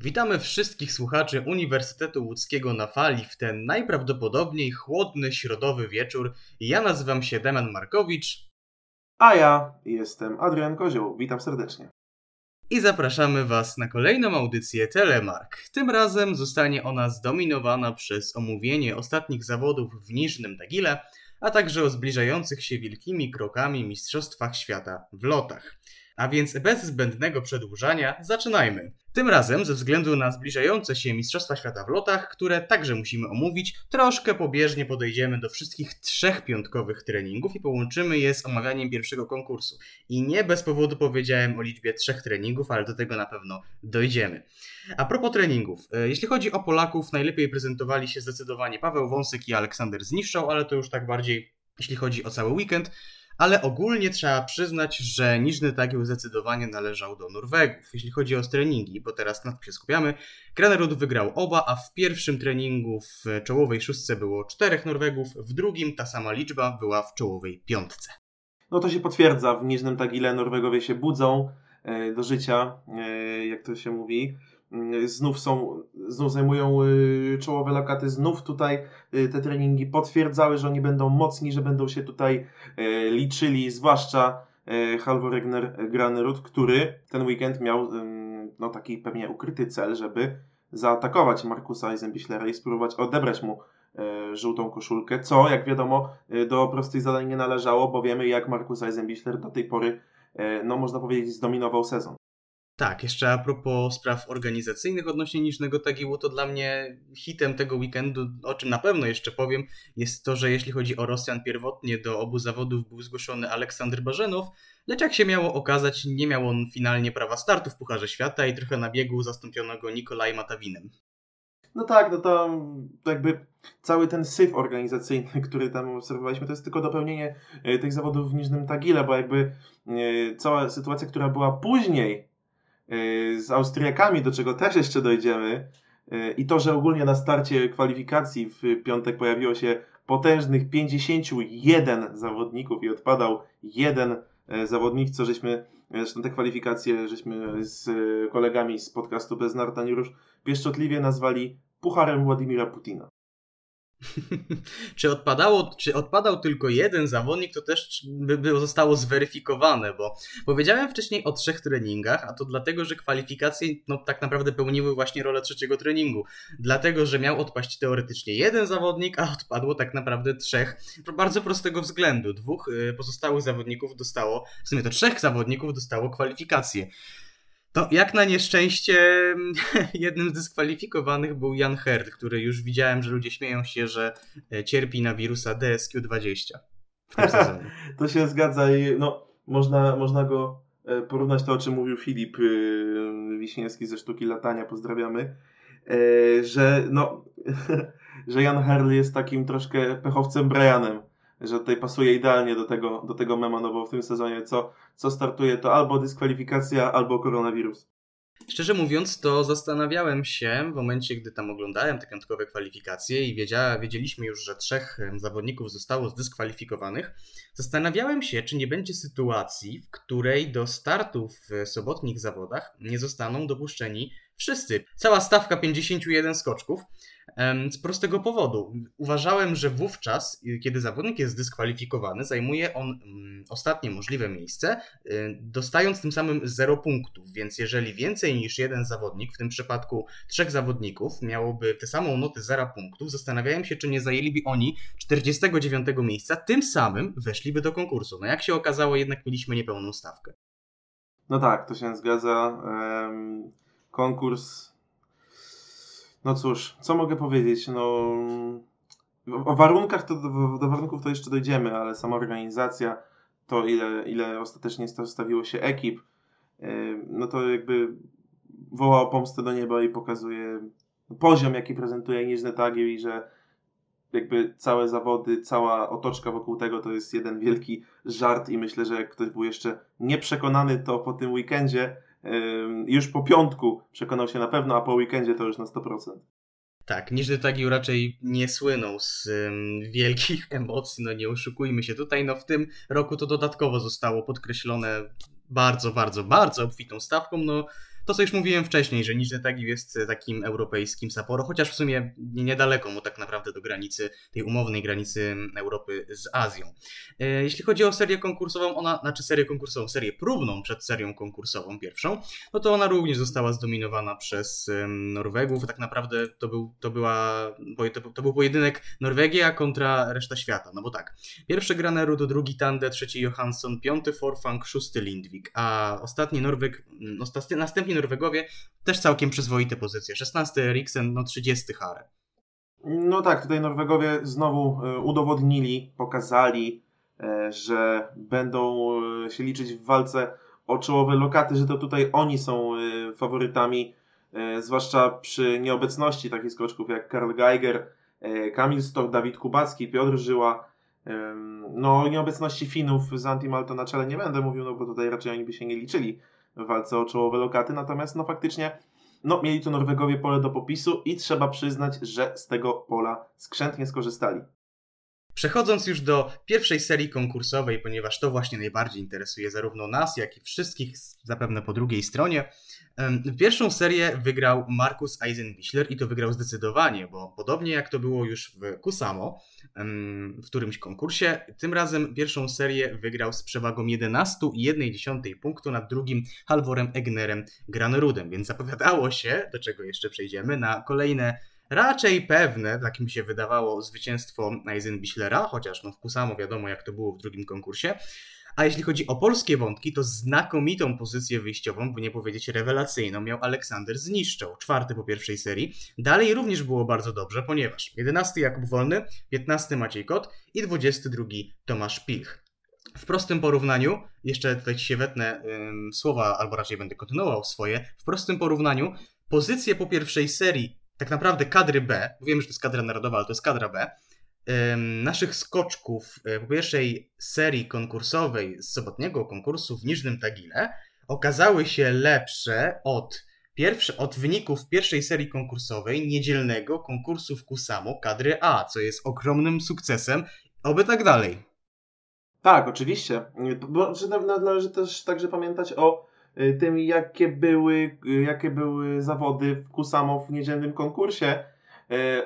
Witamy wszystkich słuchaczy Uniwersytetu Łódzkiego na fali w ten najprawdopodobniej chłodny środowy wieczór. Ja nazywam się Damian Markowicz. A ja jestem Adrian Kozioł. Witam serdecznie. I zapraszamy Was na kolejną audycję Telemark. Tym razem zostanie ona zdominowana przez omówienie ostatnich zawodów w Niżnym Tagile, a także o zbliżających się wielkimi krokami Mistrzostwach Świata w lotach. A więc bez zbędnego przedłużania zaczynajmy. Tym razem, ze względu na zbliżające się Mistrzostwa Świata w lotach, które także musimy omówić, troszkę pobieżnie podejdziemy do wszystkich trzech piątkowych treningów i połączymy je z omawianiem pierwszego konkursu. I nie bez powodu powiedziałem o liczbie trzech treningów, ale do tego na pewno dojdziemy. A propos treningów, e, jeśli chodzi o Polaków, najlepiej prezentowali się zdecydowanie Paweł Wąsek i Aleksander Zniszczał, ale to już tak bardziej jeśli chodzi o cały weekend ale ogólnie trzeba przyznać, że Niżny Tagieł zdecydowanie należał do Norwegów. Jeśli chodzi o treningi, bo teraz na to się skupiamy, wygrał oba, a w pierwszym treningu w czołowej szóstce było czterech Norwegów, w drugim ta sama liczba była w czołowej piątce. No to się potwierdza, w Niżnym Tagile Norwegowie się budzą e, do życia, e, jak to się mówi. Mm, znów są, znów zajmują y, czołowe lokaty, znów tutaj y, te treningi potwierdzały, że oni będą mocni, że będą się tutaj y, liczyli, zwłaszcza Halvor Regner Granerud, który ten weekend miał no, taki pewnie ukryty cel, żeby zaatakować Markusa Eisenbichlera i spróbować odebrać mu żółtą koszulkę, co jak wiadomo do prostych zadań nie należało, bo wiemy jak Markus Eisenbichler do tej pory, no można powiedzieć, zdominował sezon. Tak, jeszcze a propos spraw organizacyjnych odnośnie Niżnego Tagiłu, to dla mnie hitem tego weekendu, o czym na pewno jeszcze powiem, jest to, że jeśli chodzi o Rosjan, pierwotnie do obu zawodów był zgłoszony Aleksander Barzenow, lecz jak się miało okazać, nie miał on finalnie prawa startu w Pucharze Świata i trochę na biegu zastąpiono go Nikolaj Matawinem. No tak, no to, jakby cały ten syf organizacyjny, który tam obserwowaliśmy, to jest tylko dopełnienie e, tych zawodów w Niżnym Tagile, bo jakby e, cała sytuacja, która była później z Austriakami, do czego też jeszcze dojdziemy, y, i to, że ogólnie na starcie kwalifikacji w piątek pojawiło się potężnych 51 zawodników i odpadał jeden e, zawodnik, co żeśmy, zresztą te kwalifikacje żeśmy z kolegami z podcastu Bez Nartań już pieszczotliwie nazwali Pucharem Władimira Putina. Czy odpadało, czy odpadał tylko jeden zawodnik, to też by, by zostało zweryfikowane, bo powiedziałem wcześniej o trzech treningach, a to dlatego, że kwalifikacje no, tak naprawdę pełniły właśnie rolę trzeciego treningu. Dlatego, że miał odpaść teoretycznie jeden zawodnik, a odpadło tak naprawdę trzech. Bardzo prostego względu. Dwóch y, pozostałych zawodników dostało, w sumie to trzech zawodników dostało kwalifikacje. No, jak na nieszczęście, jednym z dyskwalifikowanych był Jan Herd, który już widziałem, że ludzie śmieją się, że e, cierpi na wirusa DSQ20 w tym sezonie. to się zgadza i no, można, można go e, porównać to, o czym mówił Filip e, Wiśniewski ze Sztuki Latania, pozdrawiamy, że no, że Jan Herl jest takim troszkę pechowcem Brianem że tutaj pasuje idealnie do tego, do tego mema, no bo w tym sezonie co, co startuje to albo dyskwalifikacja, albo koronawirus. Szczerze mówiąc, to zastanawiałem się w momencie, gdy tam oglądałem te piątkowe kwalifikacje i wiedzia, wiedzieliśmy już, że trzech zawodników zostało zdyskwalifikowanych. Zastanawiałem się, czy nie będzie sytuacji, w której do startu w sobotnich zawodach nie zostaną dopuszczeni wszyscy. Cała stawka 51 skoczków. Z prostego powodu. Uważałem, że wówczas, kiedy zawodnik jest dyskwalifikowany, zajmuje on mm, ostatnie możliwe miejsce, y, dostając tym samym 0 punktów. Więc jeżeli więcej niż jeden zawodnik, w tym przypadku trzech zawodników, miałoby tę samą notę 0 punktów, zastanawiałem się, czy nie zajęliby oni 49 miejsca, tym samym weszliby do konkursu. No jak się okazało, jednak mieliśmy niepełną stawkę. No tak, to się zgadza. konkurs no cóż, co mogę powiedzieć? No, o warunkach to, do, do warunków to jeszcze dojdziemy, ale sama organizacja, to ile, ile ostatecznie stawiło się ekip, no to jakby woła o pomstę do nieba i pokazuje poziom, jaki prezentuje Niżny Tagiel i że jakby całe zawody, cała otoczka wokół tego to jest jeden wielki żart i myślę, że jak ktoś był jeszcze nieprzekonany, to po tym weekendzie już po piątku przekonał się na pewno, a po weekendzie to już na 100%. Tak, Niżny Tagil raczej nie słynął z wielkich emocji, no nie oszukujmy się. Tutaj no w tym roku to dodatkowo zostało podkreślone bardzo, bardzo, bardzo obfitą stawką. No To, co już mówiłem wcześniej, że Niżny Tagil jest takim europejskim Sapporo, chociaż w sumie niedaleko mu tak naprawdę do granicy, tej umownej granicy Europy z Azją. E, jeśli chodzi o serię konkursową, ona, znaczy serię konkursową, serię próbną przed serią konkursową pierwszą, no to ona również została zdominowana przez Norwegów. Tak naprawdę to był, to była, to, był pojedynek Norwegia kontra reszta świata, no bo tak. Pierwszy Granerud, drugi Tande, trzeci Johansson, piąty Forfang, szósty Lindvik, a ostatni Norweg, mm, następni Norwegowie też całkiem przyzwoite pozycje. 16 Eriksen, no 30 Hare. No tak, tutaj Norwegowie znowu e, udowodnili, pokazali, e, że będą e, się liczyć w walce o czołowe lokaty, że to tutaj oni są faworytami, zwłaszcza przy nieobecności takich skoczków jak Karl Geiger, Kamil Stok, Dawid Kubacki, Piotr Żyła. No o nieobecności Finów z Antimalto na czele nie będę mówił, no bo tutaj raczej oni by się nie liczyli w walce o czołowe lokaty, natomiast no faktycznie no, mieli tu Norwegowie pole do popisu i trzeba przyznać, że z tego pola skrzętnie skorzystali. Przechodząc już do pierwszej serii konkursowej, ponieważ to właśnie najbardziej interesuje zarówno nas, jak i wszystkich zapewne po drugiej stronie, Pierwszą serię wygrał Markus Eisenbichler i to wygrał zdecydowanie, bo podobnie jak to było już w Kusamo, w którymś konkursie, tym razem pierwszą serię wygrał z przewagą 11,1 punktu nad drugim Halvorem Egnerem Granerudem, więc zapowiadało się, do czego jeszcze przejdziemy, na kolejne raczej pewne, tak mi się wydawało, zwycięstwo Eisenbichlera, chociaż no w Kusamo wiadomo jak to było w drugim konkursie. A jeśli chodzi o polskie wątki, to znakomitą pozycję wyjściową, by nie powiedzieć rewelacyjną, miał Aleksander Zniszczał, czwarty po pierwszej serii. Dalej również było bardzo dobrze, ponieważ 11 Jakub Wolny, 15 Maciej Kot i 22 Tomasz Pilch. W prostym porównaniu, jeszcze tutaj się wetnę ym, słowa, albo raczej będę kontynuował swoje, w prostym porównaniu pozycje po pierwszej serii, tak naprawdę kadry B, bo wiemy, że to jest kadra narodowa, ale to jest kadra B, naszych skoczków e, po pierwszej serii konkursowej z sobotniego konkursu w Niżnym Tagile okazały się lepsze od, pierwsze, od wyników pierwszej serii konkursowej niedzielnego konkursu w Kusamo kadry A, co jest ogromnym sukcesem, oby tak dalej. Tak, oczywiście. Bo należy też także pamiętać o e, tym, jakie były, e, jakie były zawody w Kusamo w niedzielnym konkursie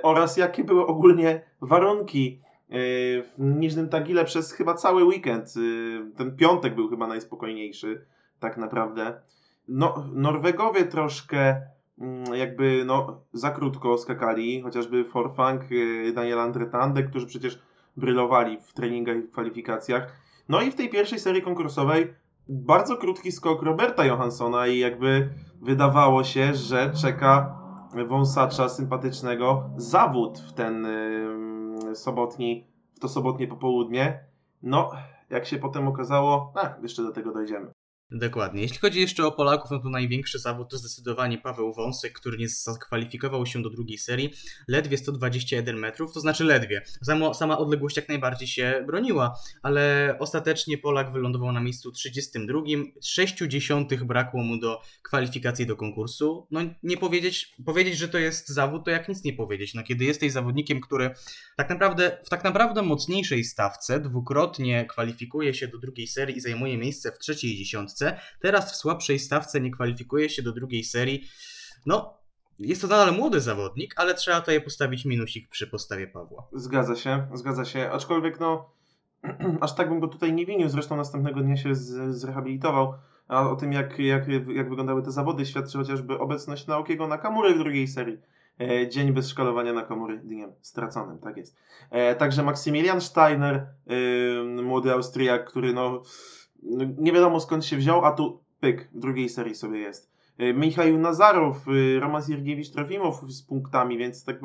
oraz jakie były ogólnie warunki e, w Niżnym Tagile przez chyba cały weekend. E, ten piątek był chyba najspokojniejszy, tak naprawdę. No, Norwegowie troszkę mm, jakby no, za krótko skakali, chociażby Forfang, Daniel Andretande, którzy przecież brylowali w treningach i kwalifikacjach. No i w tej pierwszej serii konkursowej bardzo krótki skok Roberta Johanssona i jakby wydawało się, że czeka wąsacza sympatycznego zawód w ten sobotni, w to sobotnie popołudnie. No, jak się potem okazało, a, jeszcze do tego dojdziemy. Dokładnie. Jeśli chodzi jeszcze o Polaków, no to największy zawód to zdecydowanie Paweł Wąsek, który nie zakwalifikował się do drugiej serii. Ledwie 121 metrów, to znaczy ledwie. Sama, sama odległość jak najbardziej się broniła, ale ostatecznie Polak wylądował na miejscu 32. 60 brakło mu do kwalifikacji do konkursu. No nie powiedzieć, powiedzieć, że to jest zawód, to jak nic nie powiedzieć. No kiedy jesteś zawodnikiem, który tak naprawdę w tak naprawdę mocniejszej stawce dwukrotnie kwalifikuje się do drugiej serii i zajmuje miejsce w trzeciej dziesiątce, Teraz w słabszej stawce nie kwalifikuje się do drugiej serii. No, jest to nadal młody zawodnik, ale trzeba tutaj postawić minusik przy postawie Pawła. Zgadza się, zgadza się. Aczkolwiek no, aż tak bym go tutaj nie winił. Zresztą następnego dnia się z, zrehabilitował. A o tym, jak, jak, jak wyglądały te zawody, świadczy chociażby obecność Naokiego Nakamury w drugiej serii. E, dzień bez szkalowania Nakamury dniem straconym, tak jest. E, także Maksymilian Steiner, e, młody Austriak, który no, nie wiadomo skąd się wziął, a tu pyk, w drugiej serii sobie jest. Y, Michał Nazarow, y, Roman Siergiewicz Trofimow z punktami, więc tak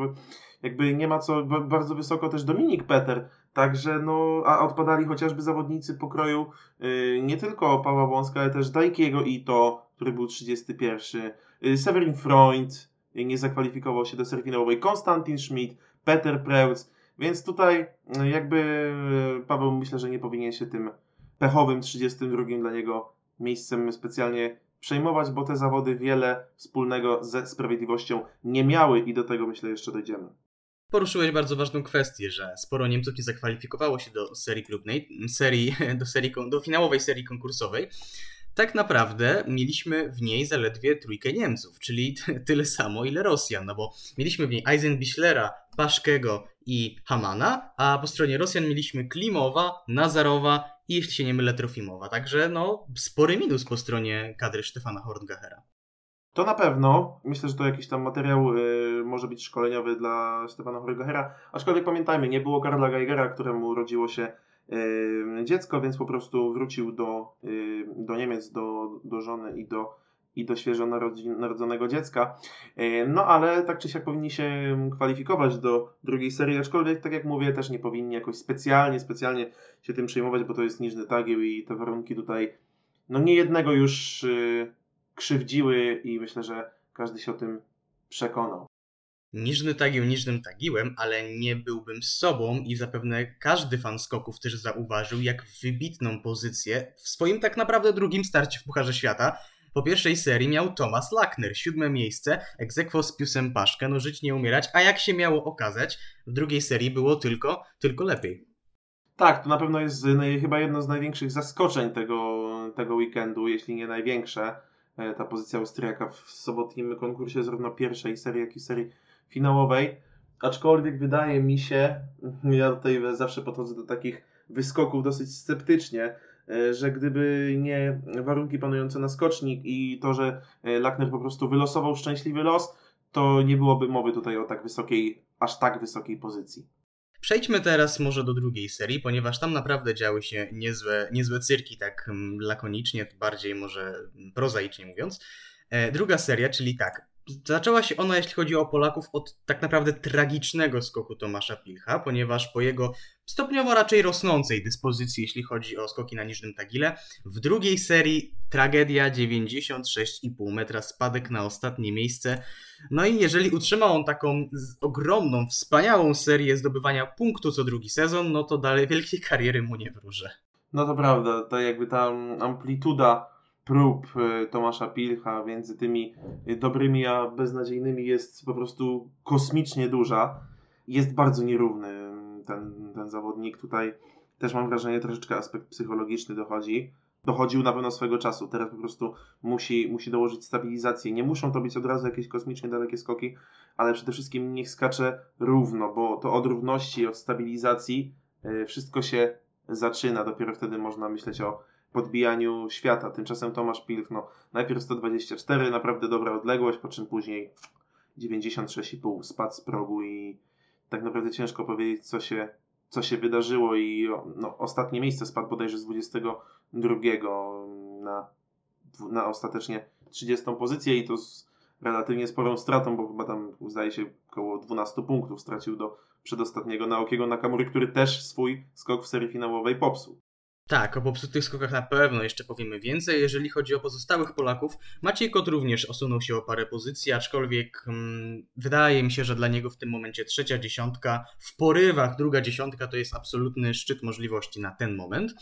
jakby nie ma co, bardzo wysoko też Dominik Peter, także no, a odpadali chociażby zawodnicy pokroju y, nie tylko Pawła Wąska, ale też Dajkiego Ito, który był 31, Severin Freund nie zakwalifikował się do serii finałowej, Konstantin Schmidt, Peter Preutz, więc tutaj jakby Paweł myślę, że nie powinien się tym pechowym 32 dla niego miejscem specjalnie przejmować, bo te zawody wiele wspólnego ze sprawiedliwością nie miały i do tego myślę jeszcze dojdziemy. Poruszyłeś bardzo ważną kwestię, że sporo Niemców nie zakwalifikowało się do serii klubnej, serii, do, serii, do finałowej serii konkursowej. tak naprawdę mieliśmy w niej zaledwie trójkę Niemców, czyli tyle samo ile Rosjan, no bo mieliśmy w niej Eisenbichlera, Paszkego i Hamana, a po stronie Rosjan mieliśmy Klimowa, Nazarowa i jeśli się nie mylę Trofimowa, także no spory minus po stronie kadry Stefana Horngachera. To na pewno. Myślę, że to jakiś tam materiał y, może być szkoleniowy dla Stefana Horngachera. Aczkolwiek pamiętajmy, nie było Karla Geigera, któremu urodziło się y, dziecko, więc po prostu wrócił do, y, do Niemiec, do, do żony i do, i do świeżo narodzonego dziecka. No ale tak czy siak powinni się kwalifikować do drugiej serii, aczkolwiek tak jak mówię, też nie powinni jakoś specjalnie, specjalnie się tym przejmować, bo to jest niżny tagieł i te warunki tutaj no nie jednego już krzywdziły i myślę, że każdy się o tym przekonał. Niżny tagił niżnym tagiłem, ale nie byłbym sobą i zapewne każdy fan skoków też zauważył, jak wybitną pozycję w swoim tak naprawdę drugim starcie w Pucharze Świata po pierwszej serii miał Thomas Lackner, siódme miejsce, egzekwo z Piusem Paszkę, no żyć nie umierać, a jak się miało okazać, w drugiej serii było tylko, tylko lepiej. Tak, to na pewno jest chyba jedno z największych zaskoczeń tego, tego weekendu, jeśli nie największe E, ta pozycja Austriaka w sobotnim konkursie zarówno pierwszej serii, jak i serii finałowej. Aczkolwiek wydaje mi się, ja tutaj zawsze podchodzę do takich wyskoków dosyć sceptycznie, że gdyby nie warunki panujące na skocznik i to, że e, Lackner po prostu wylosował szczęśliwy los, to nie byłoby mowy tutaj o tak wysokiej, aż tak wysokiej pozycji. Przejdźmy teraz może do drugiej serii, ponieważ tam naprawdę działy się niezłe, niezłe cyrki, tak lakonicznie, bardziej może prozaicznie mówiąc. E, druga seria, czyli tak, Zaczęła się ona, jeśli chodzi o Polaków, od tak naprawdę tragicznego skoku Tomasza Pilcha, ponieważ po jego stopniowo raczej rosnącej dyspozycji, jeśli chodzi o skoki na niżnym tagile, w drugiej serii tragedia 96,5 metra, spadek na ostatnie miejsce. No i jeżeli utrzymał on taką ogromną, wspaniałą serię zdobywania punktu co drugi sezon, no to dalej wielkiej kariery mu nie wróżę. No to prawda, to jakby ta amplituda prób e, Tomasza Pilcha między tymi dobrymi a beznadziejnymi jest po prostu kosmicznie duża. Jest bardzo nierówny ten, ten zawodnik. Tutaj też mam wrażenie, troszeczkę aspekt psychologiczny dochodzi. Dochodził na pewno swego czasu. Teraz po prostu musi, musi dołożyć stabilizację. Nie muszą to być od razu jakieś kosmicznie dalekie skoki, ale przede wszystkim niech skacze równo, bo to od równości, od stabilizacji e, wszystko się zaczyna. Dopiero wtedy można myśleć o podbijaniu świata. Tymczasem Tomasz Pilch, no najpierw 124, naprawdę dobra odległość, po czym później 96,5 spadł z progu i tak naprawdę ciężko powiedzieć, co się, co się wydarzyło i no, ostatnie miejsce spadł bodajże z 22 na, na ostatecznie 30 pozycję i to z relatywnie sporą stratą, bo chyba tam zdaje się około 12 punktów stracił do przedostatniego Naokiego Nakamury, który też swój skok w serii finałowej popsuł. Tak, o popsutych skokach na pewno jeszcze powiemy więcej. Jeżeli chodzi o pozostałych Polaków, Maciej Kot również osunął się o parę pozycji, aczkolwiek hmm, wydaje mi się, że dla niego w tym momencie trzecia dziesiątka, w porywach druga dziesiątka to jest absolutny szczyt możliwości na ten moment.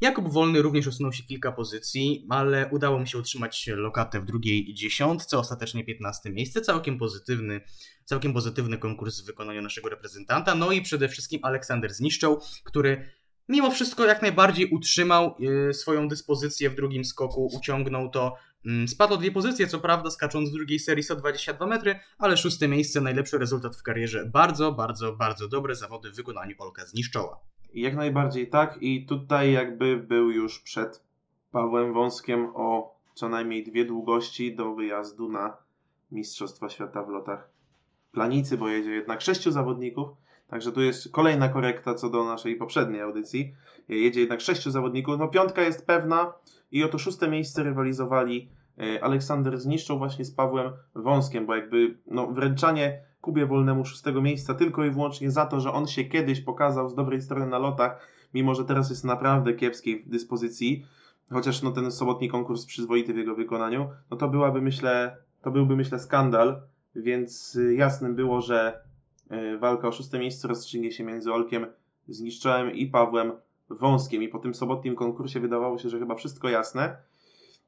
Jakub Wolny również osunął się kilka pozycji, ale udało mu się utrzymać lokatę w drugiej dziesiątce, ostatecznie 15 miejsce, całkiem pozytywny, całkiem pozytywny konkurs w wykonaniu naszego reprezentanta. No i przede wszystkim Aleksander Zniszczał, który mimo wszystko jak najbardziej utrzymał y, swoją dyspozycję w drugim skoku, uciągnął to. Mm, spadł o dwie pozycje, co prawda, skacząc w drugiej serii 122 metry, ale szóste miejsce, najlepszy rezultat w karierze. Bardzo, bardzo, bardzo dobre zawody w wykonaniu Olka zniszczoła. Jak najbardziej tak i tutaj jakby był już przed Pawłem Wąskiem o co najmniej dwie długości do wyjazdu na Mistrzostwa Świata w lotach planicy, bo jedzie jednak sześciu zawodników Także tu jest kolejna korekta co do naszej poprzedniej audycji. Jedzie jednak sześciu zawodników. No piątka jest pewna i oto szóste miejsce rywalizowali e, Aleksander zniszczył właśnie z Pawłem Wąskiem, bo jakby no, wręczanie Kubie Wolnemu szóstego miejsca tylko i wyłącznie za to, że on się kiedyś pokazał z dobrej strony na lotach, mimo że teraz jest naprawdę kiepskiej dyspozycji, chociaż no, ten sobotni konkurs przyzwoity w jego wykonaniu, no to byłaby myślę, to byłby myślę skandal, więc y, jasnym było, że walka o szóste miejsce rozstrzygnie się między Olkiem Zniszczałem i Pawłem Wąskiem. I po tym sobotnim konkursie wydawało się, że chyba wszystko jasne.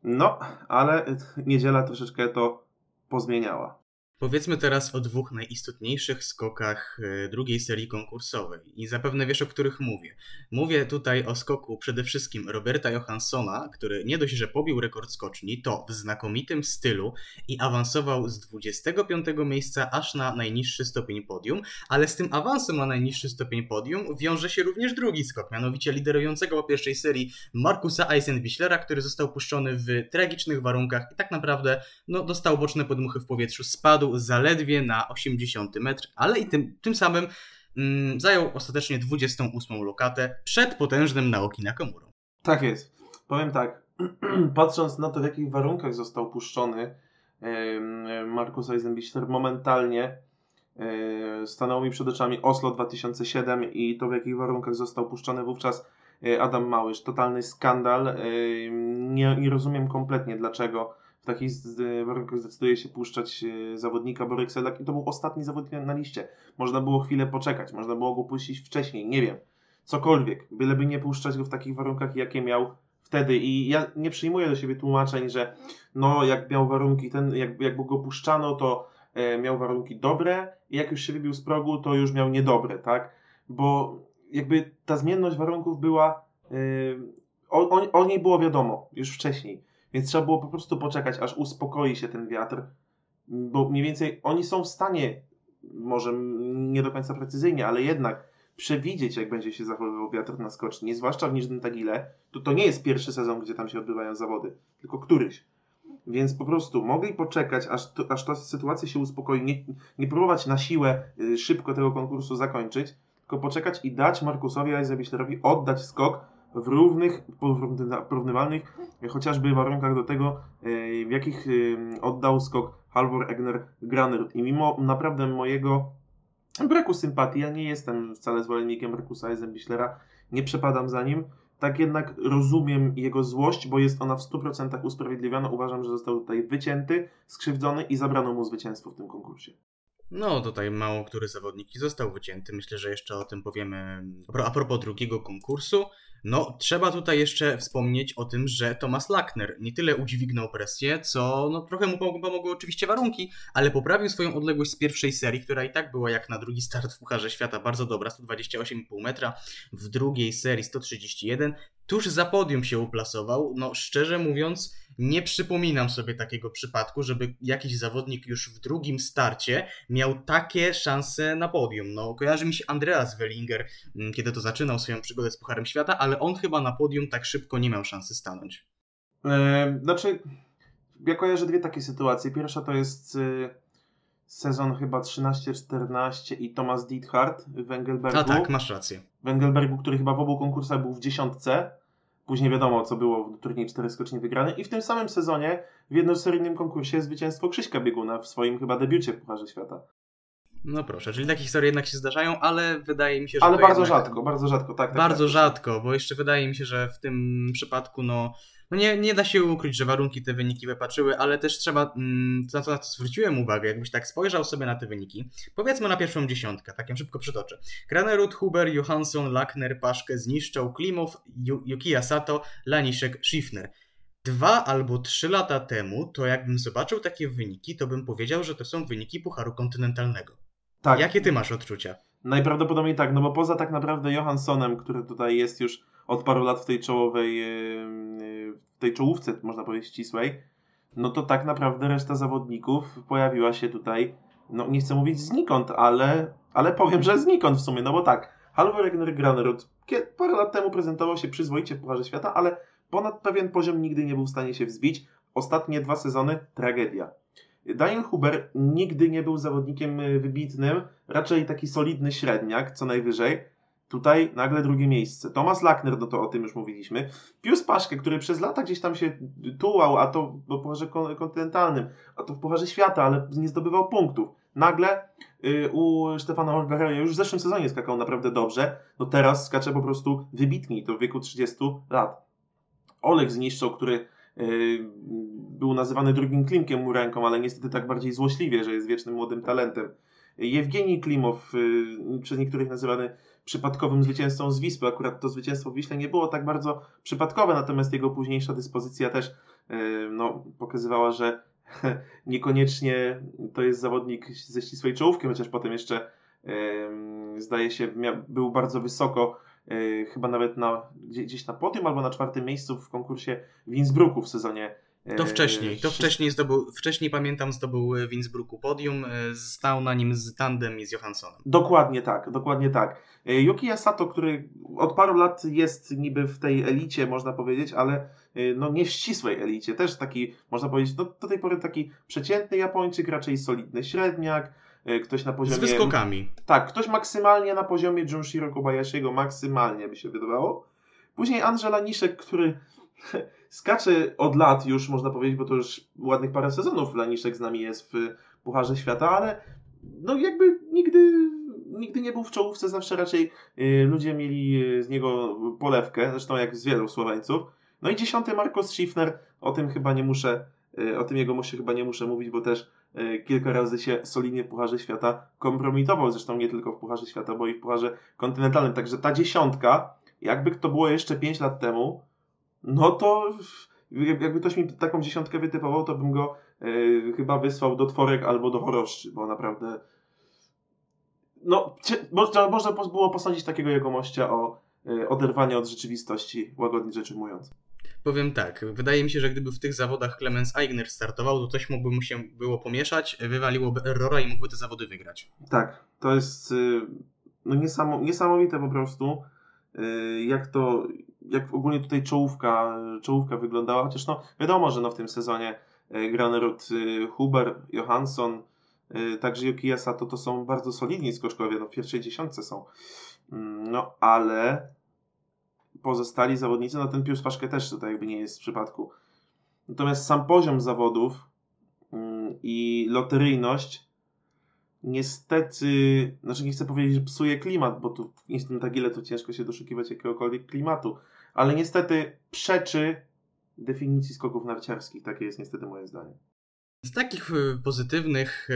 No, ale niedziela troszeczkę to pozmieniała. Powiedzmy teraz o dwóch najistotniejszych skokach e, drugiej serii konkursowej i zapewne wiesz o których mówię. Mówię tutaj o skoku przede wszystkim Roberta Johanssona, który nie dość, że pobił rekord skoczni, to w znakomitym stylu i awansował z 25 miejsca aż na najniższy stopień podium, ale z tym awansem na najniższy stopień podium wiąże się również drugi skok, mianowicie liderującego po pierwszej serii Markusa Eisenbichlera, który został puszczony w tragicznych warunkach i tak naprawdę no, dostał boczne podmuchy w powietrzu, spadł zaledwie na 80 metr, ale i tym, tym samym mm, zajął ostatecznie 28 lokatę przed potężnym Naoki Nakamurą. Tak jest. Powiem tak, patrząc na to, w jakich warunkach został puszczony Markus Eisenbichler, momentalnie e, stanęło mi przed oczami Oslo 2007 i to, w jakich warunkach został puszczony wówczas e, Adam Małysz. Totalny skandal. Nie, nie rozumiem kompletnie, dlaczego w takich warunkach zdecyduje się puszczać e, zawodnika Borek Selak i to był ostatni zawodnik na liście. Można było chwilę poczekać, można było go puścić wcześniej, nie wiem. Cokolwiek, byleby nie puszczać go w takich warunkach, jakie miał wtedy. I ja nie przyjmuję do siebie tłumaczeń, że no jak miał warunki, ten, jak, jak go puszczano, to e, miał warunki dobre i jak już się wybił z progu, to już miał niedobre, tak? Bo jakby ta zmienność warunków była, e, o, o, o niej było wiadomo już wcześniej więc trzeba było po prostu poczekać, aż uspokoi się ten wiatr, bo mniej więcej oni są w stanie, może nie do końca precyzyjnie, ale jednak przewidzieć, jak będzie się zachowywał wiatr na skoczni, zwłaszcza w Niżnym Tagile, to to nie jest pierwszy sezon, gdzie tam się odbywają zawody, tylko któryś. Więc po prostu mogli poczekać, aż, to, aż ta sytuacja się uspokoi, nie, nie próbować na siłę y, szybko tego konkursu zakończyć, tylko poczekać i dać Markusowi Eisenbichlerowi oddać skok, w równych, porównywalnych chociażby warunkach do tego, e, w jakich e, oddał skok Halvor Egner Graner. I mimo naprawdę mojego braku sympatii, ja nie jestem wcale zwolennikiem Markusa Eisenbichlera, nie przepadam za nim, tak jednak rozumiem jego złość, bo jest ona w 100% usprawiedliwiona. Uważam, że został tutaj wycięty, skrzywdzony i zabrano mu zwycięstwo w tym konkursie. No, tutaj mało który zawodnik został wycięty. Myślę, że jeszcze o tym powiemy a propos drugiego konkursu. No, trzeba tutaj jeszcze wspomnieć o tym, że Thomas Lackner nie tyle udźwignął presję, co no, trochę mu pomogły oczywiście warunki, ale poprawił swoją odległość z pierwszej serii, która i tak była jak na drugi start w Pucharze Świata bardzo dobra, 128,5 metra, w drugiej serii 131, tuż za podium się uplasował. No, szczerze mówiąc, nie przypominam sobie takiego przypadku, żeby jakiś zawodnik już w drugim starcie miał takie szanse na podium. No, kojarzy mi się Andreas Wellinger, mm, kiedy to zaczynał swoją przygodę z Pucharem Świata, ale on chyba na podium tak szybko nie miał szansy stanąć. Eee, znaczy, ja kojarzę dwie takie sytuacje. Pierwsza to jest y, sezon chyba 13-14 i Thomas Diethard w Engelbergu. A tak, masz rację. W Engelbergu, który chyba w obu konkursach był w dziesiątce Później wiadomo, co było w turniej 4 skocznie wygrany. I w tym samym sezonie w jednoseryjnym konkursie zwycięstwo Krzyśka Bieguna w swoim chyba debiucie w Pucharze Świata. No proszę, czyli takie historie jednak się zdarzają, ale wydaje mi się, że. Ale bardzo jednak... rzadko, bardzo rzadko, tak. tak bardzo tak, rzadko, bo jeszcze wydaje mi się, że w tym przypadku, no, no nie, nie da się ukryć, że warunki te wyniki wypaczyły, ale też trzeba, mm, na co, na co zwróciłem uwagę, jakbyś tak spojrzał sobie na te wyniki, powiedzmy na pierwszą dziesiątkę, tak ją szybko przytoczę. Kranerud, Huber, Johansson, Lackner, Paszkę, Zniszczał, Klimow, Yukiya Sato, Laniszek, Schiffner. Dwa albo trzy lata temu, to jakbym zobaczył takie wyniki, to bym powiedział, że to są wyniki Pucharu Kontynentalnego. Tak. Jakie ty masz odczucia? Najprawdopodobniej tak, no bo poza tak naprawdę Johanssonem, który tutaj jest już od paru lat w tej czołowej, w tej czołówce, można powiedzieć, ścisłej, no to tak naprawdę reszta zawodników pojawiła się tutaj, no nie chcę mówić znikąd, ale, ale powiem, że znikąd w sumie, no bo tak, Halvor Egner Granerud parę lat temu prezentował się przyzwoicie w Pucharze Świata, ale ponad pewien poziom nigdy nie był w stanie się wzbić. Ostatnie dwa sezony tragedia. Daniel Huber nigdy nie był zawodnikiem wybitnym, raczej taki solidny średniak, co najwyżej. Tutaj nagle drugie miejsce. Thomas Lackner, no to o tym już mówiliśmy. Pius Paszke, który przez lata gdzieś tam się tułał, a to w Pucharze Kontynentalnym, a to w Pucharze Świata, ale nie zdobywał punktów. Nagle y, u Stefana Orgara już w zeszłym sezonie skakał naprawdę dobrze, no teraz skacze po prostu wybitniej, to w wieku 30 lat. Olek zniszczał, który był nazywany drugim Klimkiem Murenką, ale niestety tak bardziej złośliwie, że jest wiecznym młodym talentem. Jewgenij Klimow, y, przez niektórych nazywany przypadkowym zwycięzcą z Wispy. Akurat to zwycięstwo w Wiśle nie było tak bardzo przypadkowe, natomiast jego późniejsza dyspozycja też e, no, pokazywała, że niekoniecznie to jest zawodnik ze ścisłej czołówki, chociaż potem jeszcze zdaje się był bardzo wysoko, e, chyba nawet na, gdzieś na podium albo na czwartym miejscu w konkursie w Innsbrucku w sezonie to wcześniej, to wcześniej zdobył, wcześniej pamiętam zdobył w Innsbrucku podium, stał na nim z Tandem i z Johanssonem. Dokładnie tak, dokładnie tak. Yuki Asato, który od paru lat jest niby w tej elicie, można powiedzieć, ale no nie w ścisłej elicie, też taki, można powiedzieć, do, do tej pory taki przeciętny Japończyk, raczej solidny średniak, ktoś na poziomie... Z wyskokami. Tak, ktoś maksymalnie na poziomie Junshiro Kobayashiego, maksymalnie by się wydawało. Później Angela Niszek, który skacze od lat już, można powiedzieć, bo to już ładnych parę sezonów Laniszek z nami jest w Pucharze Świata, ale no jakby nigdy, nigdy nie był w czołówce, zawsze raczej y, ludzie mieli y, z niego polewkę, zresztą jak z wielu Słoweńców. No i dziesiąty Marcos Schiffner, o tym chyba nie muszę, y, o tym jego muszę chyba nie muszę mówić, bo też kilka razy się solidnie w Pucharze Świata kompromitował, zresztą nie tylko w Pucharze Świata, bo i w Pucharze Kontynentalnym, także ta dziesiątka, jakby to było jeszcze 5 lat temu, no to jakby ktoś mi taką dziesiątkę wytypował, to bym go e, chyba wysłał do Tworek albo do Choroszczy, bo naprawdę no, można, można było posądzić takiego jegomościa o e, oderwanie od rzeczywistości, łagodnie rzecz ujmując. Powiem tak, wydaje mi się, że gdyby w tych zawodach Clemens Eigner startował, to coś mógłby mu się było pomieszać, wywaliłoby Errora i mógłby te zawody wygrać. Tak, to jest y, no niesamowite po prostu, y, jak to, jak ogólnie tutaj czołówka, czołówka wyglądała, chociaż no wiadomo, że no w tym sezonie e, Granerud, Huber, Johansson, także Yuki Sato to są bardzo solidni skoczkowie, no w pierwszej dziesiątce są. Mm, no ale pozostali zawodnicy, no ten Pius Paszkę też tutaj jakby nie jest w przypadku. Natomiast sam poziom zawodów mm, i loteryjność niestety, znaczy nie chcę powiedzieć, że psuje klimat, bo tu w Instant Agile to ciężko się doszukiwać jakiegokolwiek klimatu, ale niestety przeczy definicji skoków narciarskich. Takie jest niestety moje zdanie. Z takich y, pozytywnych,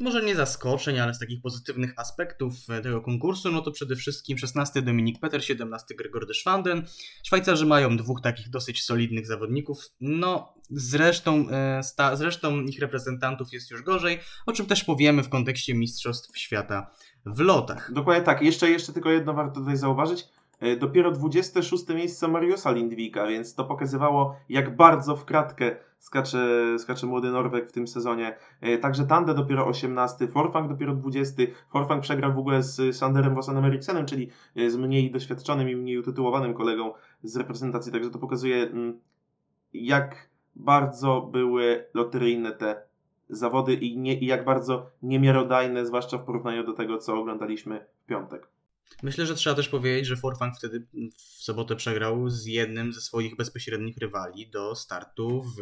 może nie zaskoczeń, ale z takich pozytywnych aspektów e, tego konkursu, no to przede wszystkim 16 Dominik Peter, 17 Gregor de Schwanden. Szwajcarzy mają dwóch takich dosyć solidnych zawodników. No, zresztą, e, zresztą ich reprezentantów jest już gorzej, o czym też powiemy w kontekście Mistrzostw Świata w lotach. Dokładnie tak. Jeszcze, jeszcze tylko jedno warto tutaj zauważyć. E, dopiero 26 miejsce Mariusa Lindwika, więc to pokazywało, jak bardzo w kratkę skacze, skacze młody Norweg w tym sezonie. E, także Tande dopiero 18, Forfang dopiero 20. Forfang przegrał w ogóle z Sanderem Wassanem Eriksenem, czyli e, z mniej doświadczonym i mniej utytułowanym kolegą z reprezentacji. Także to pokazuje, mm, jak bardzo były loteryjne te zawody i, nie, i jak bardzo niemiarodajne, zwłaszcza w porównaniu do tego, co oglądaliśmy w piątek. Myślę, że trzeba też powiedzieć, że Forfang wtedy w sobotę przegrał z jednym ze swoich bezpośrednich rywali do startu w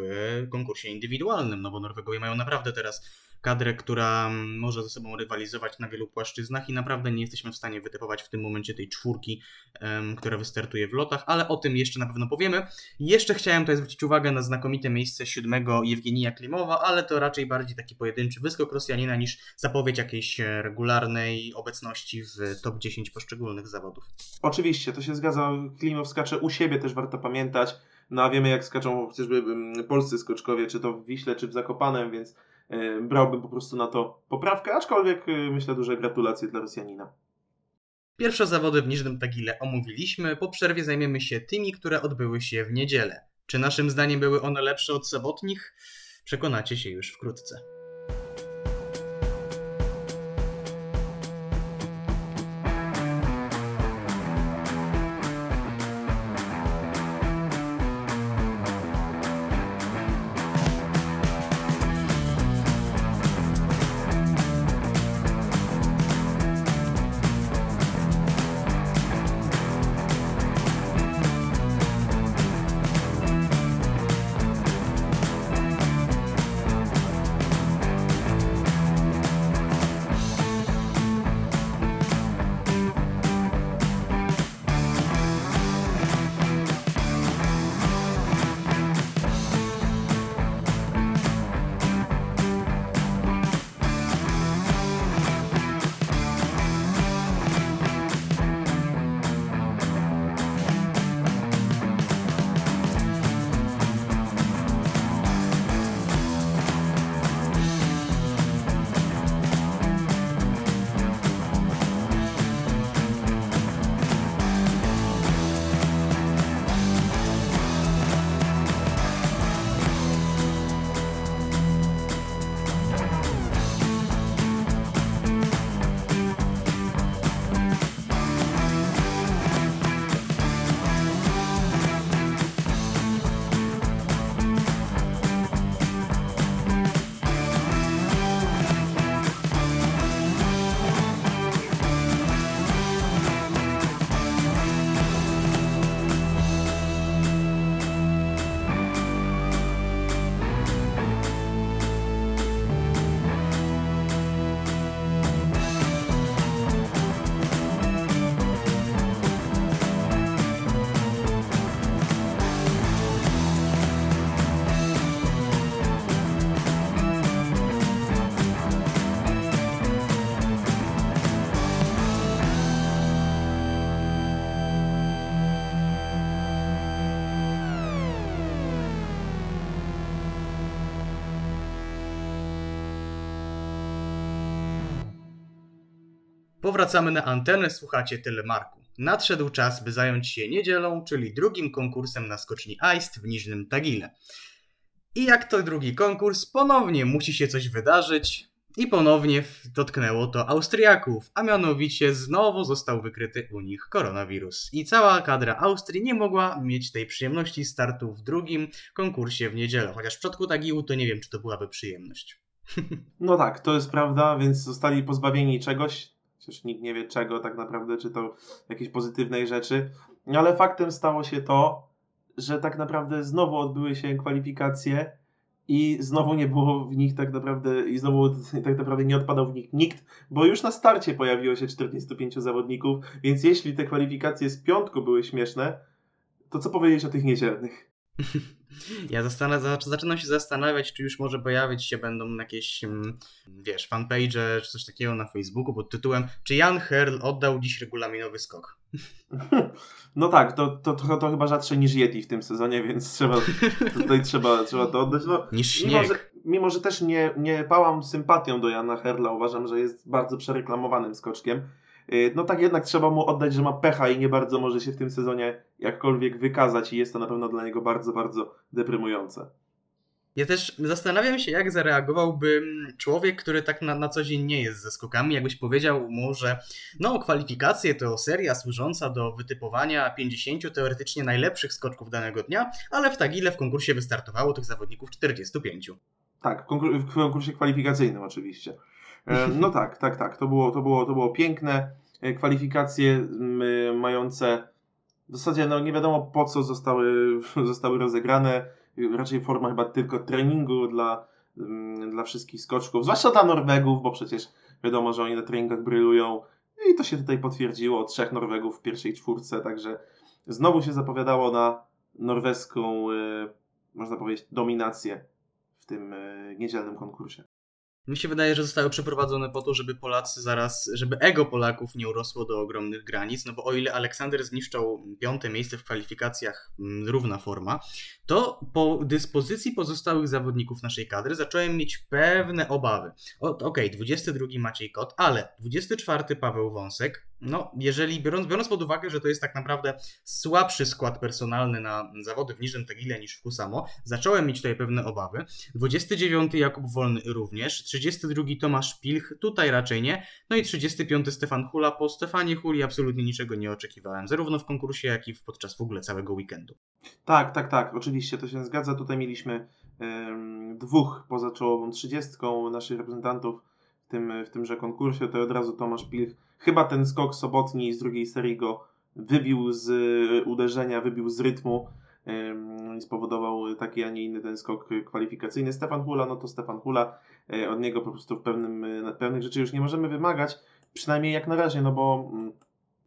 konkursie indywidualnym, no bo Norwegowie mają naprawdę teraz kadrę, która może ze sobą rywalizować na wielu płaszczyznach i naprawdę nie jesteśmy w stanie wytypować w tym momencie tej czwórki, um, która wystartuje w lotach, ale o tym jeszcze na pewno powiemy. Jeszcze chciałem tutaj zwrócić uwagę na znakomite miejsce siódmego Jewgenija Klimowa, ale to raczej bardziej taki pojedynczy wyskok Rosjanina niż zapowiedź jakiejś e, regularnej obecności w top 10 poszczególnych zawodów. Oczywiście, to się zgadza. Klimow skacze u siebie, też warto pamiętać. No a wiemy jak skaczą chociażby polscy skoczkowie, czy to w Wiśle, czy w Zakopanem, więc brałbym po prostu na to poprawkę, aczkolwiek e, myślę duże gratulacje dla Rosjanina. Pierwsze zawody w Niżnym Tagile omówiliśmy, po przerwie zajmiemy się tymi, które odbyły się w niedzielę. Czy naszym zdaniem były one lepsze od sobotnich? Przekonacie się już wkrótce. Powracamy na antenę, słuchacie telemarku. Nadszedł czas, by zająć się niedzielą, czyli drugim konkursem na skoczni Aist w Niżnym Tagile. I jak to drugi konkurs, ponownie musi się coś wydarzyć i ponownie dotknęło to Austriaków, a mianowicie znowu został wykryty u nich koronawirus. I cała kadra Austrii nie mogła mieć tej przyjemności startu w drugim konkursie w niedzielę, chociaż w przypadku Tagiłu to nie wiem, czy to byłaby przyjemność. No tak, to jest prawda, więc zostali pozbawieni czegoś, chociaż nikt nie wie czego tak naprawdę, czy to jakiejś pozytywnej rzeczy, ale faktem stało się to, że tak naprawdę znowu odbyły się kwalifikacje i znowu nie było w nich tak naprawdę, i znowu tak naprawdę nie odpadał w nich nikt, bo już na starcie pojawiło się 45 zawodników, więc jeśli te kwalifikacje z piątku były śmieszne, to co powiedzieć o tych niedzielnych? Ja zaczynam się zastanawiać, czy już może pojawić się będą jakieś, mm, wiesz, fanpage czy coś takiego na Facebooku pod tytułem Czy Jan Herl oddał dziś regulaminowy skok? No tak, to, to, to, to chyba rzadsze niż Yeti w tym sezonie, więc trzeba, tutaj trzeba, trzeba to oddać. No, niż śnieg. Mimo, że, mimo, że też nie, nie pałam sympatią do Jana Herla, uważam, że jest bardzo przereklamowanym skoczkiem. Y, no tak jednak trzeba mu oddać, że ma pecha i nie bardzo może się w tym sezonie jakkolwiek wykazać i jest to na pewno dla niego bardzo, bardzo deprymujące. Ja też zastanawiam się, jak zareagowałby człowiek, który tak na, na co dzień nie jest ze skokami. Jakbyś powiedział mu, że no, kwalifikacje to seria służąca do wytypowania 50 teoretycznie najlepszych skoczków danego dnia, ale w Tagile w konkursie wystartowało tych zawodników 45. Tak, w konkursie kwalifikacyjnym oczywiście. E, no tak, tak, tak. To było, to było, to było piękne. E, kwalifikacje mające w zasadzie no nie wiadomo po co zostały, zostały rozegrane. Raczej forma chyba tylko treningu dla, dla wszystkich skoczków, zwłaszcza dla Norwegów, bo przecież wiadomo, że oni na treningach brylują. I to się tutaj potwierdziło. Trzech Norwegów w pierwszej czwórce, także znowu się zapowiadało na norweską, e, można powiedzieć, dominację w tym niedzielnym konkursie. Mi się wydaje, że zostały przeprowadzone po to, żeby Polacy zaraz, żeby ego Polaków nie urosło do ogromnych granic, no bo o ile Aleksander zniszczał piąte miejsce w kwalifikacjach, mm, równa forma, to po dyspozycji pozostałych zawodników naszej kadry zacząłem mieć pewne obawy. Okej, okay, 22 Maciej Kot, ale 24 Paweł Wąsek, no, jeżeli biorąc, biorąc pod uwagę, że to jest tak naprawdę słabszy skład personalny na zawody w niższym Tagile niż w Kusamo, zacząłem mieć tutaj pewne obawy. 29 Jakub Wolny również, 32 Tomasz Pilch, tutaj raczej nie, no i 35 Stefan Hula. Po Stefanie Huli absolutnie niczego nie oczekiwałem, zarówno w konkursie, jak i podczas w ogóle całego weekendu. Tak, tak, tak, oczywiście to się zgadza. Tutaj mieliśmy dwóch poza czołową trzydziestką naszych reprezentantów w, tym, w tymże konkursie, to od razu Tomasz Pilch. Chyba ten skok sobotni z drugiej serii go wybił z uderzenia, wybił z rytmu i spowodował taki, a nie inny ten skok kwalifikacyjny. Stefan Hula, no to Stefan Hula, e, od niego po prostu w pewnym, pewnych rzeczy już nie możemy wymagać, przynajmniej jak na razie, no bo, mm,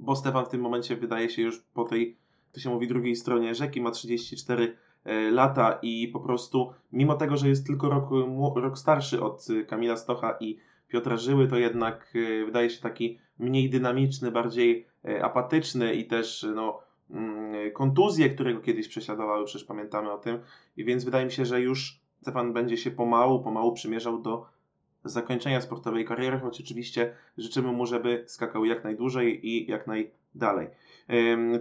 bo Stefan w tym momencie wydaje się już po tej, to się mówi, drugiej stronie rzeki, ma 34 e, lata i po prostu, mimo tego, że jest tylko rok, rok starszy od Kamila Stocha i Piotra Żyły, to jednak e, wydaje się taki mniej dynamiczny, bardziej apatyczny i też no, kontuzje, które go kiedyś prześladowały, przecież pamiętamy o tym. I więc wydaje mi się, że już Stefan będzie się pomału, pomału przymierzał do zakończenia sportowej kariery, choć oczywiście życzymy mu, żeby skakał jak najdłużej i jak najdalej.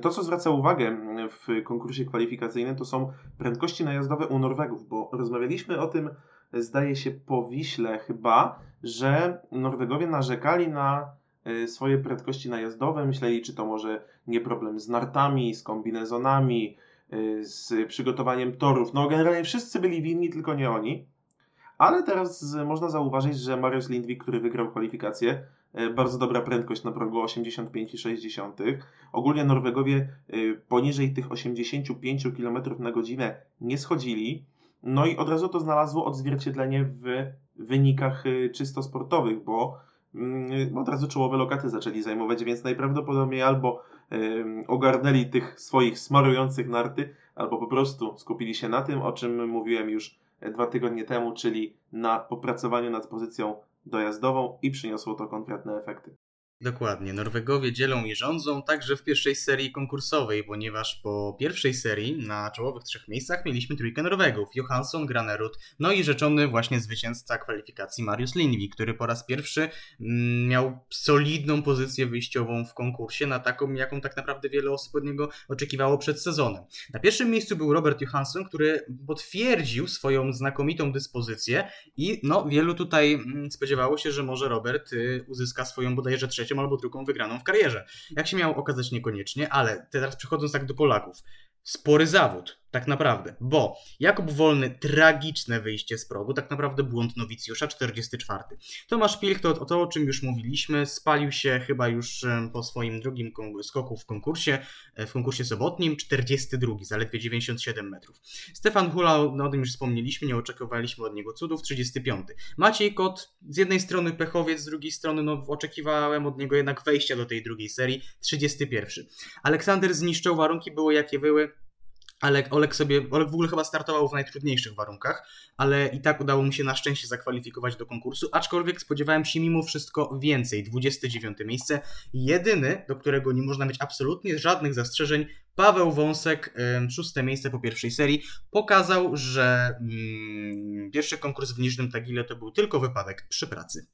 To, co zwraca uwagę w konkursie kwalifikacyjnym, to są prędkości najazdowe u Norwegów, bo rozmawialiśmy o tym, zdaje się, po Wiśle chyba, że Norwegowie narzekali na Y, swoje prędkości najazdowe, myśleli, czy to może nie problem z nartami, z kombinezonami, y, z przygotowaniem torów. No generalnie wszyscy byli winni, tylko nie oni. Ale teraz można zauważyć, że Mariusz Lindwik, który wygrał kwalifikację, y, bardzo dobra prędkość na progu 85,6. Ogólnie Norwegowie poniżej tych 85 km na godzinę nie schodzili. No i od razu to znalazło odzwierciedlenie w wynikach czysto sportowych, bo Mm, od razu czołowe lokaty zaczęli zajmować, więc najprawdopodobniej albo ogarnęli tych swoich smarujących narty, albo po prostu skupili się na tym, o czym mówiłem już dwa tygodnie temu, czyli na popracowaniu nad pozycją dojazdową i przyniosło to konkretne efekty. Dokładnie. Norwegowie dzielą i rządzą także w pierwszej serii konkursowej, ponieważ po pierwszej serii na czołowych trzech miejscach mieliśmy trójkę Norwegów. Johansson, Granerud, no i rzeczony właśnie zwycięzca kwalifikacji Mariusz Lindvi, który po raz pierwszy mm, miał solidną pozycję wyjściową w konkursie, na taką, jaką tak naprawdę wiele osób od niego oczekiwało przed sezonem. Na pierwszym miejscu był Robert Johansson, który potwierdził swoją znakomitą dyspozycję i no, wielu tutaj mm, spodziewało się, że może Robert y, uzyska swoją bodajże trzecią trzecią albo drugą wygraną w karierze. Jak się miało okazać niekoniecznie, ale teraz przechodząc tak do Polaków. Spory zawód, tak naprawdę, bo Jakub Wolny, tragiczne wyjście z progu, tak naprawdę błąd nowicjusza, 44. Tomasz Pilch, to, to o czym już mówiliśmy, spalił się chyba już po swoim drugim skoku w konkursie, e, w konkursie sobotnim, 42, zaledwie 97 metrów. Stefan Hula, no o tym już wspomnieliśmy, nie oczekiwaliśmy od niego cudów, 35. Maciej Kot, z jednej strony pechowiec, z drugiej strony no, oczekiwałem od niego jednak wejścia do tej drugiej serii, 31. Aleksander zniszczył, warunki były jakie były, ale Olek sobie, Olek w ogóle chyba startował w najtrudniejszych warunkach, ale i tak udało mu się na szczęście zakwalifikować do konkursu, aczkolwiek spodziewałem się mimo wszystko więcej. 29 miejsce, jedyny, do którego nie można mieć absolutnie żadnych zastrzeżeń, Paweł Wąsek, szóste miejsce po pierwszej serii, pokazał, że mm, pierwszy konkurs w Niżnym Tagile to był tylko wypadek przy pracy.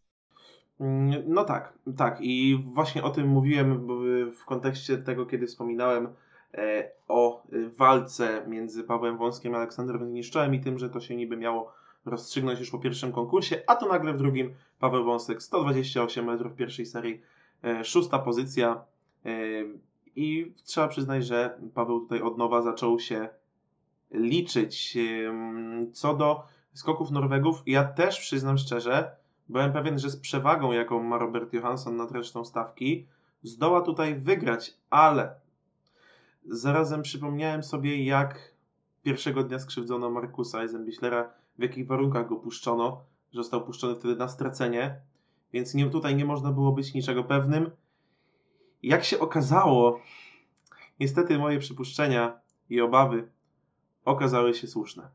Mm, no tak, tak i właśnie o tym mówiłem w kontekście tego, kiedy wspominałem o e, walce między Pawłem Wąskiem a Aleksandrem Zniszczołem i tym, że to się niby miało rozstrzygnąć już po pierwszym konkursie, a to nagle w drugim Paweł Wąsek 128 metrów pierwszej serii, e, szósta pozycja i trzeba przyznać, że Paweł tutaj od nowa zaczął się liczyć. Co do skoków Norwegów, ja też przyznam szczerze, byłem pewien, że z przewagą, jaką ma Robert Johansson nad resztą stawki, zdoła tutaj wygrać, ale Zarazem przypomniałem sobie, jak pierwszego dnia skrzywdzono Markusa Eisenbichlera, w jakich warunkach go puszczono, że został puszczony wtedy na stracenie, więc nie, tutaj nie można było być niczego pewnym. Jak się okazało, niestety moje przypuszczenia i obawy okazały się słuszne.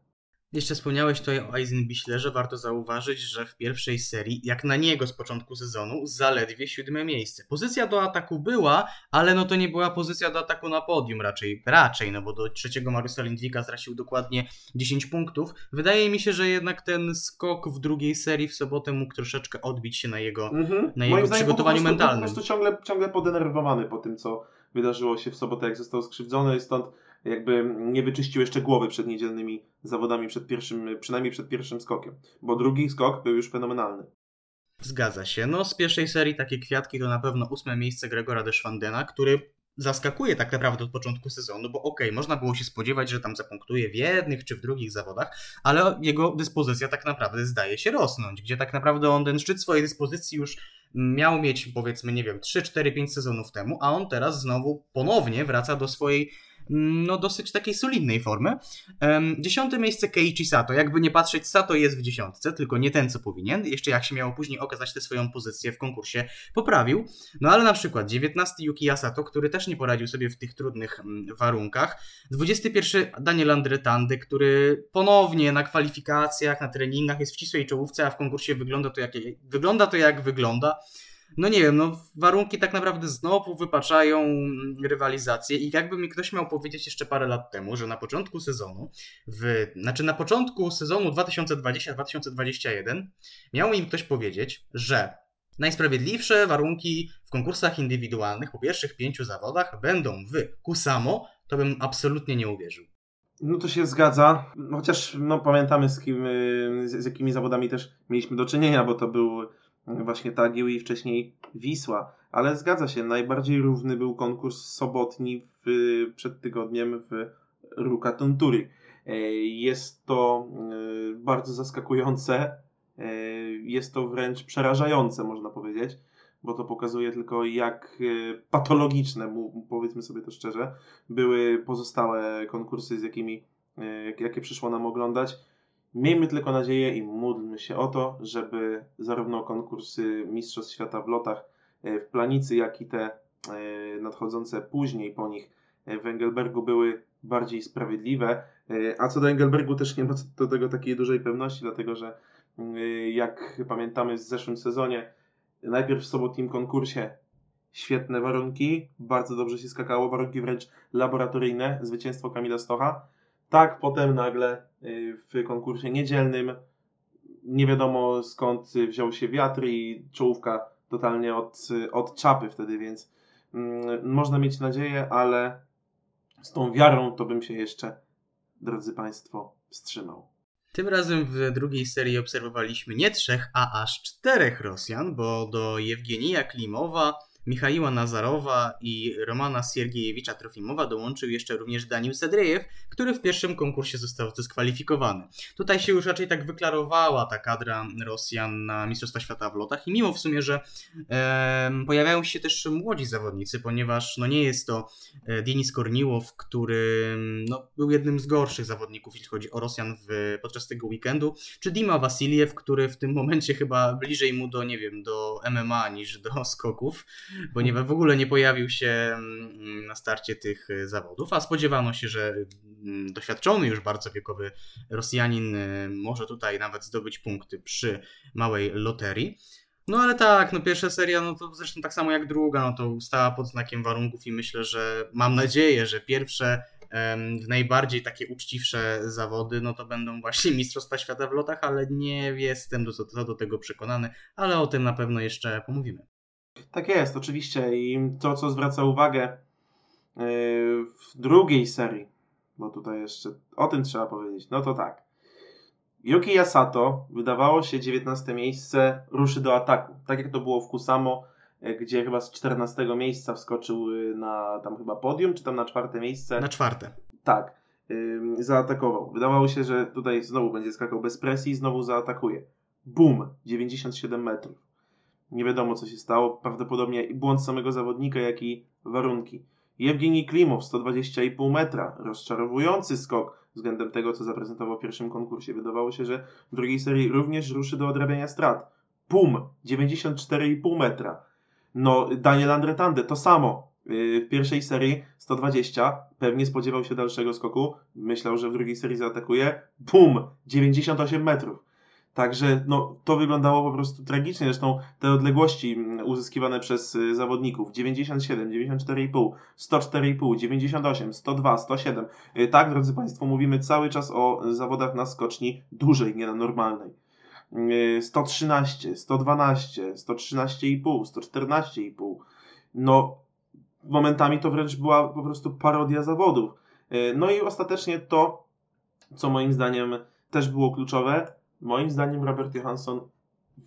Jeszcze wspomniałeś tutaj o Eisenbichlerze, warto zauważyć, że w pierwszej serii, jak na niego z początku sezonu, zaledwie siódme miejsce. Pozycja do ataku była, ale no to nie była pozycja do ataku na podium raczej, raczej, no bo do trzeciego Mariusa Lindwika stracił dokładnie 10 punktów. Wydaje mi się, że jednak ten skok w drugiej serii w sobotę mógł troszeczkę odbić się na jego, mhm. na jego przygotowaniu po prostu, mentalnym. Po prostu ciągle, ciągle podenerwowany po tym, co wydarzyło się w sobotę, jak został skrzywdzony i stąd jakby nie wyczyścił jeszcze głowy przed niedzielnymi zawodami, przed pierwszym, przynajmniej przed pierwszym skokiem, bo drugi skok był już fenomenalny. Zgadza się. No z pierwszej serii takie kwiatki to na pewno ósme miejsce Gregora Deschwandena, który zaskakuje tak naprawdę od początku sezonu, bo okej, okay, można było się spodziewać, że tam zapunktuje w jednych czy w drugich zawodach, ale jego dyspozycja tak naprawdę zdaje się rosnąć, gdzie tak naprawdę on ten szczyt swojej dyspozycji już miał mieć powiedzmy, nie wiem, 3, 4, 5 sezonów temu, a on teraz znowu ponownie wraca do swojej no dosyć takiej solidnej formy. Dziesiąte miejsce Keiichi Sato. Jakby nie patrzeć, Sato jest w dziesiątce, tylko nie ten, co powinien. Jeszcze jak się miało później okazać tę swoją pozycję w konkursie, poprawił. No ale na przykład 19 Yuki Sato, który też nie poradził sobie w tych trudnych mm, warunkach. 21 Daniel Andretandy, który ponownie na kwalifikacjach, na treningach jest w ścisłej czołówce, a w konkursie wygląda to jak, wygląda, to jak wygląda no nie wiem, no warunki tak naprawdę znowu wypaczają rywalizację i jakby mi ktoś miał powiedzieć jeszcze parę lat temu, że na początku sezonu, w, znaczy na początku sezonu 2020-2021 miał im ktoś powiedzieć, że najsprawiedliwsze warunki w konkursach indywidualnych po pierwszych pięciu zawodach będą w Kusamo, to bym absolutnie nie uwierzył. No to się zgadza, chociaż no, pamiętamy z, kim, z, z jakimi zawodami też mieliśmy do czynienia, bo to był właśnie Tagieł i wcześniej Wisła. Ale zgadza się, najbardziej równy był konkurs sobotni w, przed tygodniem w Ruka Tunturi. E, jest to e, bardzo zaskakujące, e, jest to wręcz przerażające, można powiedzieć, bo to pokazuje tylko, jak patologiczne, powiedzmy sobie to szczerze, były pozostałe konkursy, z jakimi, jakie przyszło nam oglądać. Miejmy tylko nadzieję i módlmy się o to, żeby zarówno konkursy Mistrzostw Świata w lotach e, w Planicy, jak i te e, nadchodzące później po nich e, w Engelbergu były bardziej sprawiedliwe. A co do Engelbergu też nie ma do tego takiej dużej pewności, dlatego że jak pamiętamy w zeszłym sezonie, najpierw w sobotnim konkursie świetne warunki, bardzo dobrze się skakało, warunki wręcz laboratoryjne, zwycięstwo Kamila Stocha. Tak, potem nagle y, w konkursie niedzielnym nie wiadomo skąd wziął się wiatr i czołówka totalnie od, od czapy wtedy, więc mm, można mieć nadzieję, ale z tą wiarą to bym się jeszcze, drodzy Państwo, wstrzymał. Tym razem w drugiej serii obserwowaliśmy nie trzech, a aż czterech Rosjan, bo do Jewgenija Klimowa Michaiła Nazarowa i Romana Siergiejewicza Trofimowa dołączył jeszcze również Daniel Sedrejew, który w pierwszym konkursie został dyskwalifikowany. Tutaj się już raczej tak wyklarowała ta kadra Rosjan na Mistrzostwa Świata w lotach i mimo w sumie, że e, pojawiają się też młodzi zawodnicy, ponieważ no nie jest to e, Denis Korniłow, który no, był jednym z gorszych zawodników, jeśli chodzi o Rosjan w, podczas tego weekendu, czy Dima Wasiliew, który w tym momencie chyba bliżej mu do, nie wiem, do MMA niż do skoków ponieważ w ogóle nie pojawił się mm, na starcie tych y, zawodów, a spodziewano się, że mm, doświadczony już bardzo wiekowy Rosjanin y, może tutaj nawet zdobyć punkty przy małej loterii. No ale tak, no pierwsza seria, no to zresztą tak samo jak druga, no to stała pod znakiem warunków i myślę, że mam nadzieję, że pierwsze w najbardziej takie uczciwsze zawody, no to będą właśnie Mistrzostwa Świata w lotach, ale nie jestem do, do, do tego przekonany, ale o tym na pewno jeszcze pomówimy. Tak jest, oczywiście. I to, co zwraca uwagę yy, w drugiej serii, bo tutaj jeszcze o tym trzeba powiedzieć, no to tak. Yuki Yasato, wydawało się 19 miejsce, ruszy do ataku. Tak jak to było w Kusamo, yy, gdzie chyba z 14 miejsca wskoczył yy, na tam chyba podium, czy tam na czwarte miejsce. Na czwarte. Tak, zaatakował. Wydawało się, że tutaj znowu będzie skakał bez presji, znowu zaatakuje. Bum, 97 metrów nie wiadomo, co się stało. Prawdopodobnie błąd samego zawodnika, jak i warunki. Jewgeni Klimow, 120,5 metra. Rozczarowujący skok względem tego, co zaprezentował w pierwszym konkursie. Wydawało się, że w drugiej serii również ruszy do odrabiania strat. Pum, 94,5 metra. No, Daniel Andretande, to samo. Yy, w pierwszej serii 120, pewnie spodziewał się dalszego skoku, myślał, że w drugiej serii zaatakuje. Pum, 98 metrów. Także no, to wyglądało po prostu tragicznie. Zresztą te odległości mm, uzyskiwane przez y, zawodników 97, 94,5, 104,5, 98, 102, 107. Tak, drodzy Państwo, mówimy cały czas o zawodach na skoczni dużej, nie na normalnej. 113, 112, 113,5, 114,5. No, momentami to wręcz była po prostu parodia zawodów. Y, no i ostatecznie to, co moim zdaniem też było kluczowe, Moim zdaniem Robert Johansson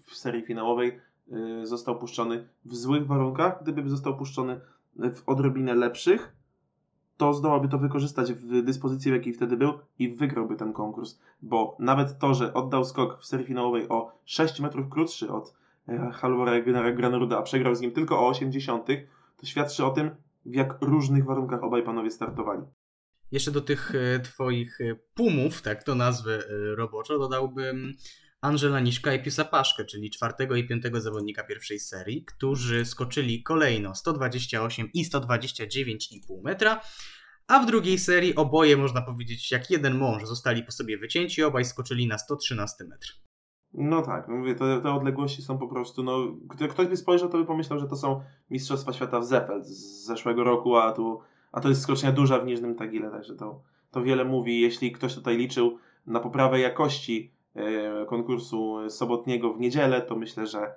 w serii finałowej y, został puszczony w złych warunkach. Gdyby został puszczony w odrobinę lepszych, to zdołałby to wykorzystać w dyspozycji, w jakiej wtedy był i wygrałby ten konkurs. Bo nawet to, że oddał skok w serii finałowej o 6 metrów krótszy od e, Halvora Graneruda, a przegrał z nim tylko o 80, to świadczy o tym, w jak różnych warunkach obaj panowie startowali. Jeszcze do tych e, twoich e, pumów, tak to nazwę e, roboczo, dodałbym Angela Niszka i Piusa Paszkę, czyli czwartego i piątego zawodnika pierwszej serii, którzy skoczyli kolejno 128 i 129,5 metra, a w drugiej serii oboje, można powiedzieć, jak jeden mąż, zostali po sobie wycięci, obaj skoczyli na 113 metr. No tak, no mówię, te, te odległości są po prostu, no, ktoś by spojrzał, to by pomyślał, że to są Mistrzostwa Świata w Zefeld z zeszłego roku, a tu a to jest skocznia duża w Niżnym Tagile, także to, to wiele mówi. Jeśli ktoś tutaj liczył na poprawę jakości e, konkursu sobotniego w niedzielę, to myślę, że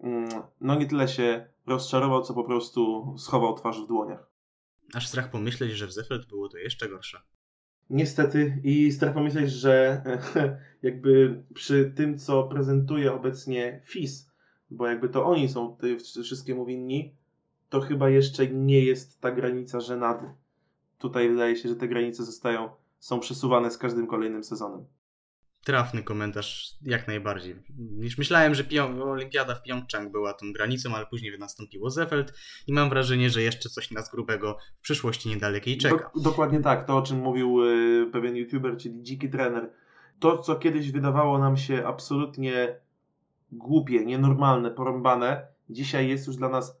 mm, no nie tyle się rozczarował, co po prostu schował twarz w dłoniach. Aż strach pomyśleć, że w Zefeld było to jeszcze gorsze. Niestety i strach pomyśleć, że jakby przy tym, co prezentuje obecnie FIS, bo jakby to oni są wszystkiemu winni, to chyba jeszcze nie jest ta granica żenady. Tutaj wydaje się, że te granice zostają, są przesuwane z każdym kolejnym sezonem. Trafny komentarz, jak najbardziej. Niż myślałem, że Olimpiada w Pjongczang była tą granicą, ale później nastąpiło Zefeld i mam wrażenie, że jeszcze coś nas grubego w przyszłości niedalekiej czeka. Do, dokładnie tak, to o czym mówił y, pewien youtuber, czyli dziki trener. To, co kiedyś wydawało nam się absolutnie głupie, nienormalne, porąbane, dzisiaj jest już dla nas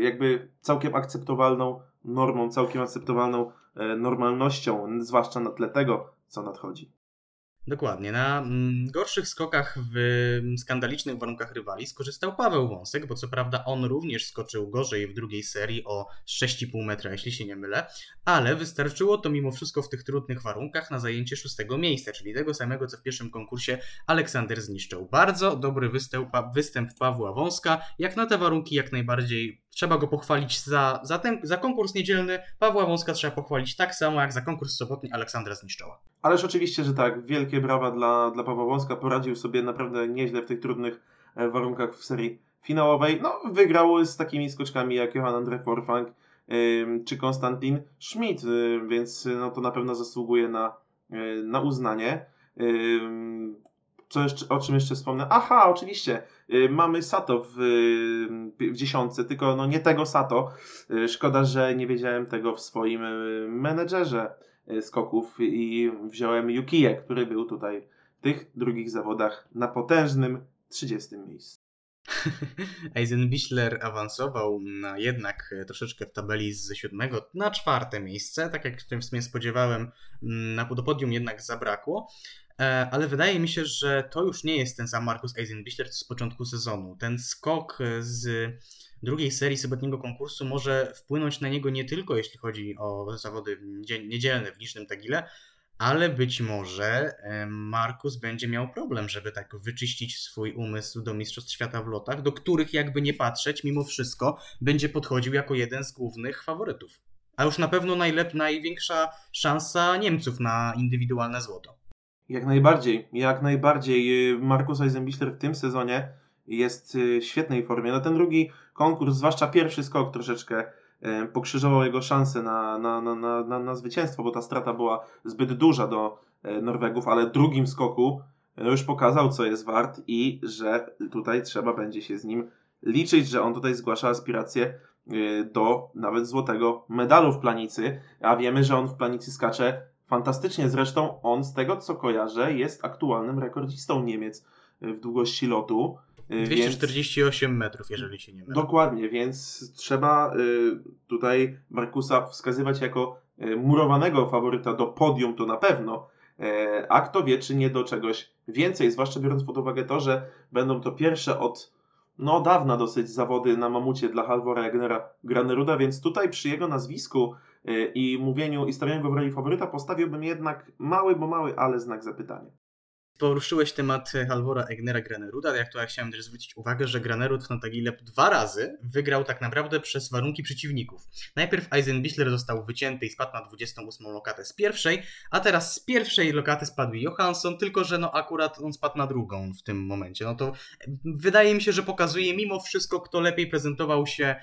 jakby całkiem akceptowalną normą, całkiem akceptowalną e, normalnością, zwłaszcza na tle tego, co nadchodzi. Dokładnie. Na mm, gorszych skokach w mm, skandalicznych warunkach rywali skorzystał Paweł Wąsek, bo co prawda on również skoczył gorzej w drugiej serii o 6,5 metra, jeśli się nie mylę, ale wystarczyło to mimo wszystko w tych trudnych warunkach na zajęcie szóstego miejsca, czyli tego samego co w pierwszym konkursie Aleksander zniszczył. Bardzo dobry występ, występ Pawła Wąska, jak na te warunki jak najbardziej trzeba go pochwalić za, za, ten, za konkurs niedzielny. Pawła Wąska trzeba pochwalić tak samo jak za konkurs sobotni Aleksandra Zniszczoła. Ależ oczywiście, że tak. Wielkie brawa dla, dla Pawła Wąska. Poradził sobie naprawdę nieźle w tych trudnych e, warunkach w serii finałowej. No, wygrał z takimi skoczkami jak Johan Andre Forfang czy Konstantin Schmidt, y, więc no, to na pewno zasługuje na, na uznanie. Co jeszcze, o czym jeszcze wspomnę? Aha, oczywiście, y, mamy Sato w, w dziesiątce, tylko no nie tego Sato. Szkoda, że nie wiedziałem tego w swoim menedżerze skoków i wziąłem Yukię, który był tutaj w tych drugich zawodach na potężnym 30 miejscu. Eisenbichler awansował na jednak troszeczkę w tabeli z siódmego na czwarte miejsce. Tak jak się w sumie spodziewałem, mm, na podium jednak zabrakło. E, ale wydaje mi się, że to już nie jest ten sam Markus Eisenbichler z początku sezonu. Ten skok z drugiej serii sobotniego konkursu może wpłynąć na niego nie tylko jeśli chodzi o zawody niedzielne w niżnym Tagile, ale być może Markus będzie miał problem, żeby tak wyczyścić swój umysł do Mistrzostw Świata w lotach, do których jakby nie patrzeć, mimo wszystko będzie podchodził jako jeden z głównych faworytów. A już na pewno najlep- największa szansa Niemców na indywidualne złoto. Jak najbardziej, jak najbardziej. Markus Eisenbichler w tym sezonie jest y, w świetnej formie. No ten drugi konkurs, zwłaszcza pierwszy skok troszeczkę E, pokrzyżował jego szanse na, na, na, na, na zwycięstwo, bo ta strata była zbyt duża do Norwegów, ale drugim skoku już pokazał, co jest wart i że tutaj trzeba będzie się z nim liczyć, że on tutaj zgłasza aspiracje do nawet złotego medalu w planicy, a wiemy, że on w planicy skacze fantastycznie. Zresztą on, z tego co kojarzę, jest aktualnym rekordzistą Niemiec w długości lotu. 248 więc, metrów, jeżeli się nie mylę. Dokładnie, więc trzeba y, tutaj Markusa wskazywać jako y, murowanego faworyta do podium, to na pewno. E, a kto wie, czy nie do czegoś więcej, zwłaszcza biorąc pod uwagę to, że będą to pierwsze od no dawna dosyć zawody na mamucie dla Halvora Jagnera Graneruda, więc tutaj przy jego nazwisku y, i mówieniu i stawianiu go w roli faworyta postawiłbym jednak mały, bo mały, ale znak zapytania poruszyłeś temat Halvora Egnera Graneruda, jak to ja chciałem też zwrócić uwagę, że Granerud na Tagile dwa razy wygrał tak naprawdę przez warunki przeciwników. Najpierw Eisenbichler został wycięty i spadł na 28 lokatę z pierwszej, a teraz z pierwszej lokaty spadł Johansson, tylko że no akurat on spadł na drugą w tym momencie. No to wydaje mi się, że pokazuje mimo wszystko, kto lepiej prezentował się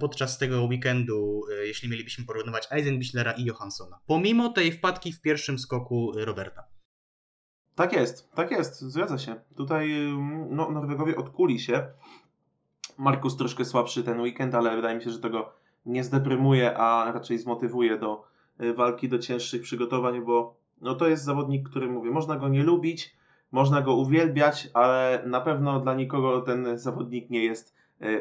podczas tego weekendu, e, jeśli mielibyśmy porównywać Eisenbichlera i Johanssona. Pomimo tej wpadki w pierwszym skoku Roberta. Tak jest, tak jest, zgadza się. Tutaj no, Norwegowie odkuli się. Markus troszkę słabszy ten weekend, ale wydaje mi się, że to go nie zdeprymuje, a raczej zmotywuje do y, walki, do cięższych przygotowań, bo no, to jest zawodnik, który mówię, można go nie lubić, można go uwielbiać, ale na pewno dla nikogo ten zawodnik nie jest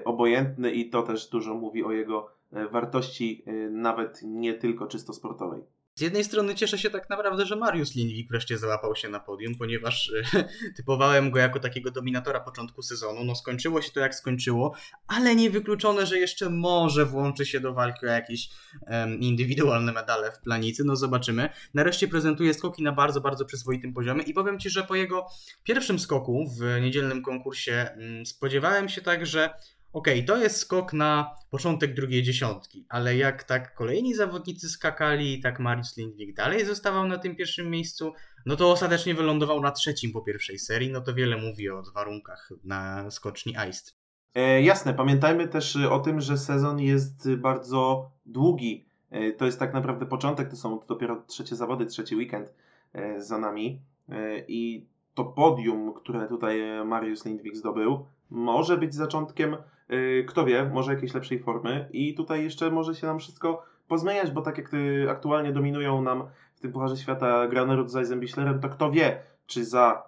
obojętny i to też dużo mówi o jego y, wartości, nawet nie tylko czysto sportowej. Z jednej strony cieszę się tak naprawdę, że Mariusz Lindwik wreszcie załapał się na podium, ponieważ e, typowałem go jako takiego dominatora początku sezonu. No skończyło się to jak skończyło, ale niewykluczone, że jeszcze może włączy się do walki o jakieś um, indywidualne medale w planicy. No zobaczymy. Nareszcie prezentuje skoki na bardzo, bardzo przyzwoitym poziomie i powiem Ci, że po jego pierwszym skoku w niedzielnym konkursie um, spodziewałem się tak, że okej, okay, to jest skok na początek drugiej dziesiątki, ale jak tak kolejni zawodnicy skakali, tak Mariusz Lindwik dalej zostawał na tym pierwszym miejscu, no to ostatecznie wylądował na trzecim po pierwszej serii, no to wiele mówi o warunkach na skoczni Iced. E, jasne, pamiętajmy też o tym, że sezon jest bardzo długi. E, to jest tak naprawdę początek, to są dopiero trzecie zawody, trzeci weekend e, za nami e, i to podium, które tutaj Mariusz Lindwik zdobył, może być zaczątkiem Y, kto wie, może jakiejś lepszej formy. I tutaj jeszcze może się nam wszystko pozmieniać, bo tak jak aktualnie dominują nam w tym Pucharze Świata Granerud z Eisenbichlerem, to kto wie, czy za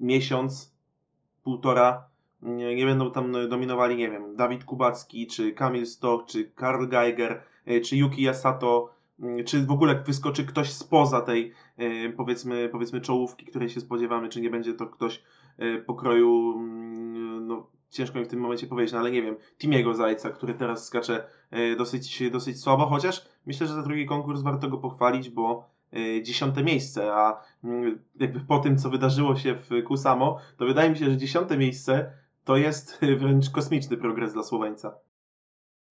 miesiąc, półtora nie, będą tam dominowali, nie wiem, Dawid Kubacki, czy Kamil Stok, czy Karl Geiger, y, czy Yuki Yasato, czy w ogóle wyskoczy ktoś spoza tej powiedzmy, powiedzmy czołówki, której się spodziewamy, czy nie będzie to ktoś pokroju, mm, ciężko mi w tym momencie powiedzieć, no ale nie wiem, Timiego Zajca, który teraz skacze dosyć, dosyć słabo, chociaż myślę, że za drugi konkurs warto go pochwalić, bo dziesiąte miejsce, a mm, jakby po tym, co wydarzyło się w Kusamo, to wydaje mi się, że dziesiąte miejsce to jest wręcz kosmiczny progres dla Słoweńca.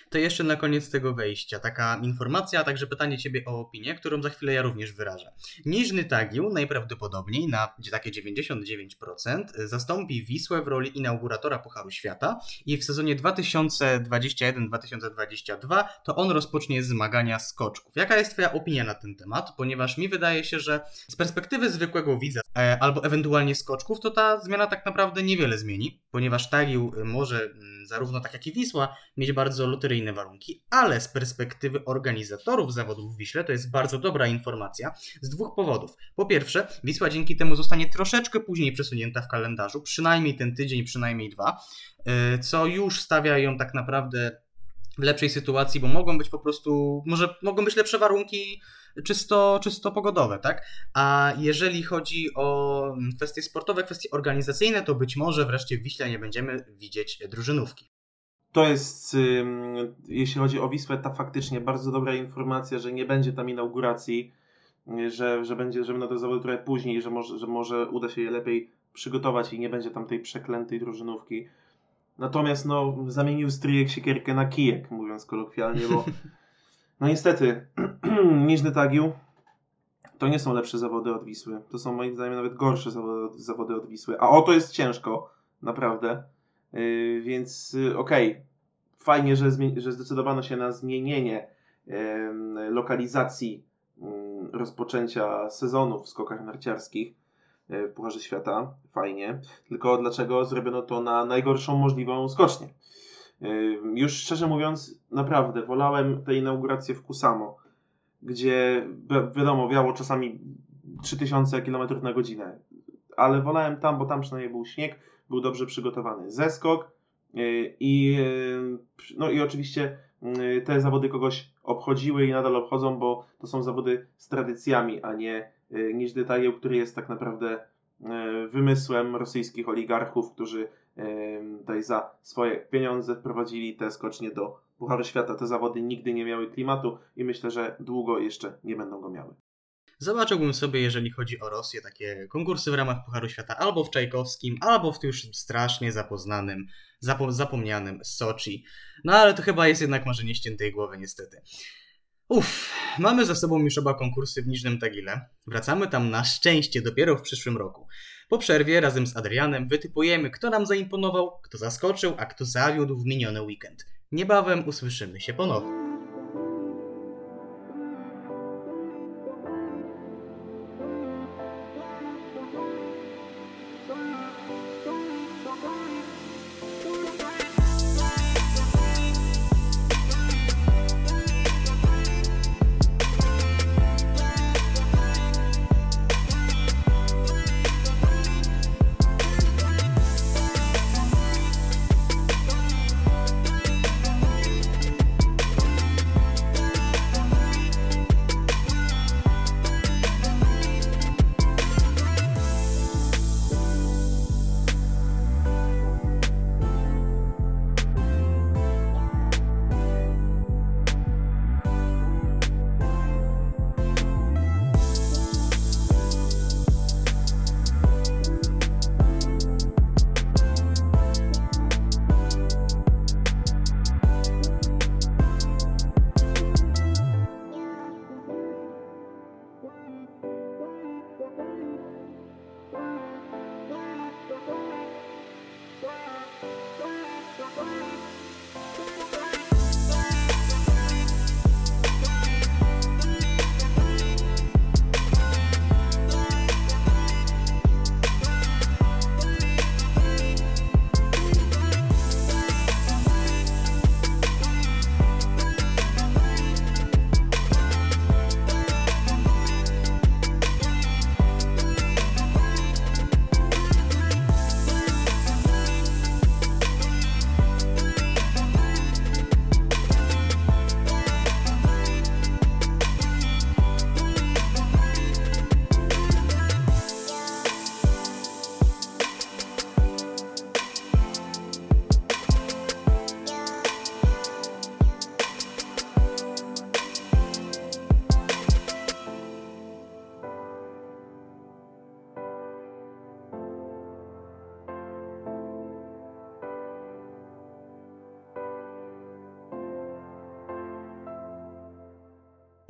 To jeszcze na koniec tego wejścia taka informacja, a także pytanie Ciebie o opinię, którą za chwilę ja również wyrażę. Niżny Tagił najprawdopodobniej na takie 99% zastąpi Wisłę w roli inauguratora Pucharu Świata i w sezonie 2021-2022 to on rozpocznie zmagania skoczków. Jaka jest Twoja opinia na ten temat? Ponieważ mi wydaje się, że z perspektywy zwykłego widza e, albo ewentualnie skoczków, to ta zmiana tak naprawdę niewiele zmieni, ponieważ Tagił może mm, zarówno tak jak i Wisła mieć bardzo loteryjny warunki, ale z perspektywy organizatorów zawodów w Wiśle to jest bardzo dobra informacja z dwóch powodów. Po pierwsze, Wisła dzięki temu zostanie troszeczkę później przesunięta w kalendarzu, przynajmniej ten tydzień, przynajmniej dwa, y, co już stawia ją tak naprawdę w lepszej sytuacji, bo mogą być po prostu, może mogą być lepsze warunki czysto, czysto pogodowe, tak? A jeżeli chodzi o kwestie sportowe, kwestie organizacyjne, to być może wreszcie w Wiśle nie będziemy widzieć drużynówki to jest, jeśli chodzi o Wisłę, ta faktycznie bardzo dobra informacja, że nie będzie tam inauguracji, że, że, będzie, że będą te zawody trochę później, że może, że może uda się je lepiej przygotować i nie będzie tam tej przeklętej drużynówki. Natomiast no, zamienił stryjek siekierkę na kijek, mówiąc kolokwialnie, bo no niestety, Niżny Tagił to nie są lepsze zawody od Wisły. To są moim zdaniem nawet gorsze zawody, zawody od Wisły. A o to jest ciężko, naprawdę. Yy, więc yy, okej, okay. Fajnie, że, że zdecydowano się na zmienienie lokalizacji mm, rozpoczęcia sezonu w skokach narciarskich yy, w Pucharze Świata. Fajnie. Tylko dlaczego zrobiono to na najgorszą możliwą skocznię? Już szczerze mówiąc, naprawdę wolałem tę inaugurację w Kusamo, gdzie wiadomo, wiało czasami 3000 km na godzinę, ale wolałem tam, bo tam przynajmniej był śnieg, był dobrze przygotowany zeskok i, y, no i oczywiście y, te zawody kogoś obchodziły i nadal obchodzą, bo to są zawody z tradycjami, a nie niż detaliu, który jest tak naprawdę wymysłem rosyjskich oligarchów, którzy tutaj za swoje pieniądze wprowadzili te skocznie do Pucharu Świata. Te zawody nigdy nie miały klimatu i myślę, że długo jeszcze nie będą go miały. Zobaczyłbym sobie, jeżeli chodzi o Rosję, takie konkursy w ramach Pucharu Świata albo w Czajkowskim, albo w już strasznie zapoznanym, zapo zapomnianym Soczi. No ale to chyba jest jednak marzenie ściętej głowy, niestety. Uff, mamy za sobą już oba konkursy w Niżnym Tagile. Wracamy tam na szczęście dopiero w przyszłym roku. Po przerwie razem z Adrianem wytypujemy, kto nam zaimponował, kto zaskoczył, a kto zawiódł w miniony weekend. Niebawem usłyszymy się ponownie.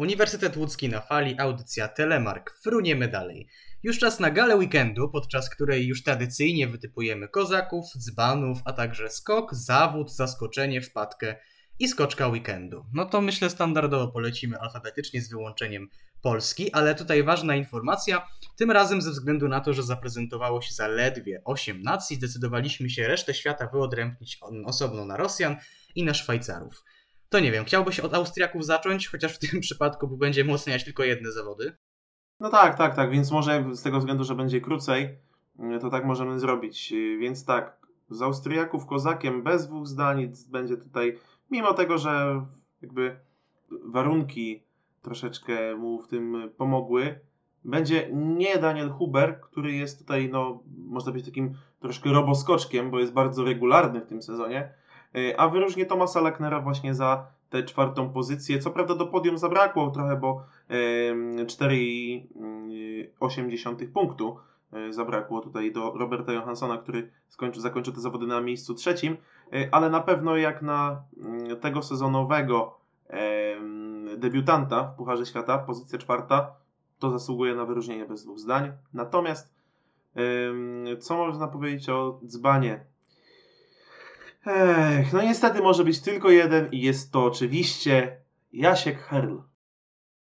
Uniwersytet Łódzki na fali, audycja Telemark. Fruniemy dalej. Już czas na galę weekendu, podczas której już tradycyjnie wytypujemy kozaków, dzbanów, a także skok, zawód, zaskoczenie, wpadkę i skoczka weekendu. No to myślę standardowo polecimy alfabetycznie z wyłączeniem Polski, ale tutaj ważna informacja. Tym razem ze względu na to, że zaprezentowało się zaledwie 8 nacji, zdecydowaliśmy się resztę świata wyodrębnić osobno na Rosjan i na Szwajcarów. To nie wiem, chciałbyś od Austriaków zacząć, chociaż w tym przypadku będzie mocniać tylko jedne zawody. No tak, tak, tak, więc może z tego względu, że będzie krócej, to tak możemy zrobić. Więc tak, z Austriaków kozakiem bez dwóch zdań będzie tutaj, mimo tego, że jakby warunki troszeczkę mu w tym pomogły, będzie nie Daniel Huber, który jest tutaj, no, można być takim troszkę roboskoczkiem, bo jest bardzo regularny w tym sezonie, a wyróżnię Tomasa Lacknera właśnie za tę czwartą pozycję. Co prawda do podium zabrakło trochę, bo 4,8 punktu e, zabrakło tutaj do Roberta Johanssona, który skończył, zakończył te zawody na miejscu trzecim, ale na pewno jak na mm, tego sezonowego debiutanta w Pucharze Świata, pozycja czwarta, to zasługuje na wyróżnienie bez dwóch zdań. Natomiast co można powiedzieć o dzbanie Ech, no niestety może być tylko jeden i jest to oczywiście Jasiek Herl.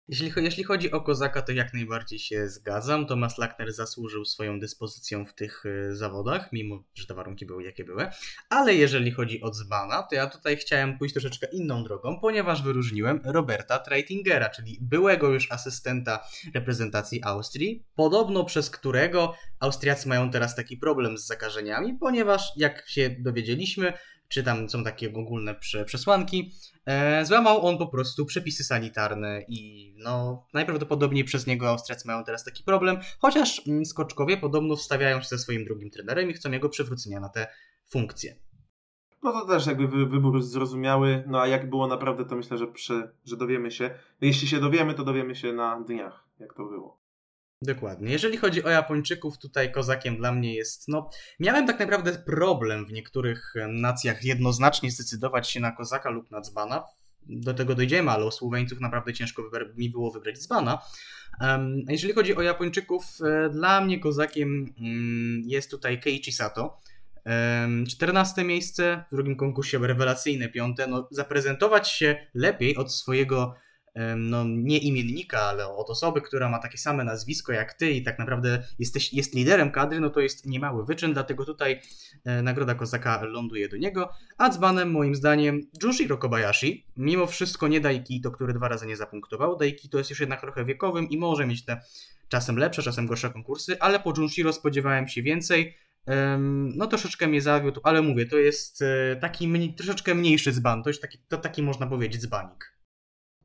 Jeśli, jeśli chodzi o Kozaka, to jak najbardziej się zgadzam. Tomasz Lackner zasłużył swoją dyspozycją w tych y, zawodach, mimo że te warunki były jakie były. Ale jeżeli chodzi o Dzbana, to ja tutaj chciałem pójść troszeczkę inną drogą, ponieważ wyróżniłem Roberta Treitingera, czyli byłego już asystenta reprezentacji Austrii, podobno przez którego Austriacy mają teraz taki problem z zakażeniami, ponieważ jak się dowiedzieliśmy, czy tam są takie ogólne przesłanki, e, złamał on po prostu przepisy sanitarne i no najprawdopodobniej przez niego Austriacy mają teraz taki problem, chociaż mm, Skoczkowie podobno wstawiają się ze swoim drugim trenerem i chcą jego przywrócenia na te funkcje. No to też jakby wy, wybór zrozumiały, no a jak było naprawdę to myślę, że, przy, że dowiemy się. Jeśli się dowiemy, to dowiemy się na dniach, jak to było. Dokładnie. Jeżeli chodzi o Japończyków, tutaj kozakiem dla mnie jest, no, miałem tak naprawdę problem w niektórych nacjach jednoznacznie zdecydować się na kozaka lub na dzbana. Do tego dojdziemy, ale o Słoweńców naprawdę ciężko mi było wybrać dzbana. Jeżeli chodzi o Japończyków, e, dla mnie kozakiem mm, jest tutaj Keiichi Sato. 14 miejsce, w drugim konkursie rewelacyjne piąte. No, zaprezentować się lepiej od swojego no, nie imiennika, ale od osoby, która ma takie same nazwisko jak ty i tak naprawdę jesteś, jest liderem kadry, no to jest niemały wyczyn, dlatego tutaj e, nagroda Kozaka ląduje do niego. A dzbanem moim zdaniem Junshiro Kobayashi, mimo wszystko nie Daikito, który dwa razy nie zapunktował. Daikito jest już jednak trochę wiekowym i może mieć te czasem lepsze, czasem gorsze konkursy, ale po Junshiro spodziewałem się więcej. No troszeczkę mnie zawiódł, ale mówię, to jest e, taki mniej, troszeczkę mniejszy dzban, to jest taki, to taki można powiedzieć dzbanik.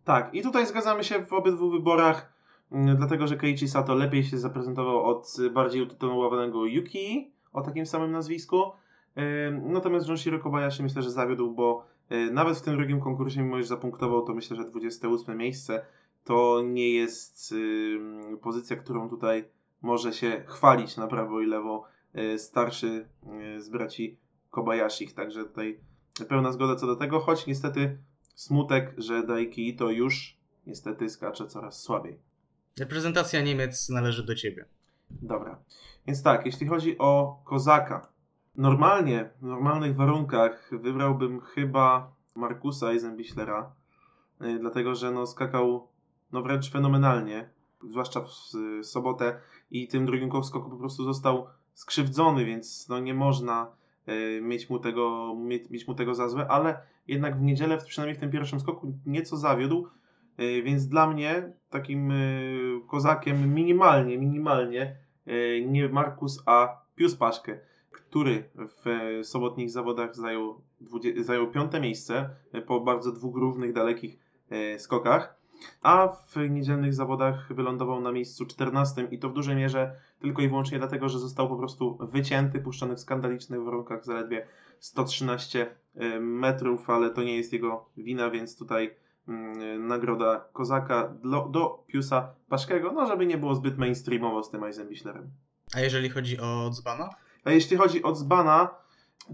Tak, i tutaj zgadzamy się w obydwu wyborach, mm, dlatego że Keiichi Sato lepiej się zaprezentował od bardziej utytułowanego Yuki o takim samym nazwisku. Natomiast Junshiro Kobayashi myślę, że zawiódł, bo e, nawet w tym drugim konkursie, mimo że zapunktował, to myślę, że 28 miejsce to nie jest pozycja, którą tutaj może się chwalić na prawo i lewo e, starszy e, z braci Kobayashi. Także tutaj pełna zgoda co do tego, choć niestety Smutek, że Daiki to już niestety skacze coraz słabiej. Reprezentacja Niemiec należy do ciebie. Dobra. Więc tak, jeśli chodzi o Kozaka, normalnie, w normalnych warunkach wybrałbym chyba Markusa Eisenbichlera, yy, dlatego że no, skakał no, wręcz fenomenalnie, zwłaszcza w sobotę i tym drugim skoku po prostu został skrzywdzony, więc no, nie można mieć mu tego, mieć, mieć mu tego za złe, ale jednak w niedzielę, przynajmniej w tym pierwszym skoku, nieco zawiódł, e, więc dla mnie takim e, kozakiem minimalnie, minimalnie e, nie Markus, a Pius Paszkę, który w sobotnich zawodach zajął, zajął piąte miejsce po bardzo dwóch równych, dalekich skokach, a w niedzielnych zawodach wylądował na miejscu 14 i to w dużej mierze tylko i wyłącznie dlatego, że został po prostu wycięty, puszczony w skandalicznych warunkach zaledwie 113 e, metrów, ale to nie jest jego wina, więc tutaj mm, nagroda Kozaka do, do Piusa Paszkego, no żeby nie było zbyt mainstreamowo z tym Eisenbichlerem. A jeżeli chodzi o Dzbana? A jeśli chodzi o Dzbana,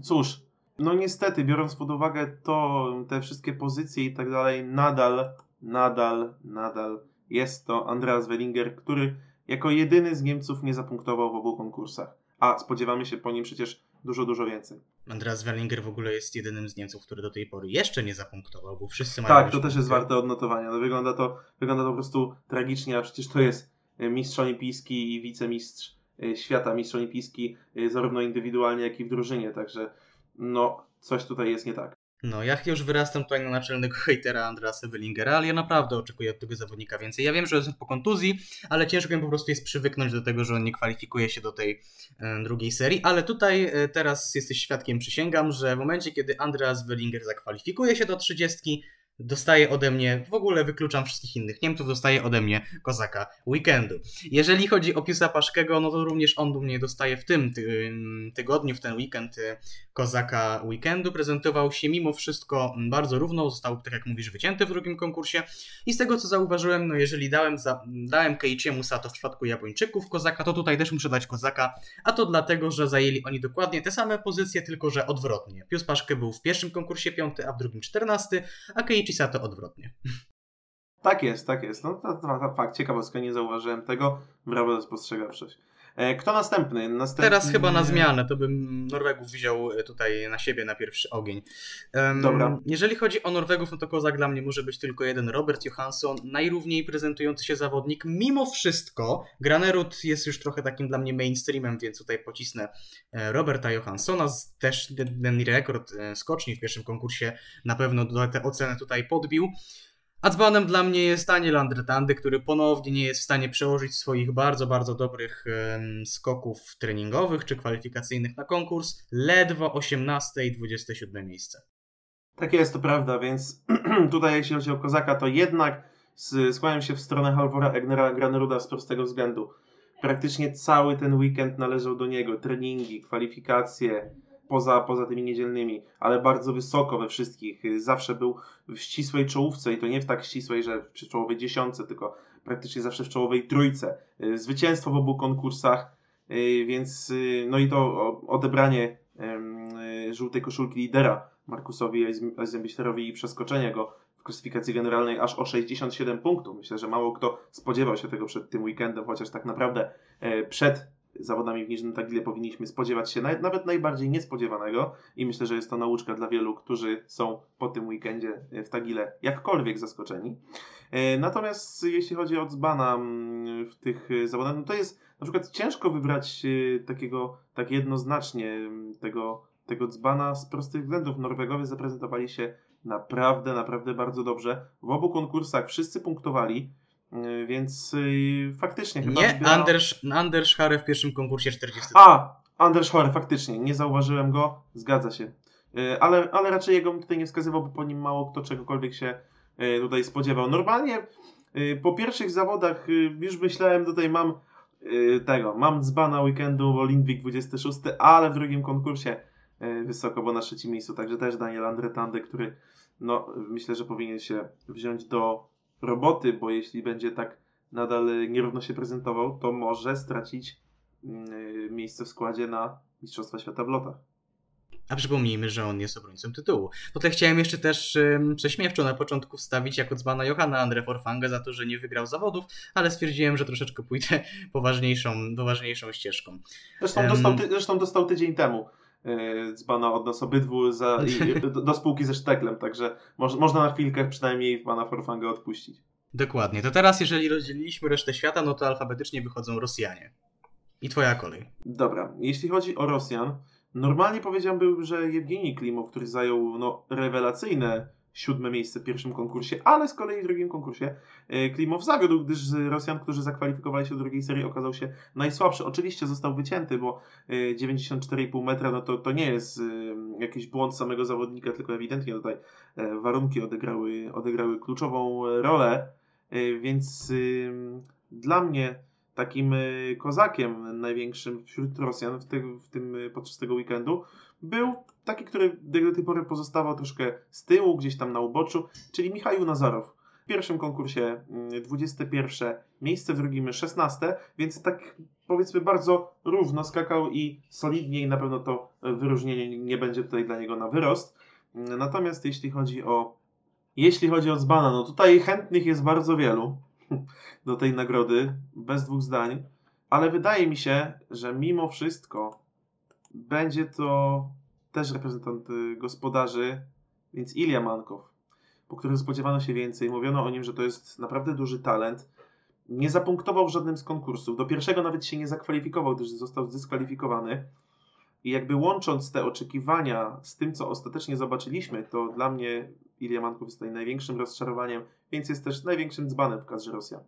cóż, no niestety, biorąc pod uwagę to, te wszystkie pozycje i tak dalej, nadal nadal, nadal jest to Andreas Wellinger, który jako jedyny z Niemców nie zapunktował w obu konkursach. A spodziewamy się po nim przecież dużo, dużo więcej. Andreas Wellinger w ogóle jest jedynym z Niemców, który do tej pory jeszcze nie zapunktował, bo wszyscy mają. Tak, to też jest warte odnotowania. No, wygląda, to, wygląda to po prostu tragicznie, a przecież to jest e, mistrz olimpijski i wicemistrz e, świata, mistrz olimpijski, e, zarówno indywidualnie, jak i w drużynie. Także no, coś tutaj jest nie tak. No, ja już wyrastam tutaj na naczelnego hejtera Andrasa Wellingera, ale ja naprawdę oczekuję od tego zawodnika więcej. Ja wiem, że jest po kontuzji, ale ciężko mi po prostu jest przywyknąć do tego, że on nie kwalifikuje się do tej e, drugiej serii, ale tutaj e, teraz jesteś świadkiem, przysięgam, że w momencie, kiedy Andreas Wellinger zakwalifikuje się do 30, dostaje ode mnie, w ogóle wykluczam wszystkich innych Niemców, dostaje ode mnie kozaka weekendu. Jeżeli chodzi o Piusa Paszkego, no to również on do mnie dostaje w tym tygodniu, w ten weekend y, kozaka weekendu. Prezentował się mimo wszystko bardzo równo, został, tak jak mówisz, wycięty w drugim konkursie i z tego co zauważyłem, no jeżeli dałem, za, dałem Keiichiemu Sato w przypadku Japończyków kozaka, to tutaj też muszę dać kozaka, a to dlatego, że zajęli oni dokładnie te same pozycje, tylko że odwrotnie. Pius Paszke był w pierwszym konkursie piąty, a w drugim czternasty, a Keiichi to odwrotnie. Tak jest, tak jest. No to, to, to fakt, ciekawostka, nie zauważyłem tego. Brawo za spostrzegawczość. E, kto następny? następny? Teraz chyba na zmianę, to bym Norwegów wziął e, tutaj na siebie na pierwszy ogień. Um, Dobra. Jeżeli chodzi o Norwegów, no to kozak dla mnie może być tylko jeden. Robert Johansson, najrówniej prezentujący się zawodnik. Mimo wszystko, Granerud jest już trochę takim dla mnie mainstreamem, więc tutaj pocisnę e, Roberta Johanssona. Też ten rekord skoczni w pierwszym konkursie na pewno tę ocenę tutaj podbił. A dzbanem dla mnie jest Daniel Andretandy, który ponownie nie jest w stanie przełożyć swoich bardzo, bardzo dobrych skoków treningowych czy kwalifikacyjnych na konkurs. Ledwo 18 i 27 miejsce. Tak jest, to prawda, więc tutaj jeśli chodzi o Kozaka, to jednak skłaniam się w stronę Halvora Egnera Graneruda z prostego względu. Praktycznie cały ten weekend należał do niego. Treningi, kwalifikacje, poza, poza tymi niedzielnymi, ale bardzo wysoko we wszystkich. Zawsze był w ścisłej czołówce i to nie w tak ścisłej, że przy czołowej dziesiątce, tylko praktycznie zawsze w czołowej trójce. Zwycięstwo w obu konkursach, y, więc y, no i to odebranie y, żółtej koszulki lidera Markusowi Eisenbichlerowi i przeskoczenie go w klasyfikacji generalnej aż o 67 punktów. Myślę, że mało kto spodziewał się tego przed tym weekendem, chociaż tak naprawdę e, przed zawodami w Niżnym Tagile powinniśmy spodziewać się nawet najbardziej niespodziewanego i myślę, że jest to nauczka dla wielu, którzy są po tym weekendzie w Tagile jakkolwiek zaskoczeni. E, natomiast jeśli chodzi o Dzbana mm, w tych zawodach, no to jest na przykład ciężko wybrać e, takiego tak jednoznacznie mm, tego, tego Dzbana z prostych względów. Norwegowie zaprezentowali się naprawdę, naprawdę bardzo dobrze. W obu konkursach wszyscy punktowali. Y, więc yy, faktycznie chyba. Nie. Anders, Anders Hare w pierwszym konkursie 40. A, Anders Hare, faktycznie, nie zauważyłem go, zgadza się. Yy, ale, ale raczej jego tutaj nie wskazywał, bo po nim mało kto czegokolwiek się tutaj spodziewał. Normalnie y, po pierwszych zawodach y, już myślałem, tutaj mam y, tego, mam dzbana weekendu Olimpik 26, ale w drugim konkursie wysoko, bo na trzecim miejscu, także też Daniel Andretande, który no, myślę, że powinien się wziąć do roboty, bo jeśli będzie tak nadal nierówno się prezentował, to może stracić mm, miejsce w składzie na Mistrzostwa Świata w lotach. A przypomnijmy, że on jest obrońcą tytułu. Tutaj chciałem jeszcze też um, prześmiewczo na początku wstawić jako dzbana Johanna Andre Forfanga za to, że nie wygrał zawodów, ale stwierdziłem, że troszeczkę pójdę poważniejszą, poważniejszą ścieżką. Zresztą, dostał, ty, zresztą dostał tydzień temu dzbana od nas obydwu za, i, do, do, spółki ze Szteklem, także moż, można na chwilkę przynajmniej pana Forfanga odpuścić. Dokładnie. To teraz, jeżeli rozdzieliliśmy resztę świata, no to alfabetycznie wychodzą Rosjanie. I twoja kolej. Dobra. Jeśli chodzi o Rosjan, normalnie powiedziałbym, że Jewgeni Klimow, który zajął no, rewelacyjne siódme miejsce w pierwszym konkursie, ale z kolei w drugim konkursie e, Klimow zawiódł, gdyż Rosjan, którzy zakwalifikowali się do drugiej serii, okazał się najsłabszy. Oczywiście został wycięty, bo 94,5 e, metra no to, to nie jest e, jakiś błąd samego zawodnika, tylko ewidentnie tutaj warunki odegrały, odegrały kluczową rolę, więc dla mnie takim kozakiem największym wśród Rosjan w, w tym podczas tego weekendu był taki, który do tej pory pozostawał troszkę z tyłu, gdzieś tam na uboczu, czyli Michał Nazarow. W pierwszym konkursie 21 mm, miejsce, w drugim 16, więc tak powiedzmy bardzo równo skakał i solidnie i na pewno to wyróżnienie nie będzie tutaj dla niego na wyrost. Natomiast jeśli chodzi o Jeśli chodzi o Dzbana, no tutaj chętnych jest bardzo wielu do tej nagrody, bez dwóch zdań, ale wydaje mi się, że mimo wszystko będzie to też reprezentant y, gospodarzy, więc Ilja Mankow, po którym spodziewano się więcej. Mówiono o nim, że to jest naprawdę duży talent. Nie zapunktował w żadnym z konkursów. Do pierwszego nawet się nie zakwalifikował, gdyż został zdyskwalifikowany. I jakby łącząc te oczekiwania z tym, co ostatecznie zobaczyliśmy, to dla mnie Ilja Mankow jest tutaj największym rozczarowaniem, więc jest też największym dzbanem w kadrze Rosjan.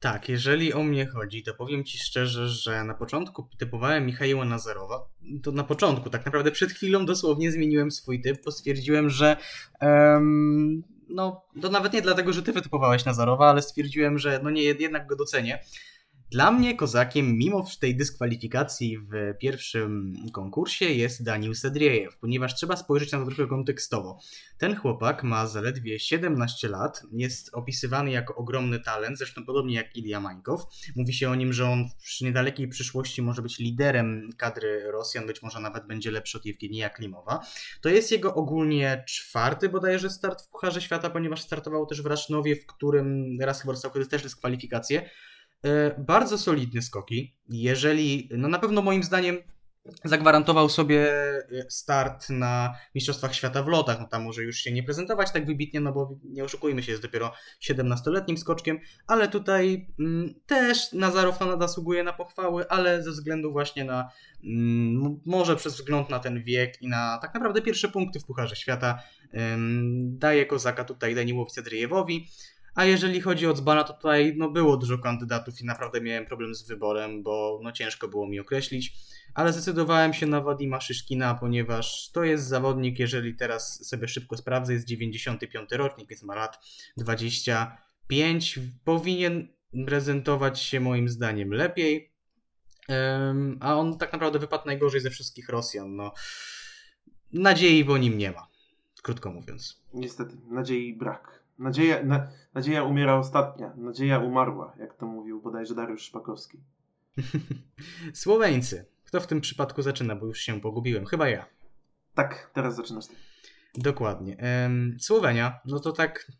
Tak, jeżeli o mnie chodzi, to powiem Ci szczerze, że na początku typowałem Michała Nazarowa. To na początku, tak naprawdę przed chwilą dosłownie zmieniłem swój typ, bo stwierdziłem, że um, no, to nawet nie dlatego, że Ty wytypowałeś Nazarowa, ale stwierdziłem, że no nie, jednak go docenię. Dla mnie kozakiem, mimo tej dyskwalifikacji w pierwszym konkursie, jest Daniel Sedriejew, ponieważ trzeba spojrzeć na to trochę kontekstowo. Ten chłopak ma zaledwie 17 lat, jest opisywany jako ogromny talent, zresztą podobnie jak Ilya Mańkow. Mówi się o nim, że on w niedalekiej przyszłości może być liderem kadry Rosjan, być może nawet będzie lepszy od Jewgenija Klimowa. To jest jego ogólnie czwarty bodajże start w Pucharze Świata, ponieważ startował też w Rasznowie, w którym raz chyba dostał też dyskwalifikację. E, bardzo solidne skoki. Jeżeli, no na pewno moim zdaniem zagwarantował sobie e, start na Mistrzostwach Świata w lotach. No tam może już się nie prezentować tak wybitnie, no bo nie oszukujmy się, jest dopiero 17-letnim skoczkiem, ale tutaj mm, też Nazarow zasługuje na pochwały, ale ze względu właśnie na, mm, może przez wzgląd na ten wiek i na tak naprawdę pierwsze punkty w Pucharze Świata ym, daje kozaka tutaj Daniłowi Cedryjewowi. A jeżeli chodzi o Dzbana, to tutaj no, było dużo kandydatów i naprawdę miałem problem z wyborem, bo no, ciężko było mi określić. Ale zdecydowałem się na Wadima Szyszkina, ponieważ to jest zawodnik, jeżeli teraz sobie szybko sprawdzę, jest 95 rocznik, jest ma lat 25. Powinien prezentować się moim zdaniem lepiej. Um, a on tak naprawdę wypadł najgorzej ze wszystkich Rosjan. No, nadziei po nim nie ma, krótko mówiąc. Niestety, nadziei brak. Nadzieja, na, nadzieja umiera ostatnia, nadzieja umarła, jak to mówił bodajże Dariusz Szpakowski. Słoweńcy. Kto w tym przypadku zaczyna, bo już się pogubiłem? Chyba ja. Tak, teraz zaczynasz ty. Dokładnie. Słowenia, no to tak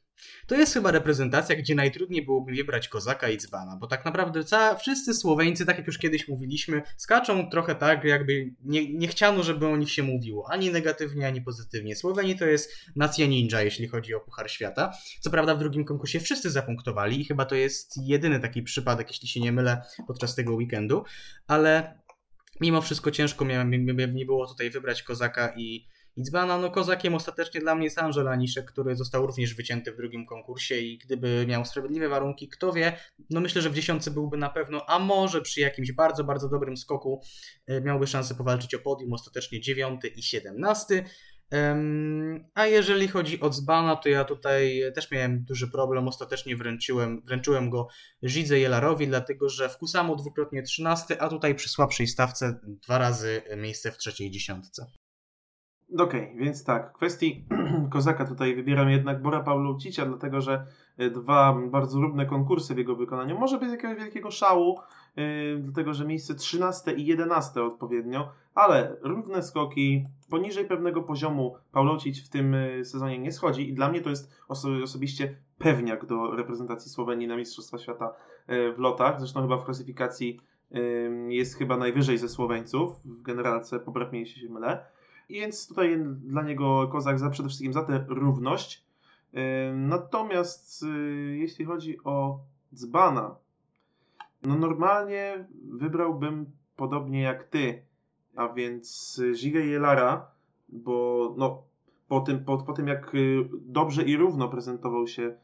to jest chyba reprezentacja, gdzie najtrudniej byłoby wybrać kozaka i dzbana, bo tak naprawdę ca- wszyscy Słoweńcy, tak jak już kiedyś mówiliśmy, skaczą trochę tak, jakby nie, nie chciano, żeby o nich się mówiło, ani negatywnie, ani pozytywnie. Słowenii to jest nacja ninja, jeśli chodzi o Puchar Świata. Co prawda w drugim konkursie wszyscy zapunktowali i chyba to jest jedyny taki przypadek, jeśli się nie mylę, podczas tego weekendu, ale mimo wszystko ciężko miałem, nie było tutaj wybrać kozaka i Idzbana, no kozakiem ostatecznie dla mnie jest Angel Aniszek, który został również wycięty w drugim konkursie i gdyby miał sprawiedliwe warunki, kto wie, no myślę, że w dziesiątce byłby na pewno, a może przy jakimś bardzo, bardzo dobrym skoku e, miałby szansę powalczyć o podium, ostatecznie dziewiąty i siedemnasty. A jeżeli chodzi o Dzbana, to ja tutaj też miałem duży problem. Ostatecznie wręczyłem, wręczyłem go Żidze Jelarowi, dlatego że w Kusamo dwukrotnie trzynasty, a tutaj przy słabszej stawce dwa razy miejsce w trzeciej dziesiątce. Okej, okay, więc tak, kwestii Kozaka tutaj wybieram jednak Bora Pawlucicia, dlatego że e, dwa bardzo równe konkursy w jego wykonaniu. Może być jakiegoś wielkiego szału, yy, dlatego że miejsce 13 i 11 odpowiednio, ale równe skoki, poniżej pewnego poziomu Pawlocic w tym e, sezonie nie schodzi i dla mnie to jest oso osobiście pewniak do reprezentacji Słowenii na Mistrzostwa Świata w lotach. Zresztą chyba w klasyfikacji jest chyba najwyżej ze Słoweńców w generalce, popraw mnie jeśli się mylę. Więc tutaj dla niego Kozak za, przede wszystkim za tę równość. Natomiast y, jeśli chodzi o Dzbana, no normalnie wybrałbym podobnie jak ty, a więc Zigę Jelara, bo no, po, tym, po, po tym jak y, dobrze i równo prezentował się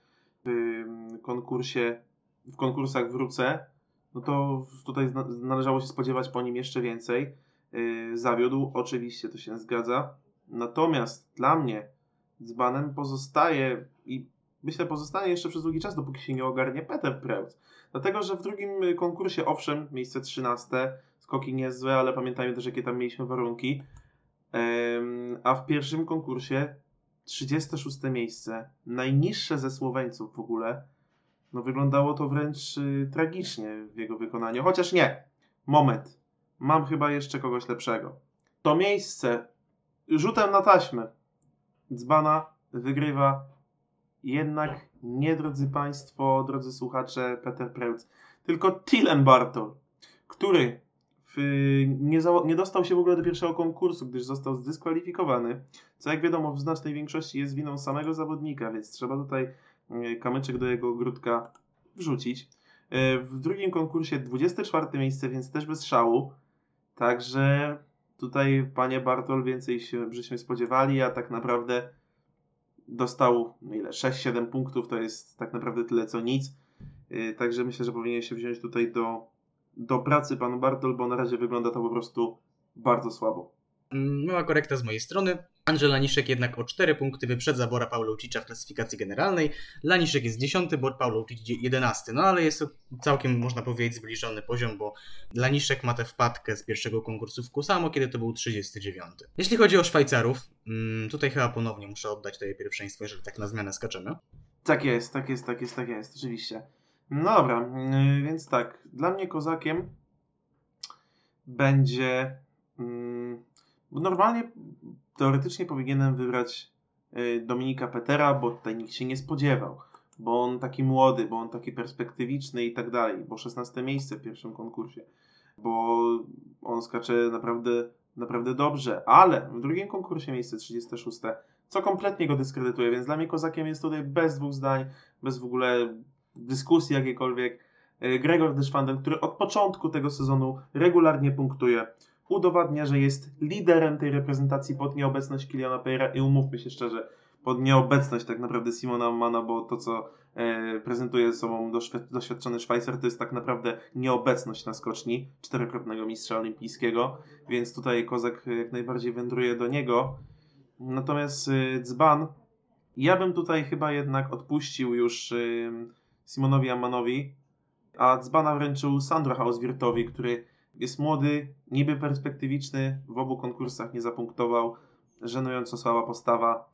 w konkursie, w konkursach wrócę, no to tutaj należało się spodziewać po nim jeszcze więcej. Y, zawiódł, oczywiście to się zgadza. Natomiast dla mnie dzbanem pozostaje i myślę pozostanie jeszcze przez długi czas, dopóki się nie ogarnie Peter Preutz. Dlatego, że w drugim konkursie, owszem, miejsce 13, skoki niezłe, ale pamiętajmy też, jakie tam mieliśmy warunki. A w pierwszym konkursie 36 miejsce, najniższe ze Słoweńców w ogóle. No wyglądało to wręcz y, tragicznie w jego wykonaniu. Chociaż nie. Moment mam chyba jeszcze kogoś lepszego. To miejsce rzutem na taśmę dzbana wygrywa jednak nie, drodzy Państwo, drodzy słuchacze, Peter Preutz, tylko Tilen Bartol, który w, nie, za, nie dostał się w ogóle do pierwszego konkursu, gdyż został zdyskwalifikowany, co jak wiadomo w znacznej większości jest winą samego zawodnika, więc trzeba tutaj e, kamyczek do jego ogródka wrzucić. E, w drugim konkursie 24 miejsce, więc też bez szału. Także tutaj panie Bartol więcej się, żeśmy spodziewali, a tak naprawdę dostał no ile 6-7 punktów, to jest tak naprawdę tyle co nic. E, także myślę, że powinien się wziąć tutaj do, do pracy pan Bartol, bo na razie wygląda to po prostu bardzo słabo. Mm, mała korekta z mojej strony. Andrzej Laniszek jednak o 4 punkty wyprzedza Bora Pawłowicza w klasyfikacji generalnej. Laniszek jest 10, Bor Pawłowicz 11. No ale jest to całkiem, można powiedzieć, zbliżony poziom, bo Laniszek ma tę wpadkę z pierwszego konkursu w Kusamo, kiedy to był 39. Jeśli chodzi o Szwajcarów, mm, tutaj chyba ponownie muszę oddać tutaj pierwszeństwo, jeżeli tak na zmianę skaczemy. Tak jest, tak jest, tak jest, tak jest, oczywiście. No dobra, mm, więc tak, dla mnie kozakiem będzie... Normalnie teoretycznie powinienem wybrać y, Dominika Petera, bo tutaj nikt się nie spodziewał, bo on taki młody, bo on taki perspektywiczny i tak dalej, bo 16 miejsce w pierwszym konkursie, bo on skacze naprawdę, naprawdę dobrze, ale w drugim konkursie miejsce 36, co kompletnie go dyskredytuje, więc dla mnie kozakiem jest tutaj bez dwóch zdań, bez w ogóle dyskusji jakiejkolwiek. Y, Gregor Deschwanden, który od początku tego sezonu regularnie punktuje udowadnia, że jest liderem tej reprezentacji pod nieobecność Kiliana Pejra i umówmy się szczerze, pod nieobecność tak naprawdę Simona Mana, bo to co e, prezentuje sobą doświadczony Szwajcar to jest tak naprawdę nieobecność na skoczni czterokrotnego mistrza olimpijskiego, więc tutaj Kozak jak najbardziej wędruje do niego. Natomiast e, Dzban, ja bym tutaj chyba jednak odpuścił już e, Simonowi Amanowi, a Dzbana wręczył Sandro Hauswirtowi, który jest młody, niby perspektywiczny, w obu konkursach nie zapunktował, żenująco słaba postawa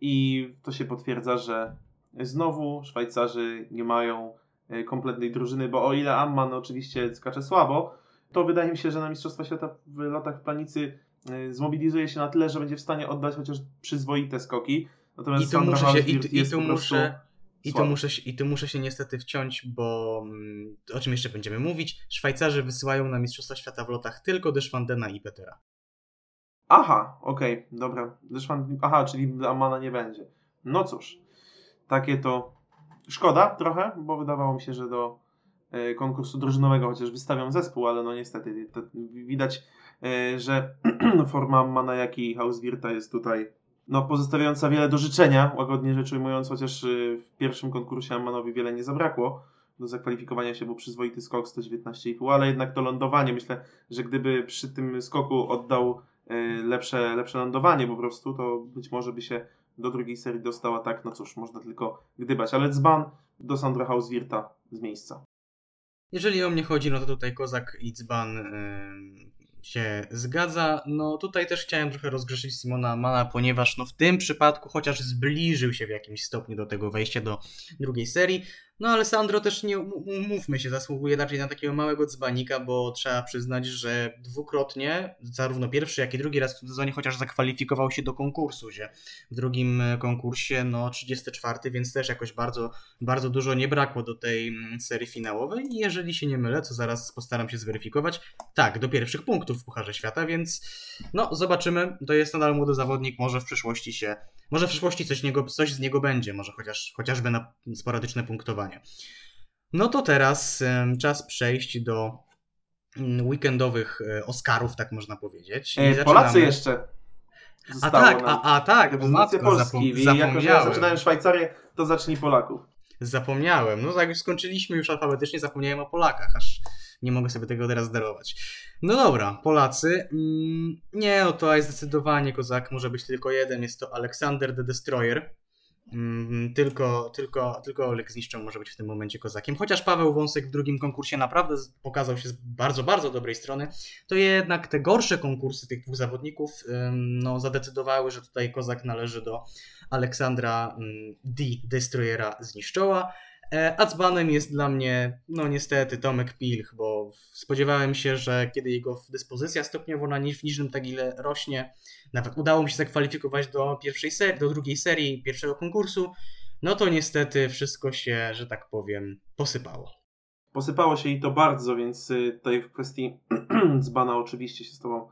i to się potwierdza, że znowu Szwajcarzy nie mają e, kompletnej drużyny, bo o ile Amman oczywiście skacze słabo, to wydaje mi się, że na Mistrzostwa Świata w latach w planicy e, zmobilizuje się na tyle, że będzie w stanie oddać chociaż przyzwoite skoki. Natomiast I tu muszę się, i, i tu muszę, i tu, muszę, I tu muszę się niestety wciąć, bo mm, o czym jeszcze będziemy mówić? Szwajcarzy wysyłają na Mistrzostwa Świata w lotach tylko Deschwandena i Petera. Aha, okej, okay, dobra. Deschwand... Aha, czyli Amana nie będzie. No cóż, takie to szkoda trochę, bo wydawało mi się, że do e, konkursu drużynowego chociaż wystawiam zespół, ale no niestety widać, e, że forma Mana jak i Hauswirta jest tutaj no, pozostawiająca wiele do życzenia, łagodnie rzecz ujmując, chociaż y, w pierwszym konkursie Ammanowi wiele nie zabrakło do zakwalifikowania się, był przyzwoity skok 119,5, ale jednak to lądowanie, myślę, że gdyby przy tym skoku oddał y, lepsze, lepsze lądowanie po prostu, to być może by się do drugiej serii dostała tak, no cóż, można tylko gdybać, ale dzban do Sandra Hauswirta z miejsca. Jeżeli o mnie chodzi, no to tutaj Kozak i dzban się zgadza. No tutaj też chciałem trochę rozgrzeszyć Simona Mana, ponieważ no w tym przypadku chociaż zbliżył się w jakimś stopniu do tego wejścia do drugiej serii, no ale Sandro też nie umówmy się, zasługuje raczej na takiego małego dzbanika, bo trzeba przyznać, że dwukrotnie, zarówno pierwszy, jak i drugi raz w tym sezonie chociaż zakwalifikował się do konkursu, że w drugim konkursie no 34, więc też jakoś bardzo, bardzo dużo nie brakło do tej serii finałowej. I jeżeli się nie mylę, co zaraz postaram się zweryfikować, tak, do pierwszych punktów w Pucharze Świata, więc no zobaczymy, to jest nadal młody zawodnik, może w przyszłości się może w przyszłości coś, niego, coś z niego będzie, może chociaż, chociażby na sporadyczne punktowanie. No to teraz czas przejść do mm, weekendowych e, Oscarów, tak można powiedzieć. E, Polacy jeszcze. A tak, a, a tak, matko, Polski. Zapom- jako, że ja zaczynałem Szwajcarię, to zacznij Polaków. Zapomniałem. No tak, już skończyliśmy już alfabetycznie, zapomniałem o Polakach, aż nie mogę sobie tego teraz darować. No dobra, Polacy. Mm, nie, no to zdecydowanie kozak może być tylko jeden. Jest to Aleksander the Destroyer. Mm, tylko, tylko, tylko Olek Zniszczą może być w tym momencie kozakiem. Chociaż Paweł Wąsek w drugim konkursie naprawdę pokazał się z bardzo, bardzo dobrej strony, to jednak te gorsze konkursy tych dwóch zawodników no, zadecydowały, że tutaj kozak należy do Aleksandra mm, D. Destroyera Zniszczoła. E, a dzbanem jest dla mnie, no niestety, Tomek Pilch, bo spodziewałem się, że kiedy jego dyspozycja stopniowo na w niżnym tagile rośnie, nawet udało mi się zakwalifikować do pierwszej serii, do drugiej serii pierwszego konkursu, no to niestety wszystko się, że tak powiem, posypało. Posypało się i to bardzo, więc y, tutaj w kwestii dzbana oczywiście się z Tobą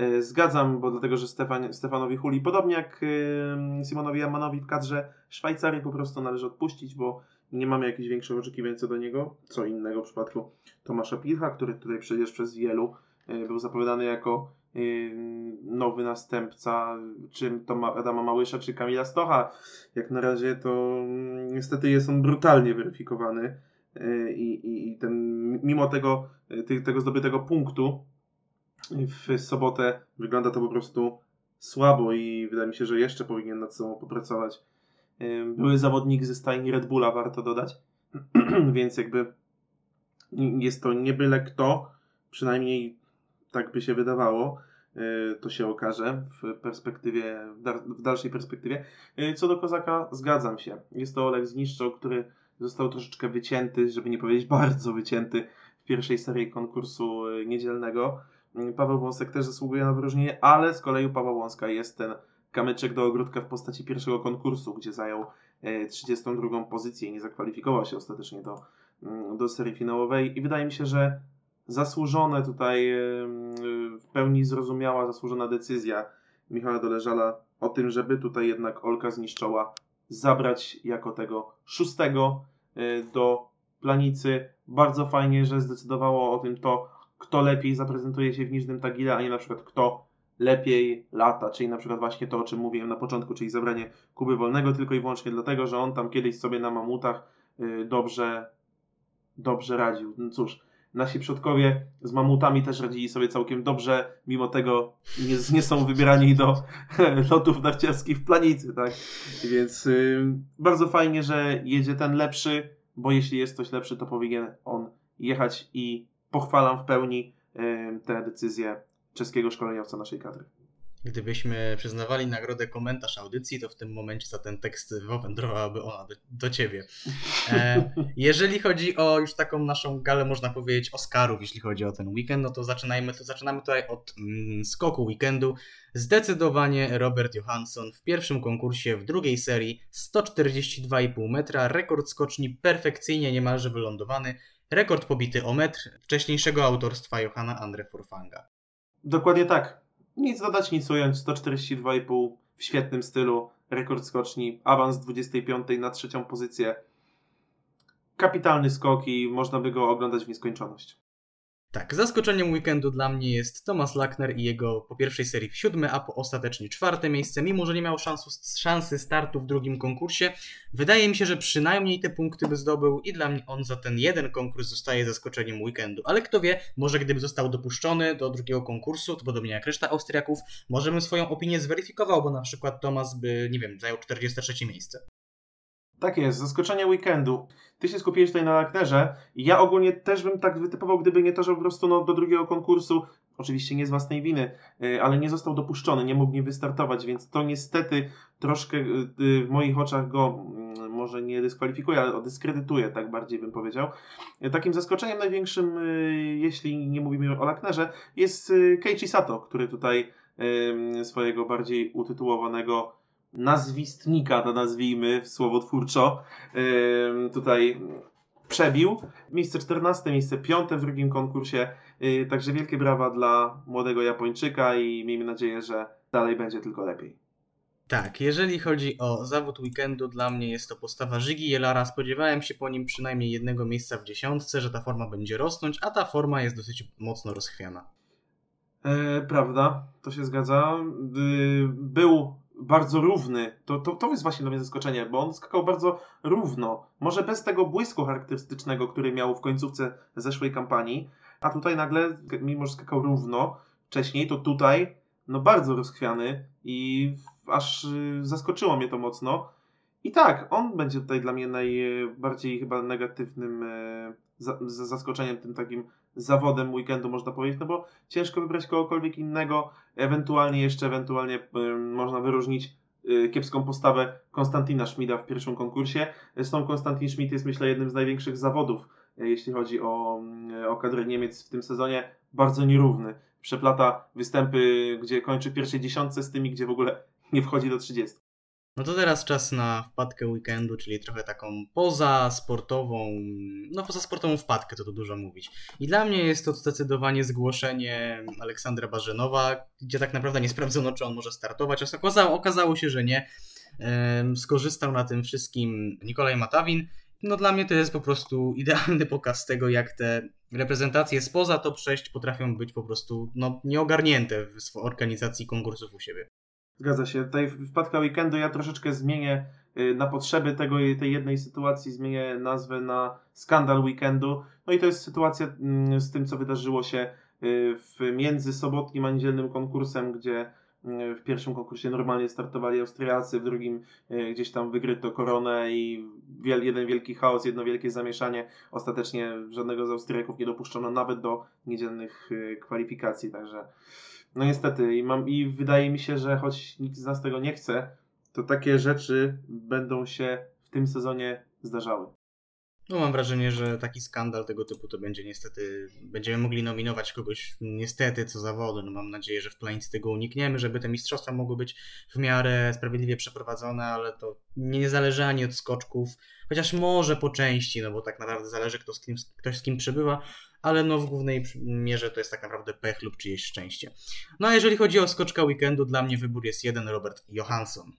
y, zgadzam, bo dlatego, że Stefan, Stefanowi Huli, podobnie jak y, Simonowi Amanowi w kadrze Szwajcarii po prostu należy odpuścić, bo nie mamy jakichś większych oczekiwań co do niego. Co innego w przypadku Tomasza Pilcha, który tutaj przecież przez wielu był zapowiadany jako nowy następca, czy to Adama Małysza, czy Kamila Stocha. Jak na razie to mm, niestety jest on brutalnie weryfikowany y, i, i ten, mimo tego, y, tego zdobytego punktu w sobotę wygląda to po prostu słabo i wydaje mi się, że jeszcze powinien nad sobą popracować. Y, były zawodnik ze stajni Red Bulla, warto dodać, więc jakby jest to nie byle kto, przynajmniej tak by się wydawało. E, to się okaże w perspektywie, w dalszej perspektywie. E, co do Kozaka, zgadzam się. Jest to Olek Zniszczo, który został troszeczkę wycięty, żeby nie powiedzieć bardzo wycięty w pierwszej serii konkursu e, niedzielnego. Paweł Wąsek też zasługuje na wyróżnienie, ale z kolei u Pawła Wąska jest ten kamyczek do ogródka w postaci pierwszego konkursu, gdzie zajął 32 pozycję i nie zakwalifikował się ostatecznie do, mm, do serii finałowej. I wydaje mi się, że zasłużone tutaj, w pełni zrozumiała, zasłużona decyzja Michała Doleżala o tym, żeby tutaj jednak Olka zniszczała zabrać jako tego szóstego e, do planicy. Bardzo fajnie, że zdecydowało o tym to, kto lepiej zaprezentuje się w Niżnym Tagile, a nie na przykład kto lepiej lata, czyli na przykład właśnie to, o czym mówiłem na początku, czyli zabranie Kuby Wolnego tylko i wyłącznie dlatego, że on tam kiedyś sobie na mamutach e, dobrze, dobrze radził. No cóż, nasi przodkowie z mamutami też radzili sobie całkiem dobrze, mimo tego nie, nie są wybierani do lotów narciarskich w planicy, tak? Więc y, bardzo fajnie, że jedzie ten lepszy, bo jeśli jest ktoś lepszy, to powinien on jechać i pochwalam w pełni y, tę decyzję czeskiego szkoleniowca naszej kadry. Gdybyśmy przyznawali nagrodę komentarz audycji, to w tym momencie za ten tekst wędrowałaby ona do, do ciebie. E, jeżeli chodzi o już taką naszą galę, można powiedzieć, Oscarów, jeśli chodzi o ten weekend, no to zaczynajmy, to zaczynamy tutaj od mm, skoku weekendu. Zdecydowanie Robert Johansson w pierwszym konkursie w drugiej serii 142,5 metra, rekord skoczni perfekcyjnie niemalże wylądowany, rekord pobity o metr wcześniejszego autorstwa Johanna Andre Forfanga. Dokładnie tak. Nic dodać, nic ująć. 142,5 w świetnym stylu. Rekord skoczni. Awans 25 na trzecią pozycję. Kapitalny skok i można by go oglądać w nieskończoność. Tak, zaskoczeniem weekendu dla mnie jest Thomas Lackner i jego po pierwszej serii siódme, a po ostatecznie czwarte miejsce, mimo że nie miał szansu, szansy startu w drugim konkursie. Wydaje mi się, że przynajmniej te punkty by zdobył i dla mnie on za ten jeden konkurs zostaje zaskoczeniem weekendu. Ale kto wie, może gdyby został dopuszczony do drugiego konkursu, to podobnie jak reszta Austriaków, może bym swoją opinię zweryfikował, bo na przykład Thomas by, nie wiem, zajął 43 miejsce. Tak jest, zaskoczenie weekendu. Ty się skupiłeś tutaj na Lacknerze i ja ogólnie też bym tak wytypował, gdyby nie to, że po prostu no, do drugiego konkursu, oczywiście nie z własnej winy, y, ale nie został dopuszczony, nie mógł nie wystartować, więc to niestety troszkę y, y, w moich oczach go mm, może nie dyskwalifikuje, ale dyskredytuje, tak bardziej bym powiedział. Takim zaskoczeniem największym, jeśli nie mówimy o Lacknerze, jest Keiichi Sato, który tutaj swojego bardziej utytułowanego nazwistnika, to nazwijmy słowotwórczo, tutaj przebił. Miejsce 14, miejsce 5 w drugim konkursie. Yy, także wielkie brawa dla młodego Japończyka i miejmy nadzieję, że dalej będzie tylko lepiej. Tak, jeżeli chodzi o zawód weekendu, dla mnie jest to postawa Żygi Jelara. Spodziewałem się po nim przynajmniej jednego miejsca w dziesiątce, że ta forma będzie rosnąć, a ta forma jest dosyć mocno rozchwiana. E, prawda, to się zgadza. Yy, był bardzo równy. To, to, to jest właśnie dla mnie zaskoczenie, bo on skakał bardzo równo. Może bez tego błysku charakterystycznego, który miał w końcówce zeszłej kampanii, a tutaj nagle, mimo że skakał równo wcześniej, to tutaj no bardzo rozchwiany i aż y, zaskoczyło mnie to mocno. I tak, on będzie tutaj dla mnie najbardziej chyba negatywnym e, zaskoczeniem, tym takim zawodem weekendu, można powiedzieć, no bo ciężko wybrać kogokolwiek innego, ewentualnie jeszcze, ewentualnie y, można wyróżnić y, kiepską postawę Konstantina Schmida w pierwszym konkursie. Zresztą Konstantin Schmid jest myślę jednym z największych zawodów, jeśli chodzi o, o kadrę Niemiec w tym sezonie, bardzo nierówny. Przeplata występy, gdzie kończy w pierwszej dziesiątce z tymi, gdzie w ogóle nie wchodzi do 30. No to teraz czas na wpadkę weekendu, czyli trochę taką pozasportową, no pozasportową wpadkę, to tu dużo mówić. I dla mnie jest to zdecydowanie zgłoszenie Aleksandra Barzenowa, gdzie tak naprawdę nie sprawdzono, czy on może startować. Okazało się, że nie. Skorzystał na tym wszystkim Nikolaj Matawin. No dla mnie to jest po prostu idealny pokaz tego, jak te reprezentacje spoza top 6 potrafią być po prostu no, nieogarnięte w organizacji konkursów u siebie. Zgadza się. Tutaj wpadka weekendu ja troszeczkę zmienię y, na potrzeby tego, tej jednej sytuacji, zmienię nazwę na skandal weekendu. No i to jest sytuacja mm, z tym, co wydarzyło się y, w między sobotnim a niedzielnym konkursem, gdzie y, w pierwszym konkursie normalnie startowali Austriacy, w drugim gdzieś tam wygryto koronę i jeden wielki chaos, jedno wielkie zamieszanie. Ostatecznie żadnego z Austriaków nie dopuszczono nawet do niedzielnych kwalifikacji, także no niestety i, mam, i wydaje mi się, że choć nikt z nas tego nie chce, to takie rzeczy będą się w tym sezonie zdarzały. No mam wrażenie, że taki skandal tego typu to będzie niestety, będziemy mogli nominować kogoś niestety co zawody. No mam nadzieję, że w planicy tego unikniemy, żeby te mistrzostwa mogły być w miarę sprawiedliwie przeprowadzone, ale to nie zależy ani od skoczków, chociaż może po części, no bo tak naprawdę zależy kto z kim, ktoś z kim przybywa, ale no w głównej mierze to jest tak naprawdę pech lub czyjeś szczęście. No a jeżeli chodzi o skoczka weekendu, dla mnie wybór jest jeden, Robert Johansson.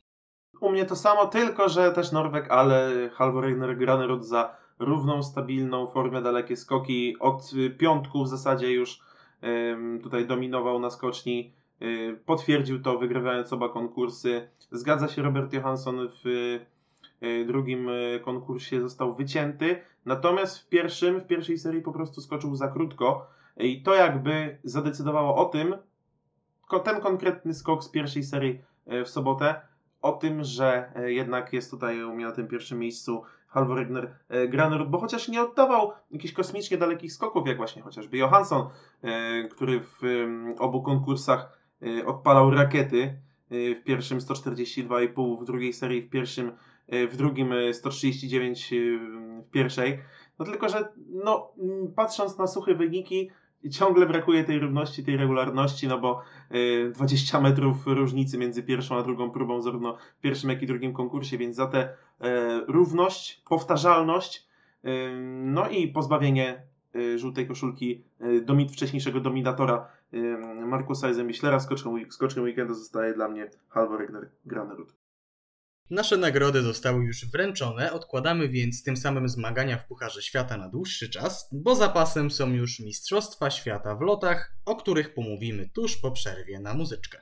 U mnie to samo, tylko że też Norweg, ale Halvor Granerud za równą, stabilną formę, dalekie skoki. Od piątku w zasadzie już tutaj dominował na skoczni. Potwierdził to, wygrywając oba konkursy. Zgadza się Robert Johansson w drugim y, konkursie został wycięty. Natomiast w pierwszym, w pierwszej serii po prostu skoczył za krótko i to jakby zadecydowało o tym, ten konkretny skok z pierwszej serii e, w sobotę, o tym, że jednak jest tutaj u mnie na tym pierwszym miejscu Halvor Egner e, Granerud, bo chociaż nie oddawał jakichś kosmicznie dalekich skoków, jak właśnie chociażby Johansson, który w obu konkursach odpalał rakiety, w pierwszym 142,5, w drugiej serii w pierwszym w drugim 139 w pierwszej. No tylko, że no, patrząc na suche wyniki, ciągle brakuje tej równości, tej regularności, no bo 20 metrów różnicy między pierwszą a drugą próbą, zarówno w pierwszym, jak i drugim konkursie, więc za tę e, równość, powtarzalność, no i pozbawienie żółtej koszulki domit, wcześniejszego dominatora Markusa Eisenbichlera skoczkiem, skoczkiem weekendu zostaje dla mnie Halvor Granerud. Nasze nagrody zostały już wręczone, odkładamy więc tym samym zmagania w Pucharze Świata na dłuższy czas, bo zapasem są już Mistrzostwa Świata w lotach, o których pomówimy tuż po przerwie na muzyczkę.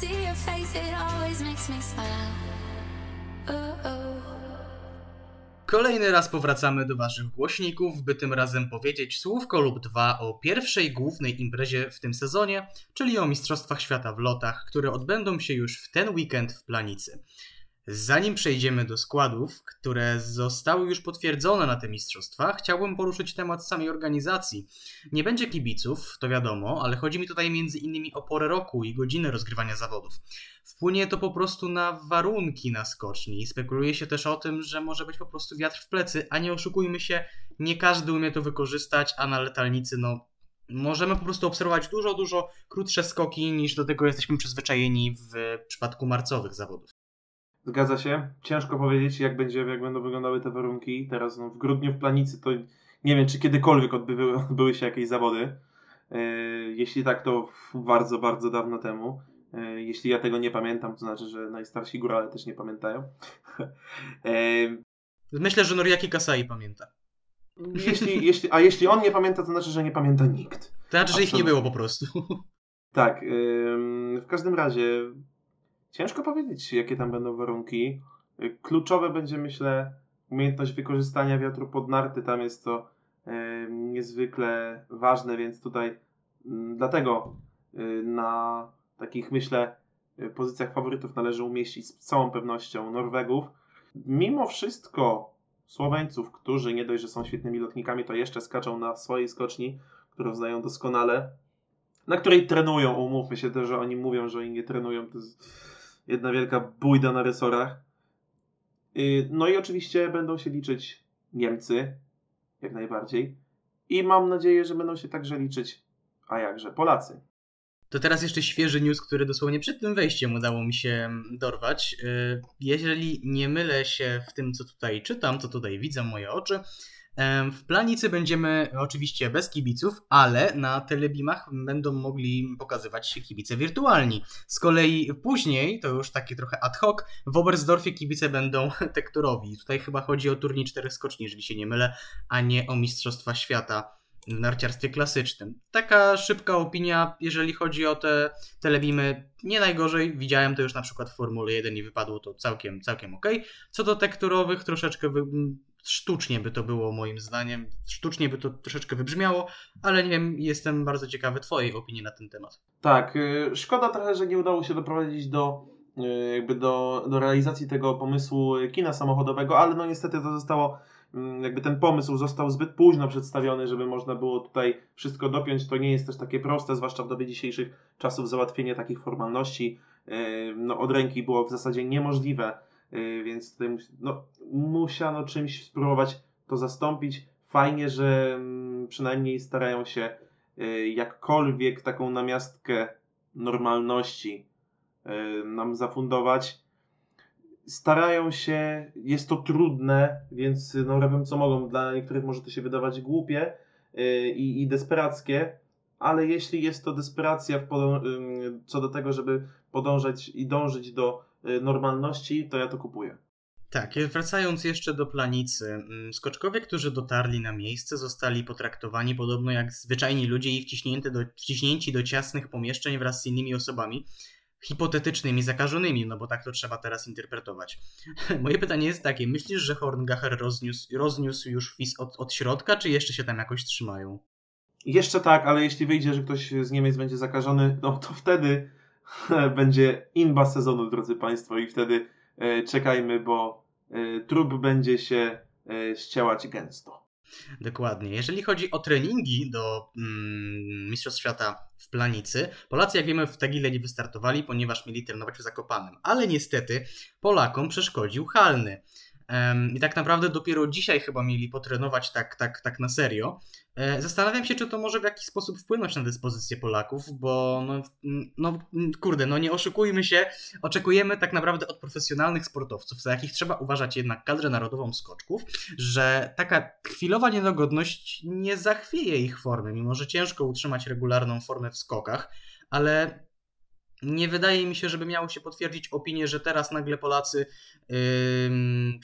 see your face, it always makes me smile. Kolejny raz powracamy do Waszych głośników, by tym razem powiedzieć słówko lub dwa o pierwszej głównej imprezie w tym sezonie, czyli o Mistrzostwach Świata w lotach, które odbędą się już w ten weekend w Planicy. Zanim przejdziemy do składów, które zostały już potwierdzone na te mistrzostwa, chciałbym poruszyć temat samej organizacji. Nie będzie kibiców, to wiadomo, ale chodzi mi tutaj między innymi o porę roku i godziny rozgrywania zawodów. Wpłynie to po prostu na warunki na skoczni. Spekuluje się też o tym, że może być po prostu wiatr w plecy, a nie oszukujmy się, nie każdy umie to wykorzystać, a na letalnicy no możemy po prostu obserwować dużo, dużo krótsze skoki niż do tego jesteśmy przyzwyczajeni w przypadku marcowych zawodów. Zgadza się. Ciężko powiedzieć, jak, będzie, jak będą wyglądały te warunki. Teraz no, w grudniu w Planicy to nie wiem, czy kiedykolwiek odbyły, odbyły się jakieś zawody. E, jeśli tak, to bardzo, bardzo dawno temu. E, jeśli ja tego nie pamiętam, to znaczy, że najstarsi górale też nie pamiętają. e, Myślę, że Noriaki Kasai pamięta. Jeśli, jeśli, a jeśli on nie pamięta, to znaczy, że nie pamięta nikt. To znaczy, że ich nie było po prostu. Tak. w każdym razie Ciężko powiedzieć, jakie tam będą warunki. Kluczowe będzie, myślę, umiejętność wykorzystania wiatru pod narty. Tam jest to e, niezwykle ważne, więc tutaj mm, dlatego e, na takich, myślę, pozycjach faworytów należy umieścić z całą pewnością Norwegów. Mimo wszystko Słoweńców, którzy nie dość, że są świetnymi lotnikami, to jeszcze skaczą na swojej skoczni, którą znają doskonale, na której trenują. Umówmy się też, że oni mówią, że oni nie trenują. To jest jedna wielka bójda na resorach. Y, no i oczywiście będą się liczyć Niemcy, jak najbardziej. I mam nadzieję, że będą się także liczyć, a jakże, Polacy. To teraz jeszcze świeży news, który dosłownie przed tym wejściem udało mi się dorwać. Y, jeżeli nie mylę się w tym, co tutaj czytam, co tutaj widzę moje oczy, w planicy będziemy oczywiście bez kibiców, ale na telebimach będą mogli pokazywać się kibice wirtualni. Z kolei później, to już takie trochę ad hoc, w Oberstdorfie kibice będą tekturowi. Tutaj chyba chodzi o turniej czterech skoczni, jeżeli się nie mylę, a nie o Mistrzostwa Świata w narciarstwie klasycznym. Taka szybka opinia, jeżeli chodzi o te telebimy, nie najgorzej. Widziałem to już na przykład w Formule 1 i wypadło to całkiem, całkiem ok. Co do tekturowych, troszeczkę wy sztucznie by to było moim zdaniem, sztucznie by to troszeczkę wybrzmiało, ale nie wiem, jestem bardzo ciekawy Twojej opinii na ten temat. Tak, y, szkoda trochę, że nie udało się doprowadzić do y, jakby do, do realizacji tego pomysłu kina samochodowego, ale no niestety to zostało mm, jakby ten pomysł został zbyt późno przedstawiony, żeby można było tutaj wszystko dopiąć. To nie jest też takie proste, zwłaszcza w dobie dzisiejszych czasów załatwienie takich formalności y, no, od ręki było w zasadzie niemożliwe. Y, więc tutaj no, musiano czymś spróbować to zastąpić. Fajnie, że mm, przynajmniej starają się y, jakkolwiek taką namiastkę normalności y, nam zafundować. Starają się, jest to trudne, więc no, robią co mogą. Dla niektórych może to się wydawać głupie i, i desperackie, ale jeśli jest to desperacja co do tego, żeby podążać i dążyć do Y, normalności, to ja to kupuję. Tak, wracając jeszcze do planicy. Mm, skoczkowie, którzy dotarli na miejsce, zostali potraktowani podobno jak zwyczajni ludzie i wciśnięci do, wciśnięci do ciasnych pomieszczeń wraz z innymi osobami hipotetycznymi, zakażonymi, no bo tak to trzeba teraz interpretować. Moje pytanie jest takie, myślisz, że Horngacher rozniósł, rozniósł już FIS od, od środka, czy jeszcze się tam jakoś trzymają? Jeszcze tak, ale jeśli wyjdzie, że ktoś z Niemiec będzie zakażony, no to wtedy będzie inba sezonu, drodzy Państwo, i wtedy e, czekajmy, bo e, trup będzie się e, ścielać gęsto. Dokładnie. Jeżeli chodzi o treningi do mm, Mistrzostw Świata w Planicy, Polacy, jak wiemy, w Tagile nie wystartowali, ponieważ mieli trenować w Zakopanem. Ale niestety Polakom przeszkodził Halny. I tak naprawdę dopiero dzisiaj chyba mieli potrenować tak, tak, tak na serio. E, zastanawiam się, czy to może w jakiś sposób wpłynąć na dyspozycję Polaków, bo no, no kurde, no nie oszukujmy się, oczekujemy tak naprawdę od profesjonalnych sportowców, za jakich trzeba uważać jednak kadrę narodową skoczków, że taka chwilowa niedogodność nie zachwieje ich formy, mimo że ciężko utrzymać regularną formę w skokach, ale nie wydaje mi się, żeby miało się potwierdzić opinię, że teraz nagle Polacy yy,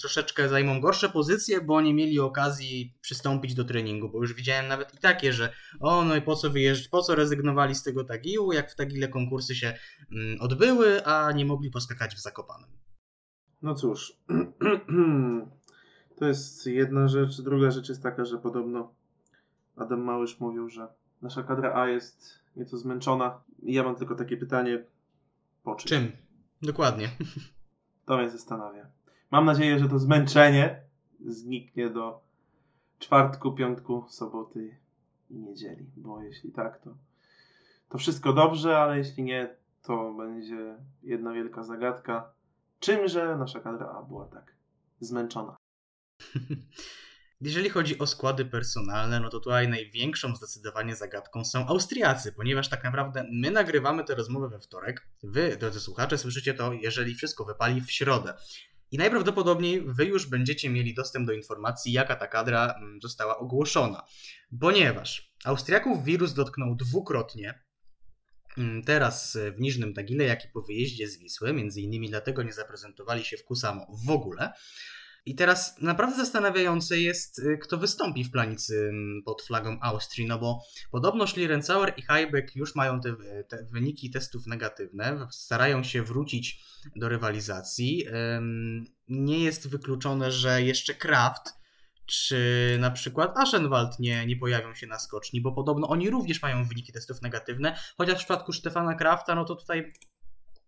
troszeczkę zajmą gorsze pozycje, bo nie mieli okazji przystąpić do treningu, bo już widziałem nawet i takie, że o no i po co wyjeżdżać, po co rezygnowali z tego tagiłu, jak w tagile konkursy się yy, odbyły, a nie mogli poskakać w Zakopanem. No cóż, To jest jedna rzecz. Druga rzecz jest taka, że podobno Adam Małysz mówił, że nasza kadra A jest nieco zmęczona. Ja mam tylko takie pytanie. Po czym? Czym? Dokładnie. To mnie zastanawia. Mam nadzieję, że to zmęczenie zniknie do czwartku, piątku, soboty i niedzieli. Bo jeśli tak, to, to wszystko dobrze, ale jeśli nie, to będzie jedna wielka zagadka. Czymże nasza kadra A była tak zmęczona? Jeżeli chodzi o składy personalne, no to tutaj największą zdecydowanie zagadką są Austriacy, ponieważ tak naprawdę my nagrywamy tę rozmowę we wtorek. Wy, drodzy słuchacze, słyszycie to, jeżeli wszystko wypali w środę. I najprawdopodobniej wy już będziecie mieli dostęp do informacji, jaka ta kadra mm, została ogłoszona. Ponieważ Austriaków wirus dotknął dwukrotnie, mm, teraz w Niżnym Tagile, jak i po wyjeździe z Wisły, między innymi dlatego nie zaprezentowali się w Kusamo w ogóle. I teraz naprawdę zastanawiające jest, y, kto wystąpi w planicy mm, pod flagą Austrii, no bo podobno Schlierenzauer i Heibeck już mają te, te, wyniki testów negatywne, starają się wrócić do rywalizacji. Nie jest wykluczone, że jeszcze Kraft czy na przykład Aschenwald nie, nie pojawią się na skoczni, bo podobno oni również mają wyniki testów negatywne, chociaż w przypadku Stefana Krafta, no to tutaj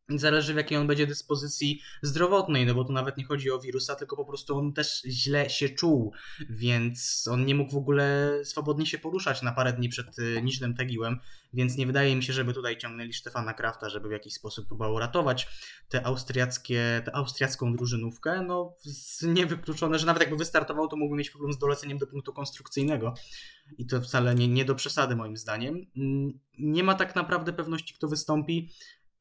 Zależy w jakiej on będzie dyspozycji zdrowotnej, no bo tu nawet nie chodzi o wirusa, tylko po prostu on też źle się czuł, więc on nie mógł w ogóle swobodnie się poruszać na parę dni przed y, nicznym Tegiłem, więc nie wydaje mi się, żeby tutaj ciągnęli Stefana Krafta, żeby w jakiś sposób próbował ratować te austriackie, tę austriacką drużynówkę. No, niewykluczone, że nawet jakby wystartował, to mógłby mieć problem z doleceniem do punktu konstrukcyjnego i to wcale nie, nie do przesady moim zdaniem. Mm, nie ma tak naprawdę pewności, kto wystąpi.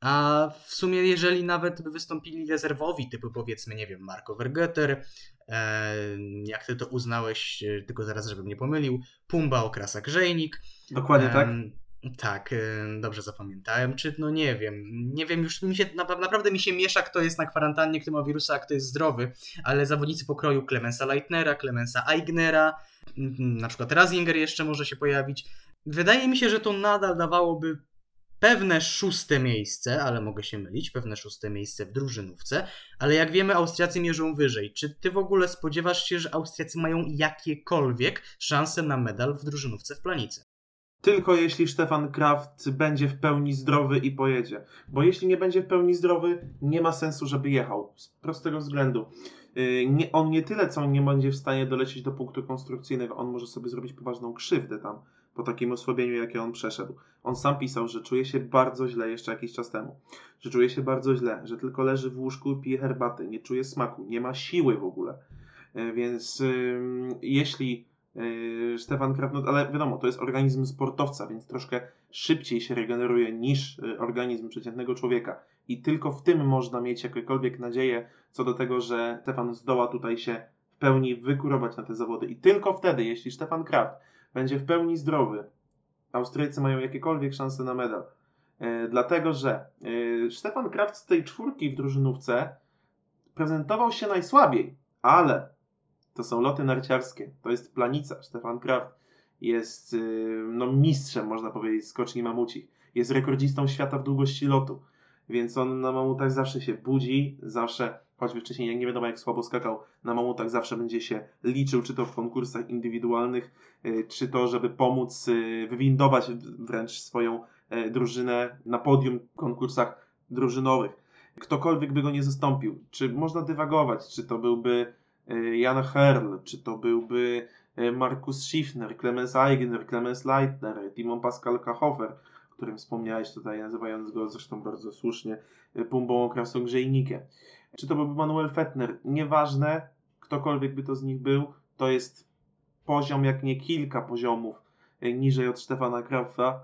A w sumie, jeżeli nawet by wystąpili rezerwowi, typu powiedzmy, nie wiem, Marco Vergeter, e, jak ty to uznałeś, e, tylko zaraz, żebym nie pomylił, Pumba Okrasa Grzejnik. Dokładnie tak. Tak, e, dobrze zapamiętałem. Czy no nie wiem, nie wiem, już mi się naprawdę mi się miesza, kto jest na kwarantannie, kto ma wirusa, a kto jest zdrowy, ale zawodnicy pokroju Clemensa Leitnera, Clemensa Eignera, na przykład Razinger jeszcze może się pojawić. Wydaje mi się, że to nadal dawałoby pewne szóste miejsce, ale mogę się mylić, pewne szóste miejsce w drużynówce, ale jak wiemy, Austriacy mierzą wyżej. Czy ty w ogóle spodziewasz się, że Austriacy mają jakiekolwiek szanse na medal w drużynówce w planicy? Tylko jeśli Stefan Kraft będzie w pełni zdrowy i pojedzie. Bo jeśli nie będzie w pełni zdrowy, nie ma sensu, żeby jechał. Z prostego względu. Y, nie, on nie tyle, co nie będzie w stanie dolecieć do punktu konstrukcyjnego, on może sobie zrobić poważną krzywdę tam po takim osłabieniu, jakie on przeszedł. On sam pisał, że czuje się bardzo źle jeszcze jakiś czas temu. Że czuje się bardzo źle, że tylko leży w łóżku i pije herbaty, nie czuje smaku, nie ma siły w ogóle. E, więc yy, jeśli yy, Stefan Kraft, ale wiadomo, to jest organizm sportowca, więc troszkę szybciej się regeneruje niż y, organizm przeciętnego człowieka. I tylko w tym można mieć jakiekolwiek nadzieję co do tego, że Stefan zdoła tutaj się w pełni wykurować na te zawody. I tylko wtedy, jeśli Stefan Kraft będzie w pełni zdrowy, Austriacy mają jakiekolwiek szanse na medal. E, dlatego, że e, Stefan Kraft z tej czwórki w drużynówce prezentował się najsłabiej, ale to są loty narciarskie, to jest planica. Stefan Kraft jest e, no, mistrzem, można powiedzieć, skoczni mamuci. Jest rekordzistą świata w długości lotu, więc on na mamutach zawsze się budzi, zawsze choćby wcześniej nie wiadomo jak słabo skakał, na mamutach zawsze będzie się liczył, czy to w konkursach indywidualnych, e, czy to, żeby pomóc e, wywindować wręcz swoją e, drużynę na podium w konkursach drużynowych. Ktokolwiek by go nie zastąpił, czy można dywagować, czy to byłby Jan Herl, czy to byłby Markus Schiffner, Clemens Eigner, Clemens Leitner, Timon Pascal Kachofer, którym wspomniałeś tutaj, nazywając go zresztą bardzo słusznie Pumbą Krasogrzejnikiem czy to byłby Manuel Fettner, nieważne, ktokolwiek by to z nich był, to jest poziom, jak nie kilka poziomów e, niżej od Stefana Krafta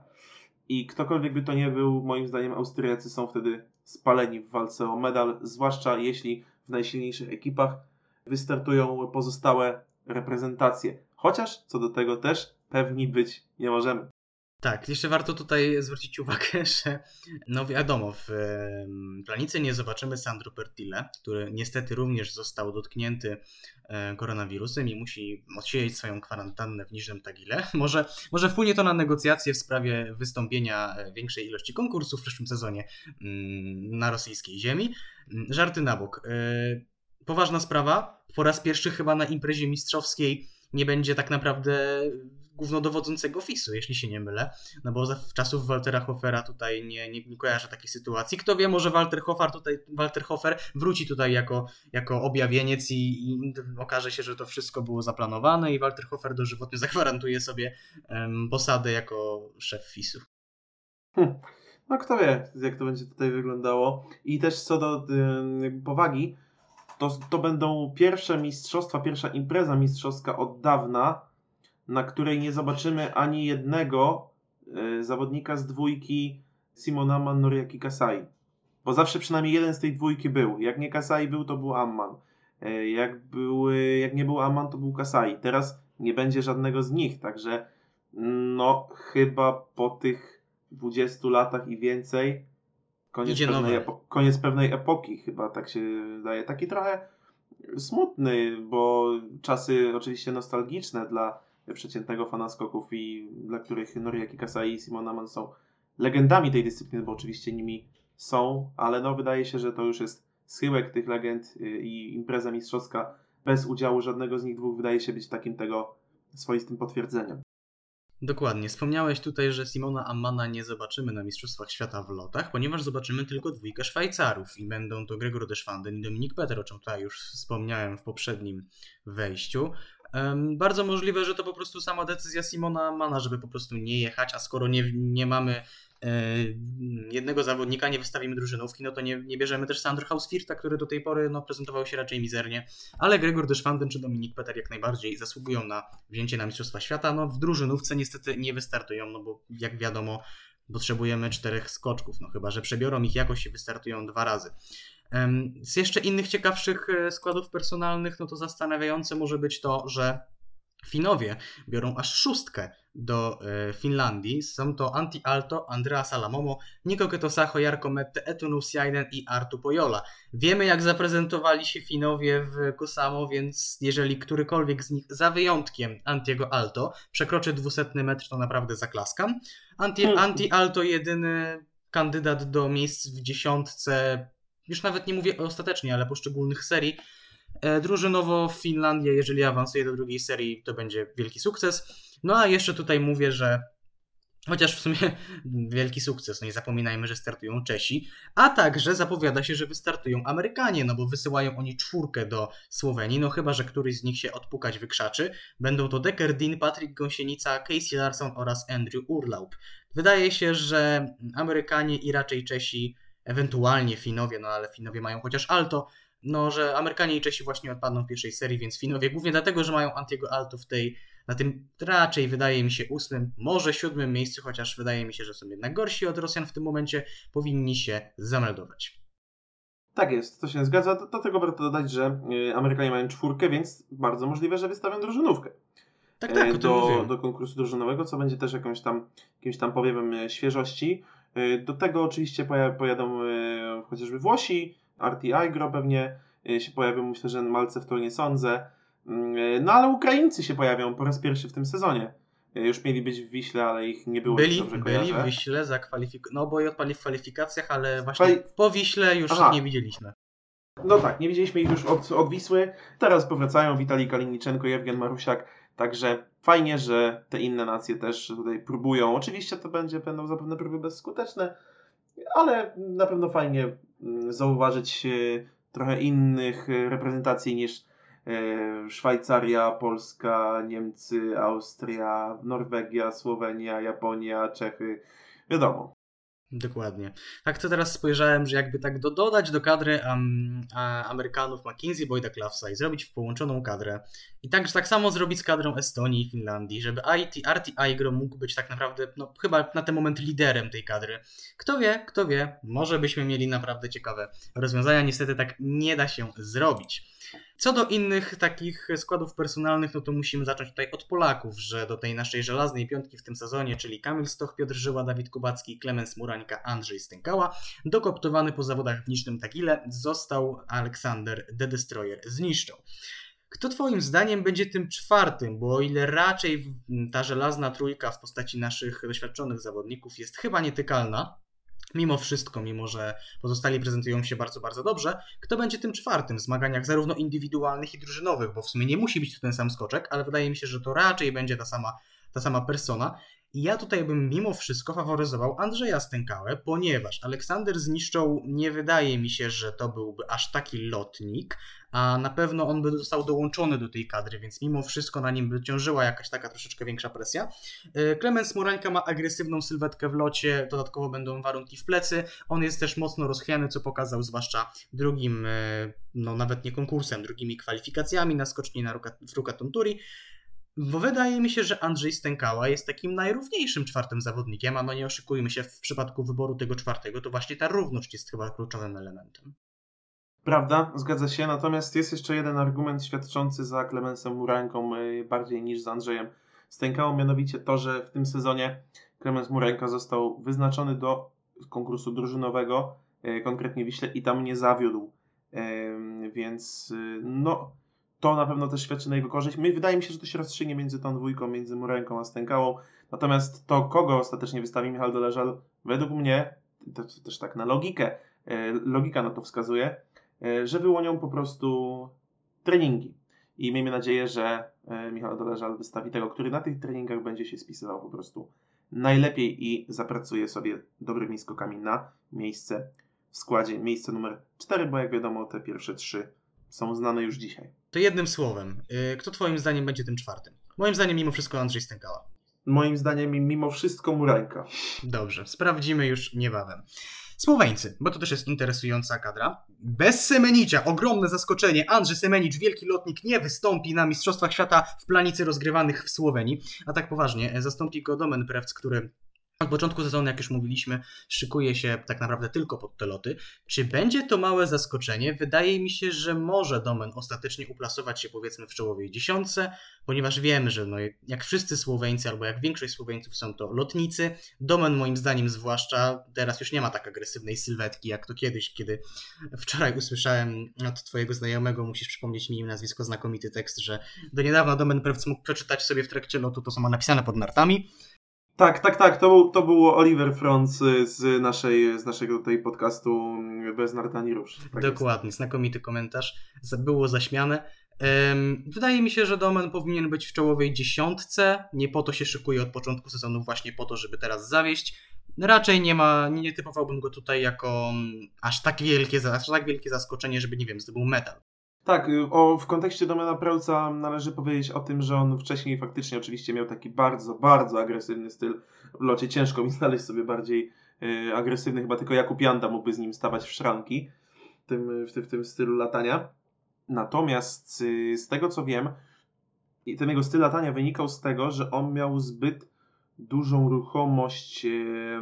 i ktokolwiek by to nie był, moim zdaniem Austriacy są wtedy spaleni w walce o medal, zwłaszcza jeśli w najsilniejszych ekipach wystartują pozostałe reprezentacje. Chociaż co do tego też pewni być nie możemy. Tak, jeszcze warto tutaj zwrócić uwagę, że no wiadomo, w planicy nie zobaczymy Sandro Pertile, który niestety również został dotknięty e, koronawirusem i musi odsiedzieć swoją kwarantannę w Niżnym Tagile. Może, może wpłynie to na negocjacje w sprawie wystąpienia e, większej ilości konkursów w przyszłym sezonie mm, na rosyjskiej ziemi. Mm, żarty na bok. E, poważna sprawa. Po raz pierwszy chyba na imprezie mistrzowskiej nie będzie tak naprawdę głównodowodzącego FIS-u, jeśli się nie mylę. No bo za czasów Waltera Hofera tutaj nie, nie, nie kojarzę takich sytuacji. Kto wie, może Walter Hofer tutaj, Walter Hofer wróci tutaj jako, jako objawieniec i, i okaże się, że to wszystko było zaplanowane i Walter Hofer dożywotnie zagwarantuje sobie um, posadę jako szef FIS-u. Hm. No kto wie, jak to będzie tutaj wyglądało. I też co do powagi, to, to będą pierwsze mistrzostwa, pierwsza impreza mistrzowska od dawna, na której nie zobaczymy ani jednego y, zawodnika z dwójki Simona Mannoriaki Kasai. Bo zawsze przynajmniej jeden z tej dwójki był. Jak nie Kasai był, to był Amman. Y, jak, był, jak nie był Amman, to był Kasai. Teraz nie będzie żadnego z nich, także no chyba po tych 20 latach i więcej koniec, pewnej, epo- koniec pewnej epoki chyba tak się wydaje. Taki trochę smutny, bo czasy oczywiście nostalgiczne dla przeciętnego fana skoków i dla których Noriaki Kasai i Simon Aman są legendami tej dyscypliny, bo oczywiście nimi są, ale no wydaje się, że to już jest schyłek tych legend y, i impreza mistrzowska bez udziału żadnego z nich dwóch wydaje się być takim tego swoistym potwierdzeniem. Dokładnie. Wspomniałeś tutaj, że Simona Ammana nie zobaczymy na Mistrzostwach Świata w lotach, ponieważ zobaczymy tylko dwójkę Szwajcarów i będą to Gregor Deschwanden i Dominik Peter, o czym tutaj już wspomniałem w poprzednim wejściu. Bardzo możliwe, że to po prostu sama decyzja Simona Ammana, żeby po prostu nie jechać, a skoro nie, nie mamy E, jednego zawodnika, nie wystawimy drużynówki, no to nie, nie bierzemy też Sandro Hausfirta, który do tej pory no, prezentował się raczej mizernie, ale Gregor Deschwanden czy Dominik Peter jak najbardziej zasługują na wzięcie na Mistrzostwa Świata. No w drużynówce niestety nie wystartują, no bo jak wiadomo potrzebujemy czterech skoczków, no chyba, że przebiorą ich jakoś i wystartują dwa razy. Z jeszcze innych ciekawszych e, składów personalnych, no to zastanawiające może być to, że Finowie biorą aż szóstkę do e, Finlandii. Są to Antti Alto, Andrea Salamomo, Niko Ketosaho, Jarko Mette, Etunu Siainen i Artu Pojola. Wiemy jak zaprezentowali się Finowie w Kusamo, więc jeżeli którykolwiek z nich, za wyjątkiem Antiego Alto, przekroczy dwusetny metr, to naprawdę zaklaskam. Anti, hmm. Anti Alto jedyny kandydat do miejsc w dziesiątce, już nawet nie mówię ostatecznie, ale poszczególnych serii, E, drużynowo Finlandia, jeżeli awansuje do drugiej serii, to będzie wielki sukces. No a jeszcze tutaj mówię, że Chociaż w sumie wielki sukces, no i zapominajmy, że startują Czesi, a także zapowiada się, że wystartują Amerykanie, no bo wysyłają oni czwórkę do Słowenii, no chyba, że któryś z nich się odpukać wykrzaczy. Będą to Decker Dean, Patrick Gąsienica, Casey Larson oraz Andrew Urlaub. Wydaje się, że Amerykanie i raczej Czesi, ewentualnie Finowie, no ale Finowie mają chociaż Alto, no, że Amerykanie i Czesi właśnie odpadną w pierwszej serii, więc Finowie głównie dlatego, że mają Antiego Alto w tej, na tym raczej wydaje mi się ósmym, może siódmym miejscu, chociaż wydaje mi się, że są jednak gorsi od Rosjan w tym momencie, powinni się zameldować. Tak jest, to się zgadza. Do, do tego warto dodać, że y, Amerykanie mają czwórkę, więc bardzo możliwe, że wystawią drużynówkę. Tak, tak, do, do konkursu drużynowego, co będzie też jakąś tam, jakimś tam powiewem y, świeżości. Y, do tego oczywiście pojadą chociażby Włosi, RTI Gro pewnie y, się pojawią, myślę, że Malce w to nie sądzę. Mm, no ale Ukraińcy się pojawią po raz pierwszy w tym sezonie. Już mieli być w Wiśle, ale ich nie było. Byli, byli w Wiśle za kwalifikacjach. No bo i odpali w kwalifikacjach, ale właśnie Kwali... po Wiśle już Aha. nie widzieliśmy. No tak, nie widzieliśmy ich już od, od Wisły. Teraz powracają Witalij Kaliniczenko, Jewgen Marusiak. Także fajnie, że te inne nacje też tutaj próbują. Oczywiście to będzie, będą zapewne próby bezskuteczne, ale na pewno fajnie mm, zauważyć e, trochę innych e, reprezentacji niż e, Szwajcaria, Polska, Niemcy, Austria, Norwegia, Słowenia, Japonia, Czechy. Wiadomo, Dokładnie. Tak to teraz spojrzałem, że jakby tak do, dodać do kadry um, Amerykanów McKinsey, Boyda Klafsa i zrobić w połączoną kadrę i tak, tak samo zrobić z kadrą Estonii i Finlandii, żeby IT, Arti Aigro mógł być tak naprawdę, no chyba na ten moment liderem tej kadry. Kto wie, kto wie, może byśmy mieli naprawdę ciekawe rozwiązania. Niestety tak nie da się zrobić. Co do innych takich składów personalnych, no to musimy zacząć tutaj od Polaków, że do tej naszej żelaznej piątki w tym sezonie, czyli Kamil Stoch, Piotr Żyła, Dawid Kubacki, Klemens Murańka, Andrzej Stękała, dokoptowany po zawodach w Nicznym Tagile został Aleksander The Destroyer zniszczał. Kto Twoim zdaniem będzie tym czwartym? Bo o ile raczej ta żelazna trójka w postaci naszych doświadczonych zawodników jest chyba nietykalna, mimo wszystko, mimo że pozostali prezentują się bardzo, bardzo dobrze, kto będzie tym czwartym w zmaganiach zarówno indywidualnych i drużynowych, bo w sumie nie musi być to ten sam skoczek, ale wydaje mi się, że to raczej będzie ta sama, ta sama persona. I ja tutaj bym mimo wszystko faworyzował Andrzeja Stękałę, ponieważ Aleksander zniszczał, nie wydaje mi się, że to byłby aż taki lotnik, a na pewno on by został dołączony do tej kadry, więc mimo wszystko na nim by ciążyła jakaś taka troszeczkę większa presja. Klemens e, Murańka ma agresywną sylwetkę w locie, dodatkowo będą warunki w plecy. On jest też mocno rozchwiany, co pokazał zwłaszcza drugim, e, no nawet nie konkursem, drugimi kwalifikacjami na skoczni na Rukaton Turi. Bo wydaje mi się, że Andrzej Stękała jest takim najrówniejszym czwartym zawodnikiem, a no nie oszukujmy się, w przypadku wyboru tego czwartego, to właśnie ta równość jest chyba kluczowym elementem. Prawda, zgadza się, natomiast jest jeszcze jeden argument świadczący za Klemensem Muranką e, bardziej niż za Andrzejem Stękałą, mianowicie to, że w tym sezonie Klemens Muranka został wyznaczony do konkursu drużynowego, e, konkretnie Wiśle, i tam nie zawiódł. Więc e, no, to na pewno też świadczy na jego korzyść. My, wydaje mi się, że to się rozstrzygnie między tą dwójką, między Murenką a Stękałą. Natomiast to, kogo ostatecznie wystawi Michał Doleżal, według mnie, to, to też tak na logikę, e, logika na to wskazuje, e, że wyłonią po prostu treningi. I miejmy nadzieję, że e, Michał Doleżal wystawi tego, który na tych treningach będzie się spisywał po prostu najlepiej i zapracuje sobie dobrymi skokami na miejsce w składzie. Miejsce numer 4, bo jak wiadomo, te pierwsze trzy są znane już dzisiaj. To jednym słowem, y, kto twoim zdaniem będzie tym czwartym? Moim zdaniem mimo wszystko Andrzej Stękała. Moim zdaniem mimo wszystko Murańka. Dobrze, sprawdzimy już niebawem. Słoweńcy, bo to też jest interesująca kadra. Bez Semenicia, ogromne zaskoczenie. Andrzej Semenicz, wielki lotnik, nie wystąpi na Mistrzostwach Świata w planicy rozgrywanych w Słowenii. A tak poważnie, zastąpi go Domen Prewc, który od początku sezonu, jak już mówiliśmy, szykuje się tak naprawdę tylko pod te loty. Czy będzie to małe zaskoczenie? Wydaje mi się, że może Domen ostatecznie uplasować się powiedzmy w czołowej dziesiątce, ponieważ wiemy, że no, jak wszyscy Słoweńcy, albo jak większość Słoweńców są to lotnicy. Domen moim zdaniem zwłaszcza teraz już nie ma tak agresywnej sylwetki, jak to kiedyś, kiedy wczoraj usłyszałem od twojego znajomego, musisz przypomnieć mi im nazwisko, znakomity tekst, że do niedawna Domen Prewc mógł przeczytać sobie w trakcie lotu to, co ma napisane pod nartami, tak, tak, tak. To był, to był Oliver Franz z, naszej, z naszego tutaj podcastu Bez Nartani Rusz. Tak Dokładnie, jest. znakomity komentarz. Było zaśmiane. Wydaje mi się, że Domen powinien być w czołowej dziesiątce. Nie po to się szykuje od początku sezonu, właśnie po to, żeby teraz zawieść. Raczej nie ma, nie, nie typowałbym go tutaj jako mm, aż tak wielkie, aż tak wielkie zaskoczenie, żeby, nie wiem, zdobył medal. Tak, y, o, w kontekście Domena Prełca należy powiedzieć o tym, że on wcześniej faktycznie oczywiście miał taki bardzo, bardzo agresywny styl w locie. Ciężko mi znaleźć sobie bardziej y, agresywny, chyba tylko Jakub Janda mógłby z nim stawać w szranki w tym, w w tym stylu latania. Natomiast y, z tego co wiem, ten jego styl latania wynikał z tego, że on miał zbyt dużą ruchomość y,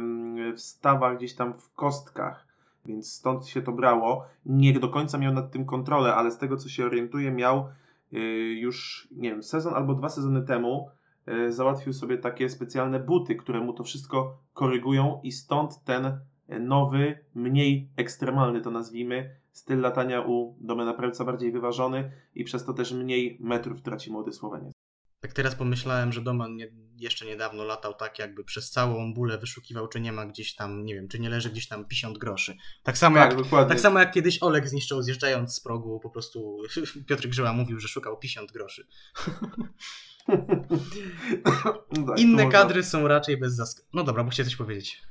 w stawach gdzieś tam w kostkach więc stąd się to brało. Nie do końca miał nad tym kontrolę, ale z tego co się orientuję, miał y, już, nie wiem, sezon albo dwa sezony temu y, załatwił sobie takie specjalne buty, które mu to wszystko korygują i stąd ten nowy, mniej ekstremalny to nazwijmy, styl latania u Domena Prelca bardziej wyważony i przez to też mniej metrów traci młody Słoweniec. Tak teraz pomyślałem, że Doman nie, jeszcze niedawno latał tak, jakby przez całą bólę wyszukiwał, czy nie ma gdzieś tam, nie wiem, czy nie leży gdzieś tam 50 groszy. Tak samo, tak, jak, dokładnie. tak samo jak kiedyś Olek zniszczył zjeżdżając z progu, po prostu Piotr Grzyła mówił, że szukał 50 groszy. tak, Inne kadry są raczej bez zaskoczenia. No dobra, musicie coś powiedzieć.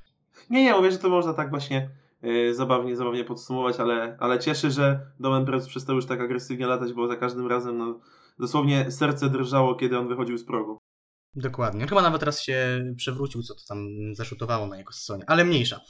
Nie, nie, mówię, że to można tak właśnie yy, zabawnie, zabawnie podsumować, ale, ale cieszy, że Domen Press przestał już tak agresywnie latać, bo za każdym razem no, dosłownie serce drżało, kiedy on wychodził z progu. Dokładnie. Chyba nawet raz się przewrócił, co to tam zaszutowało na jego sezonie, ale mniejsza.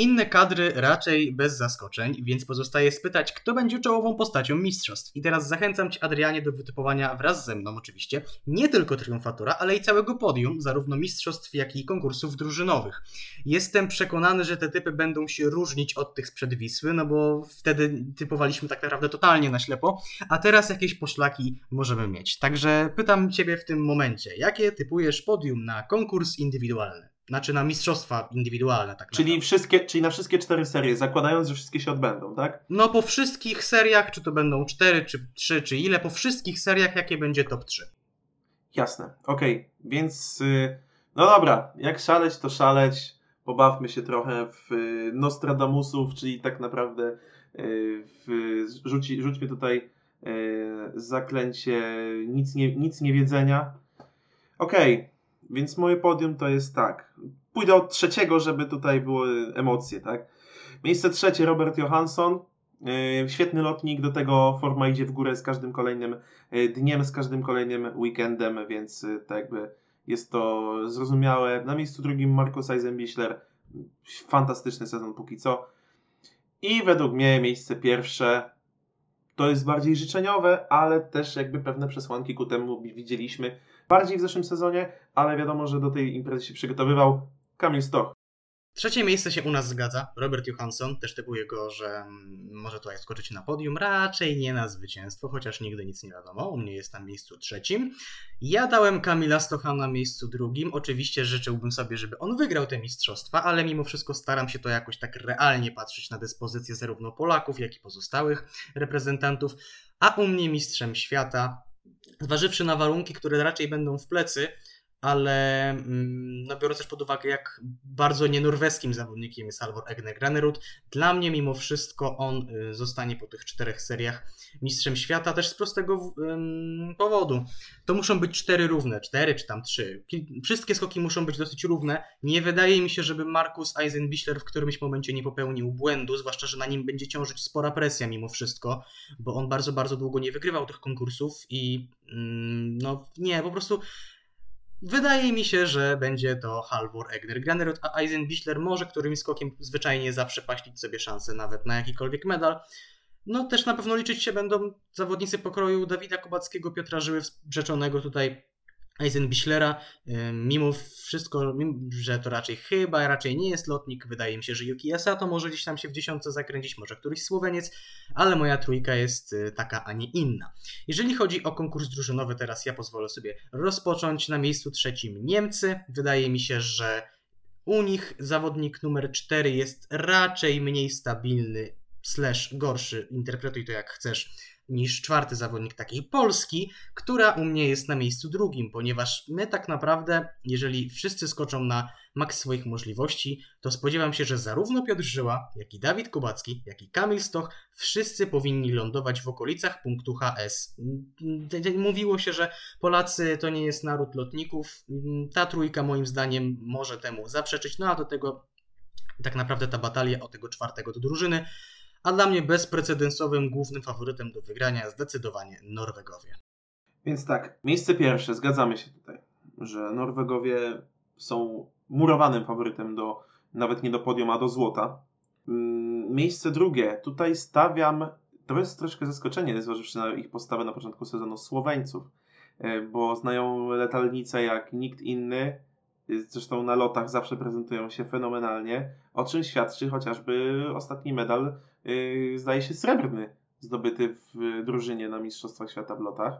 Inne kadry raczej bez zaskoczeń, więc pozostaje spytać, kto będzie czołową postacią mistrzostw. I teraz zachęcam Cię, Adrianie, do wytypowania wraz ze mną oczywiście nie tylko triumfatora, ale i całego podium, zarówno mistrzostw, jak i konkursów drużynowych. Jestem przekonany, że te typy będą się różnić od tych sprzed Wisły, no bo wtedy typowaliśmy tak naprawdę totalnie na ślepo, a teraz jakieś poszlaki możemy mieć. Także pytam Ciebie w tym momencie, jakie typujesz podium na konkurs indywidualny? Znaczy na mistrzostwa indywidualne, tak czyli, wszystkie, czyli na wszystkie cztery serie, zakładając, że wszystkie się odbędą, tak? No po wszystkich seriach, czy to będą cztery, czy trzy, czy ile, po wszystkich seriach, jakie będzie top 3. Jasne, okej, okay. więc yy, no dobra, jak szaleć, to szaleć. pobawmy się trochę w Nostradamusów, czyli tak naprawdę w, rzuci, rzućmy tutaj zaklęcie nic nie, nic nie wiedzenia. Okej, okay, więc moje podium to jest tak. Pójdę od trzeciego, żeby tutaj były emocje, tak? Miejsce trzecie Robert Johansson. E, świetny lotnik, do tego forma idzie w górę z każdym kolejnym e, dniem, z każdym kolejnym weekendem, więc e, tak jakby jest to zrozumiałe. Na miejscu drugim Markus Eisenbichler. Fantastyczny sezon póki co. I według mnie miejsce pierwsze to jest bardziej życzeniowe, ale też jakby pewne przesłanki ku temu widzieliśmy bardziej w zeszłym sezonie, ale wiadomo, że do tej imprezy się przygotowywał Kamil Stoch. Trzecie miejsce się u nas zgadza. Robert Johansson też typuje go, że mm, może tutaj skoczyć na podium. Raczej nie na zwycięstwo, chociaż nigdy nic nie wiadomo. U mnie jest na miejscu trzecim. Ja dałem Kamila Stocha na miejscu drugim. Oczywiście życzyłbym sobie, żeby on wygrał te mistrzostwa, ale mimo wszystko staram się to jakoś tak realnie patrzeć na dyspozycję zarówno Polaków, jak i pozostałych reprezentantów. A u mnie mistrzem świata, zważywszy na warunki, które raczej będą w plecy, ale mm, no biorąc też pod uwagę, jak bardzo nienorweskim zawodnikiem jest Alvor Egner Granerud, dla mnie mimo wszystko on y, zostanie po tych czterech seriach mistrzem świata, też z prostego powodu. To muszą być cztery równe, cztery czy tam trzy. Wszystkie skoki muszą być dosyć równe. Nie wydaje mi się, żeby Markus Eisenbichler w którymś momencie nie popełnił błędu, zwłaszcza, że na nim będzie ciążyć spora presja mimo wszystko, bo on bardzo, bardzo długo nie wygrywał tych konkursów i no nie, po prostu Wydaje mi się, że będzie to Halvor Egner Granerud, a Eisenbichler może którymś skokiem zwyczajnie zaprzepaścić sobie szansę nawet na jakikolwiek medal. No też na pewno liczyć się będą zawodnicy pokroju Dawida Kubackiego, Piotra Żyły, Rzeczonego tutaj Eisenbichlera, mimo wszystko, że to raczej chyba, raczej nie jest lotnik, wydaje mi się, że Yuki to może gdzieś tam się w dziesiątce zakręcić, może któryś Słoweniec, ale moja trójka jest y, taka, a nie inna. Jeżeli chodzi o konkurs drużynowy, teraz ja pozwolę sobie rozpocząć na miejscu trzecim Niemcy. Wydaje mi się, że u nich zawodnik numer 4 jest raczej mniej stabilny slash gorszy, interpretuj to jak chcesz, niż czwarty zawodnik takiej Polski, która u mnie jest na miejscu drugim, ponieważ my tak naprawdę, jeżeli wszyscy skoczą na maks swoich możliwości, to spodziewam się, że zarówno Piotr Żyła, jak i Dawid Kubacki, jak i Kamil Stoch, wszyscy powinni lądować w okolicach punktu HS. Mówiło się, że Polacy to nie jest naród lotników. Ta trójka moim zdaniem może temu zaprzeczyć, no a do tego tak naprawdę ta batalia o tego czwartego do drużyny a dla mnie bezprecedensowym głównym faworytem do wygrania zdecydowanie Norwegowie. Więc tak, miejsce pierwsze, zgadzamy się tutaj, że Norwegowie są murowanym faworytem do, nawet nie do podium, a do złota. Mm, miejsce drugie, tutaj stawiam, to jest troszkę zaskoczenie, zważywszy na ich postawę na początku sezonu Słoweńców, e, bo znają letalnicę jak nikt inny, zresztą na lotach zawsze prezentują się fenomenalnie, o czym świadczy chociażby ostatni medal Yy, zdaje się, srebrny zdobyty w drużynie na Mistrzostwach Świata w lotach.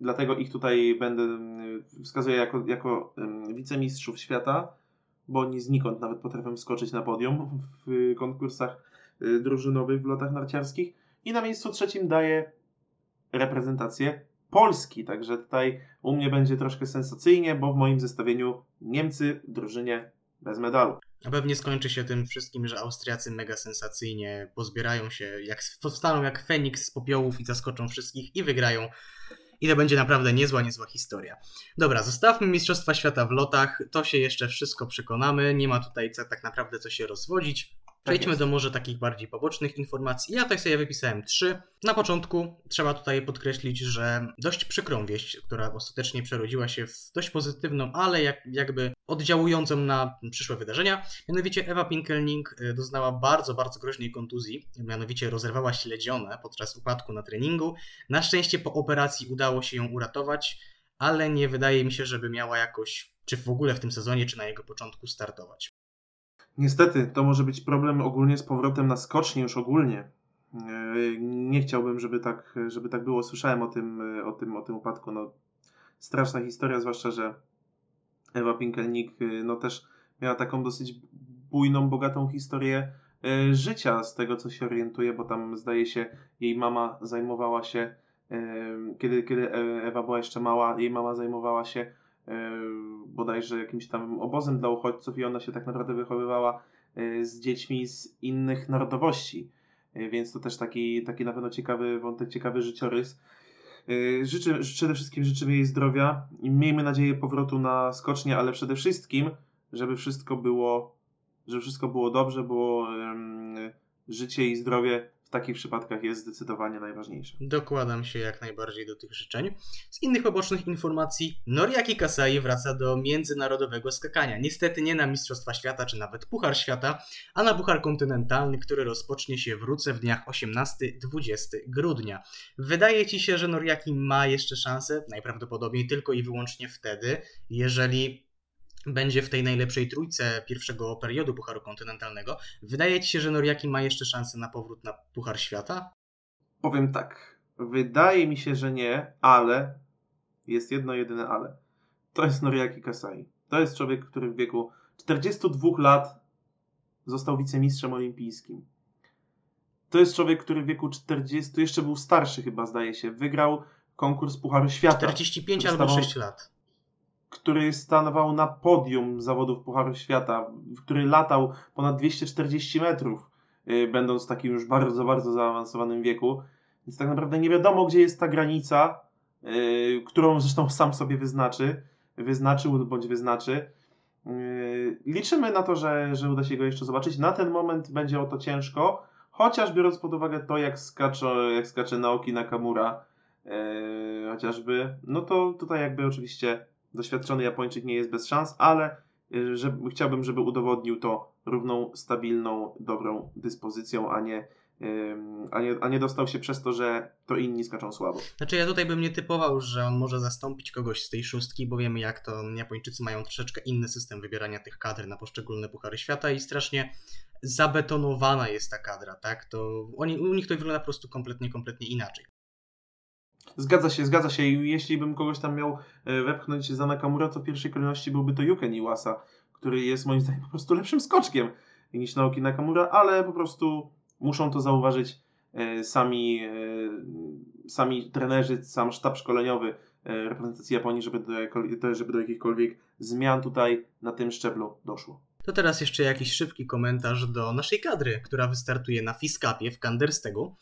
Dlatego ich tutaj będę yy, wskazuję jako, jako yy, wicemistrzów świata, bo oni znikąd nawet potrafią skoczyć na podium w konkursach drużynowych w lotach narciarskich. I na miejscu trzecim daję reprezentację Polski, także tutaj u mnie będzie troszkę sensacyjnie, bo w moim zestawieniu Niemcy w drużynie bez medalu. A pewnie skończy się tym wszystkim, że Austriacy mega sensacyjnie pozbierają się, jak powstaną jak Feniks z popiołów i zaskoczą wszystkich i wygrają. I to będzie naprawdę niezła, niezła historia. Dobra, zostawmy Mistrzostwa Świata w lotach. To się jeszcze wszystko przekonamy. Nie ma tutaj tak naprawdę co się rozwodzić. Przejdźmy tak do może takich bardziej pobocznych informacji. Ja tutaj sobie wypisałem trzy. Na początku trzeba tutaj podkreślić, że dość przykrą wieść, która ostatecznie przerodziła się w dość pozytywną, ale jak, jakby oddziałującą na przyszłe wydarzenia. Mianowicie Ewa Pinkelning y, doznała bardzo, bardzo groźnej kontuzji, mianowicie rozerwała śledzione podczas upadku na treningu. Na szczęście po operacji udało się ją uratować, ale nie wydaje mi się, żeby miała jakoś, czy w ogóle w tym sezonie, czy na jego początku startować. Niestety, to może być problem ogólnie z powrotem na skocznie już ogólnie. E, nie chciałbym, żeby tak, żeby tak było. Słyszałem o tym, o tym, o tym upadku. No, straszna historia, zwłaszcza, że Ewa Pinkelnik e, no, też miała taką dosyć bujną, bogatą historię e, życia, z tego co się orientuje, bo tam zdaje się jej mama zajmowała się, kiedy, kiedy Ewa była jeszcze mała, jej mama zajmowała się bodajże jakimś tam obozem dla uchodźców i ona się tak naprawdę wychowywała z dziećmi z innych narodowości. Więc to też taki, taki na pewno ciekawy wątek, ciekawy życiorys. Życzę, przede wszystkim życzymy jej zdrowia i miejmy nadzieję powrotu na skocznie, ale przede wszystkim, żeby wszystko było, żeby wszystko było dobrze, było um, życie i zdrowie takich przypadkach jest zdecydowanie najważniejsze. Dokładam się jak najbardziej do tych życzeń. Z innych pobocznych informacji, Noriaki Kasai wraca do międzynarodowego skakania. Niestety nie na Mistrzostwa Świata czy nawet Puchar Świata, a na Puchar Kontynentalny, który rozpocznie się wrócę w dniach 18-20 grudnia. Wydaje ci się, że Noriaki ma jeszcze szansę? Najprawdopodobniej tylko i wyłącznie wtedy, jeżeli będzie w tej najlepszej trójce pierwszego periodu Pucharu Kontynentalnego. Wydaje ci się, że Noriaki ma jeszcze szansę na powrót na Puchar Świata? Powiem tak. Wydaje mi się, że nie, ale jest jedno jedyne ale. To jest Noriaki Kasai. To jest człowiek, który w wieku 42 lat został wicemistrzem olimpijskim. To jest człowiek, który w wieku 40, jeszcze był starszy chyba zdaje się, wygrał konkurs Pucharu Świata. 45 albo 6 lat który stanował na podium zawodów Pucharu Świata, który latał ponad 240 metrów, y, będąc w takim już bardzo, bardzo zaawansowanym wieku. Więc tak naprawdę nie wiadomo, gdzie jest ta granica, y, którą zresztą sam sobie wyznaczy, wyznaczył bądź wyznaczy. Y, liczymy na to, że, że uda się go jeszcze zobaczyć. Na ten moment będzie o to ciężko, chociaż biorąc pod uwagę to, jak skacze, jak skacze Naoki Nakamura, chociażby, no to tutaj jakby oczywiście doświadczony Japończyk nie jest bez szans, ale y, że, chciałbym, żeby udowodnił to równą, stabilną, dobrą dyspozycją, a nie, a, nie, a nie dostał się przez to, że to inni skaczą słabo. Znaczy ja tutaj bym nie typował, że on może zastąpić kogoś z tej szóstki, bo wiemy jak to Japończycy mają troszeczkę inny system wybierania tych kadr na poszczególne puchary świata i strasznie zabetonowana jest ta kadra, tak? To oni, u nich to wygląda po prostu kompletnie, kompletnie inaczej. Zgadza się, zgadza się. I jeśli bym kogoś tam miał e, wepchnąć za Nakamura, to w pierwszej kolejności byłby to Yuken Iwasa, który jest moim zdaniem po prostu lepszym skoczkiem niż Naoki Nakamura, ale po prostu muszą to zauważyć e, sami, e, sami trenerzy, sam sztab szkoleniowy reprezentacji Japonii, żeby do, żeby do jakichkolwiek zmian tutaj na tym szczeblu doszło. To teraz jeszcze jakiś szybki komentarz do naszej kadry, która wystartuje na Fiskapie w Kanderstegu.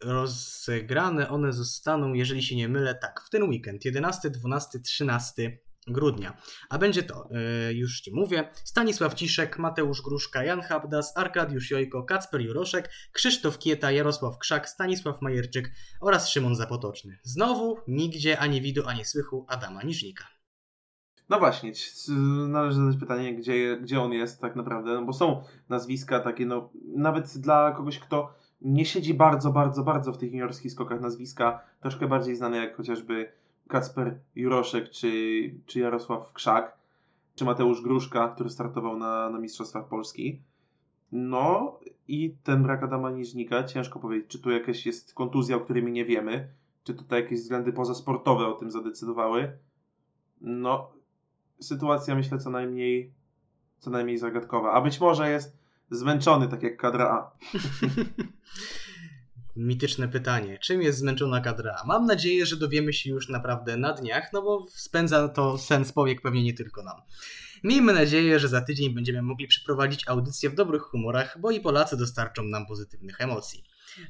Rozegrane one zostaną, jeżeli się nie mylę, tak, w ten weekend 11, 12, 13 grudnia. A będzie to, yy, już Ci mówię, Stanisław Ciszek, Mateusz Gruszka, Jan Habdas, Arkadiusz Jojko, Kacper Juroszek, Krzysztof Kieta, Jarosław Krzak, Stanisław Majerczyk oraz Szymon Zapotoczny. Znowu nigdzie ani widu, ani słychu Adama Niżnika. No właśnie, należy zadać pytanie, gdzie, gdzie on jest tak naprawdę, no bo są nazwiska takie, no nawet dla kogoś, kto nie siedzi bardzo, bardzo, bardzo w tych juniorskich skokach nazwiska, troszkę bardziej znane jak chociażby Kacper Juroszek czy, czy Jarosław Krzak, czy Mateusz Gruszka, który startował na, na Mistrzostwach Polski. No i ten brak Adama Niżnika, ciężko powiedzieć, czy tu jakaś jest kontuzja, o której my nie wiemy, czy tutaj jakieś względy pozasportowe o tym zadecydowały. No, sytuacja myślę co najmniej co najmniej zagadkowa. A być może jest zmęczony, tak jak kadra A. Mityczne pytanie. Czym jest zmęczona kadra A? Mam nadzieję, że dowiemy się już naprawdę na dniach, no bo spędza to sens powiek pewnie nie tylko nam. Miejmy nadzieję, że za tydzień będziemy mogli przeprowadzić audycję w dobrych humorach, bo i Polacy dostarczą nam pozytywnych emocji.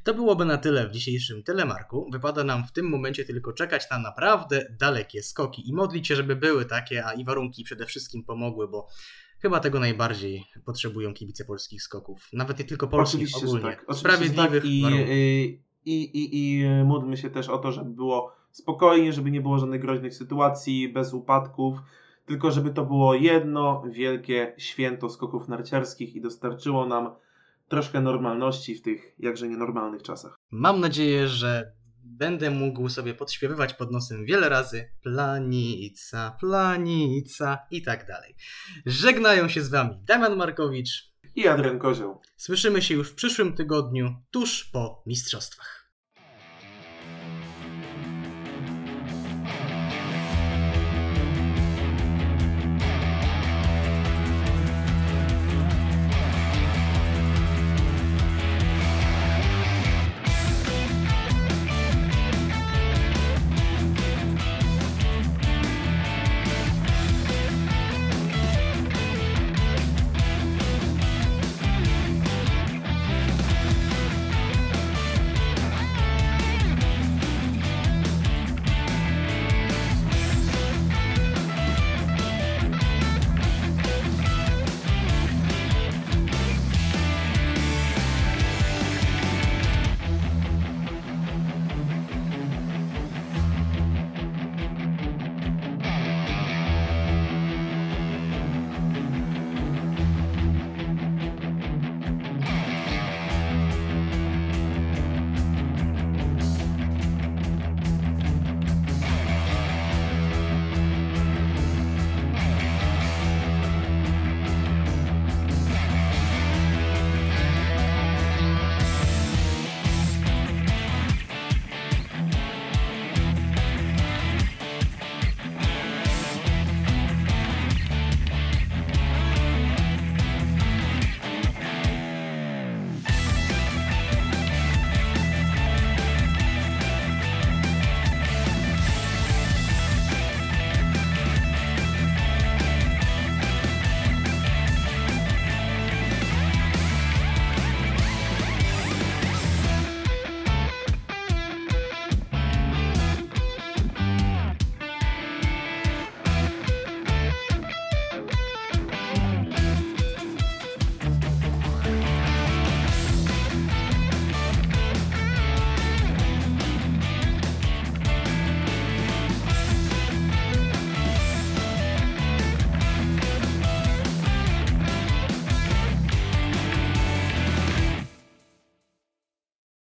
To byłoby na tyle w dzisiejszym telemarku. Wypada nam w tym momencie tylko czekać na naprawdę dalekie skoki i modlić się, żeby były takie, a i warunki przede wszystkim pomogły, bo Chyba tego najbardziej potrzebują kibice polskich skoków. Nawet nie tylko polskich, Oczywiście, ogólnie. Tak. Sprawiedliwych tak. I, I, i, I módlmy się też o to, żeby było spokojnie, żeby nie było żadnych groźnych sytuacji, bez upadków, tylko żeby to było jedno wielkie święto skoków narciarskich i dostarczyło nam troszkę normalności w tych jakże nienormalnych czasach. Mam nadzieję, że będę mógł sobie podśpiewywać pod nosem wiele razy planica, planica i tak dalej. Żegnają się z Wami Damian Markowicz i Adrian Kozioł. Słyszymy się już w przyszłym tygodniu, tuż po mistrzostwach.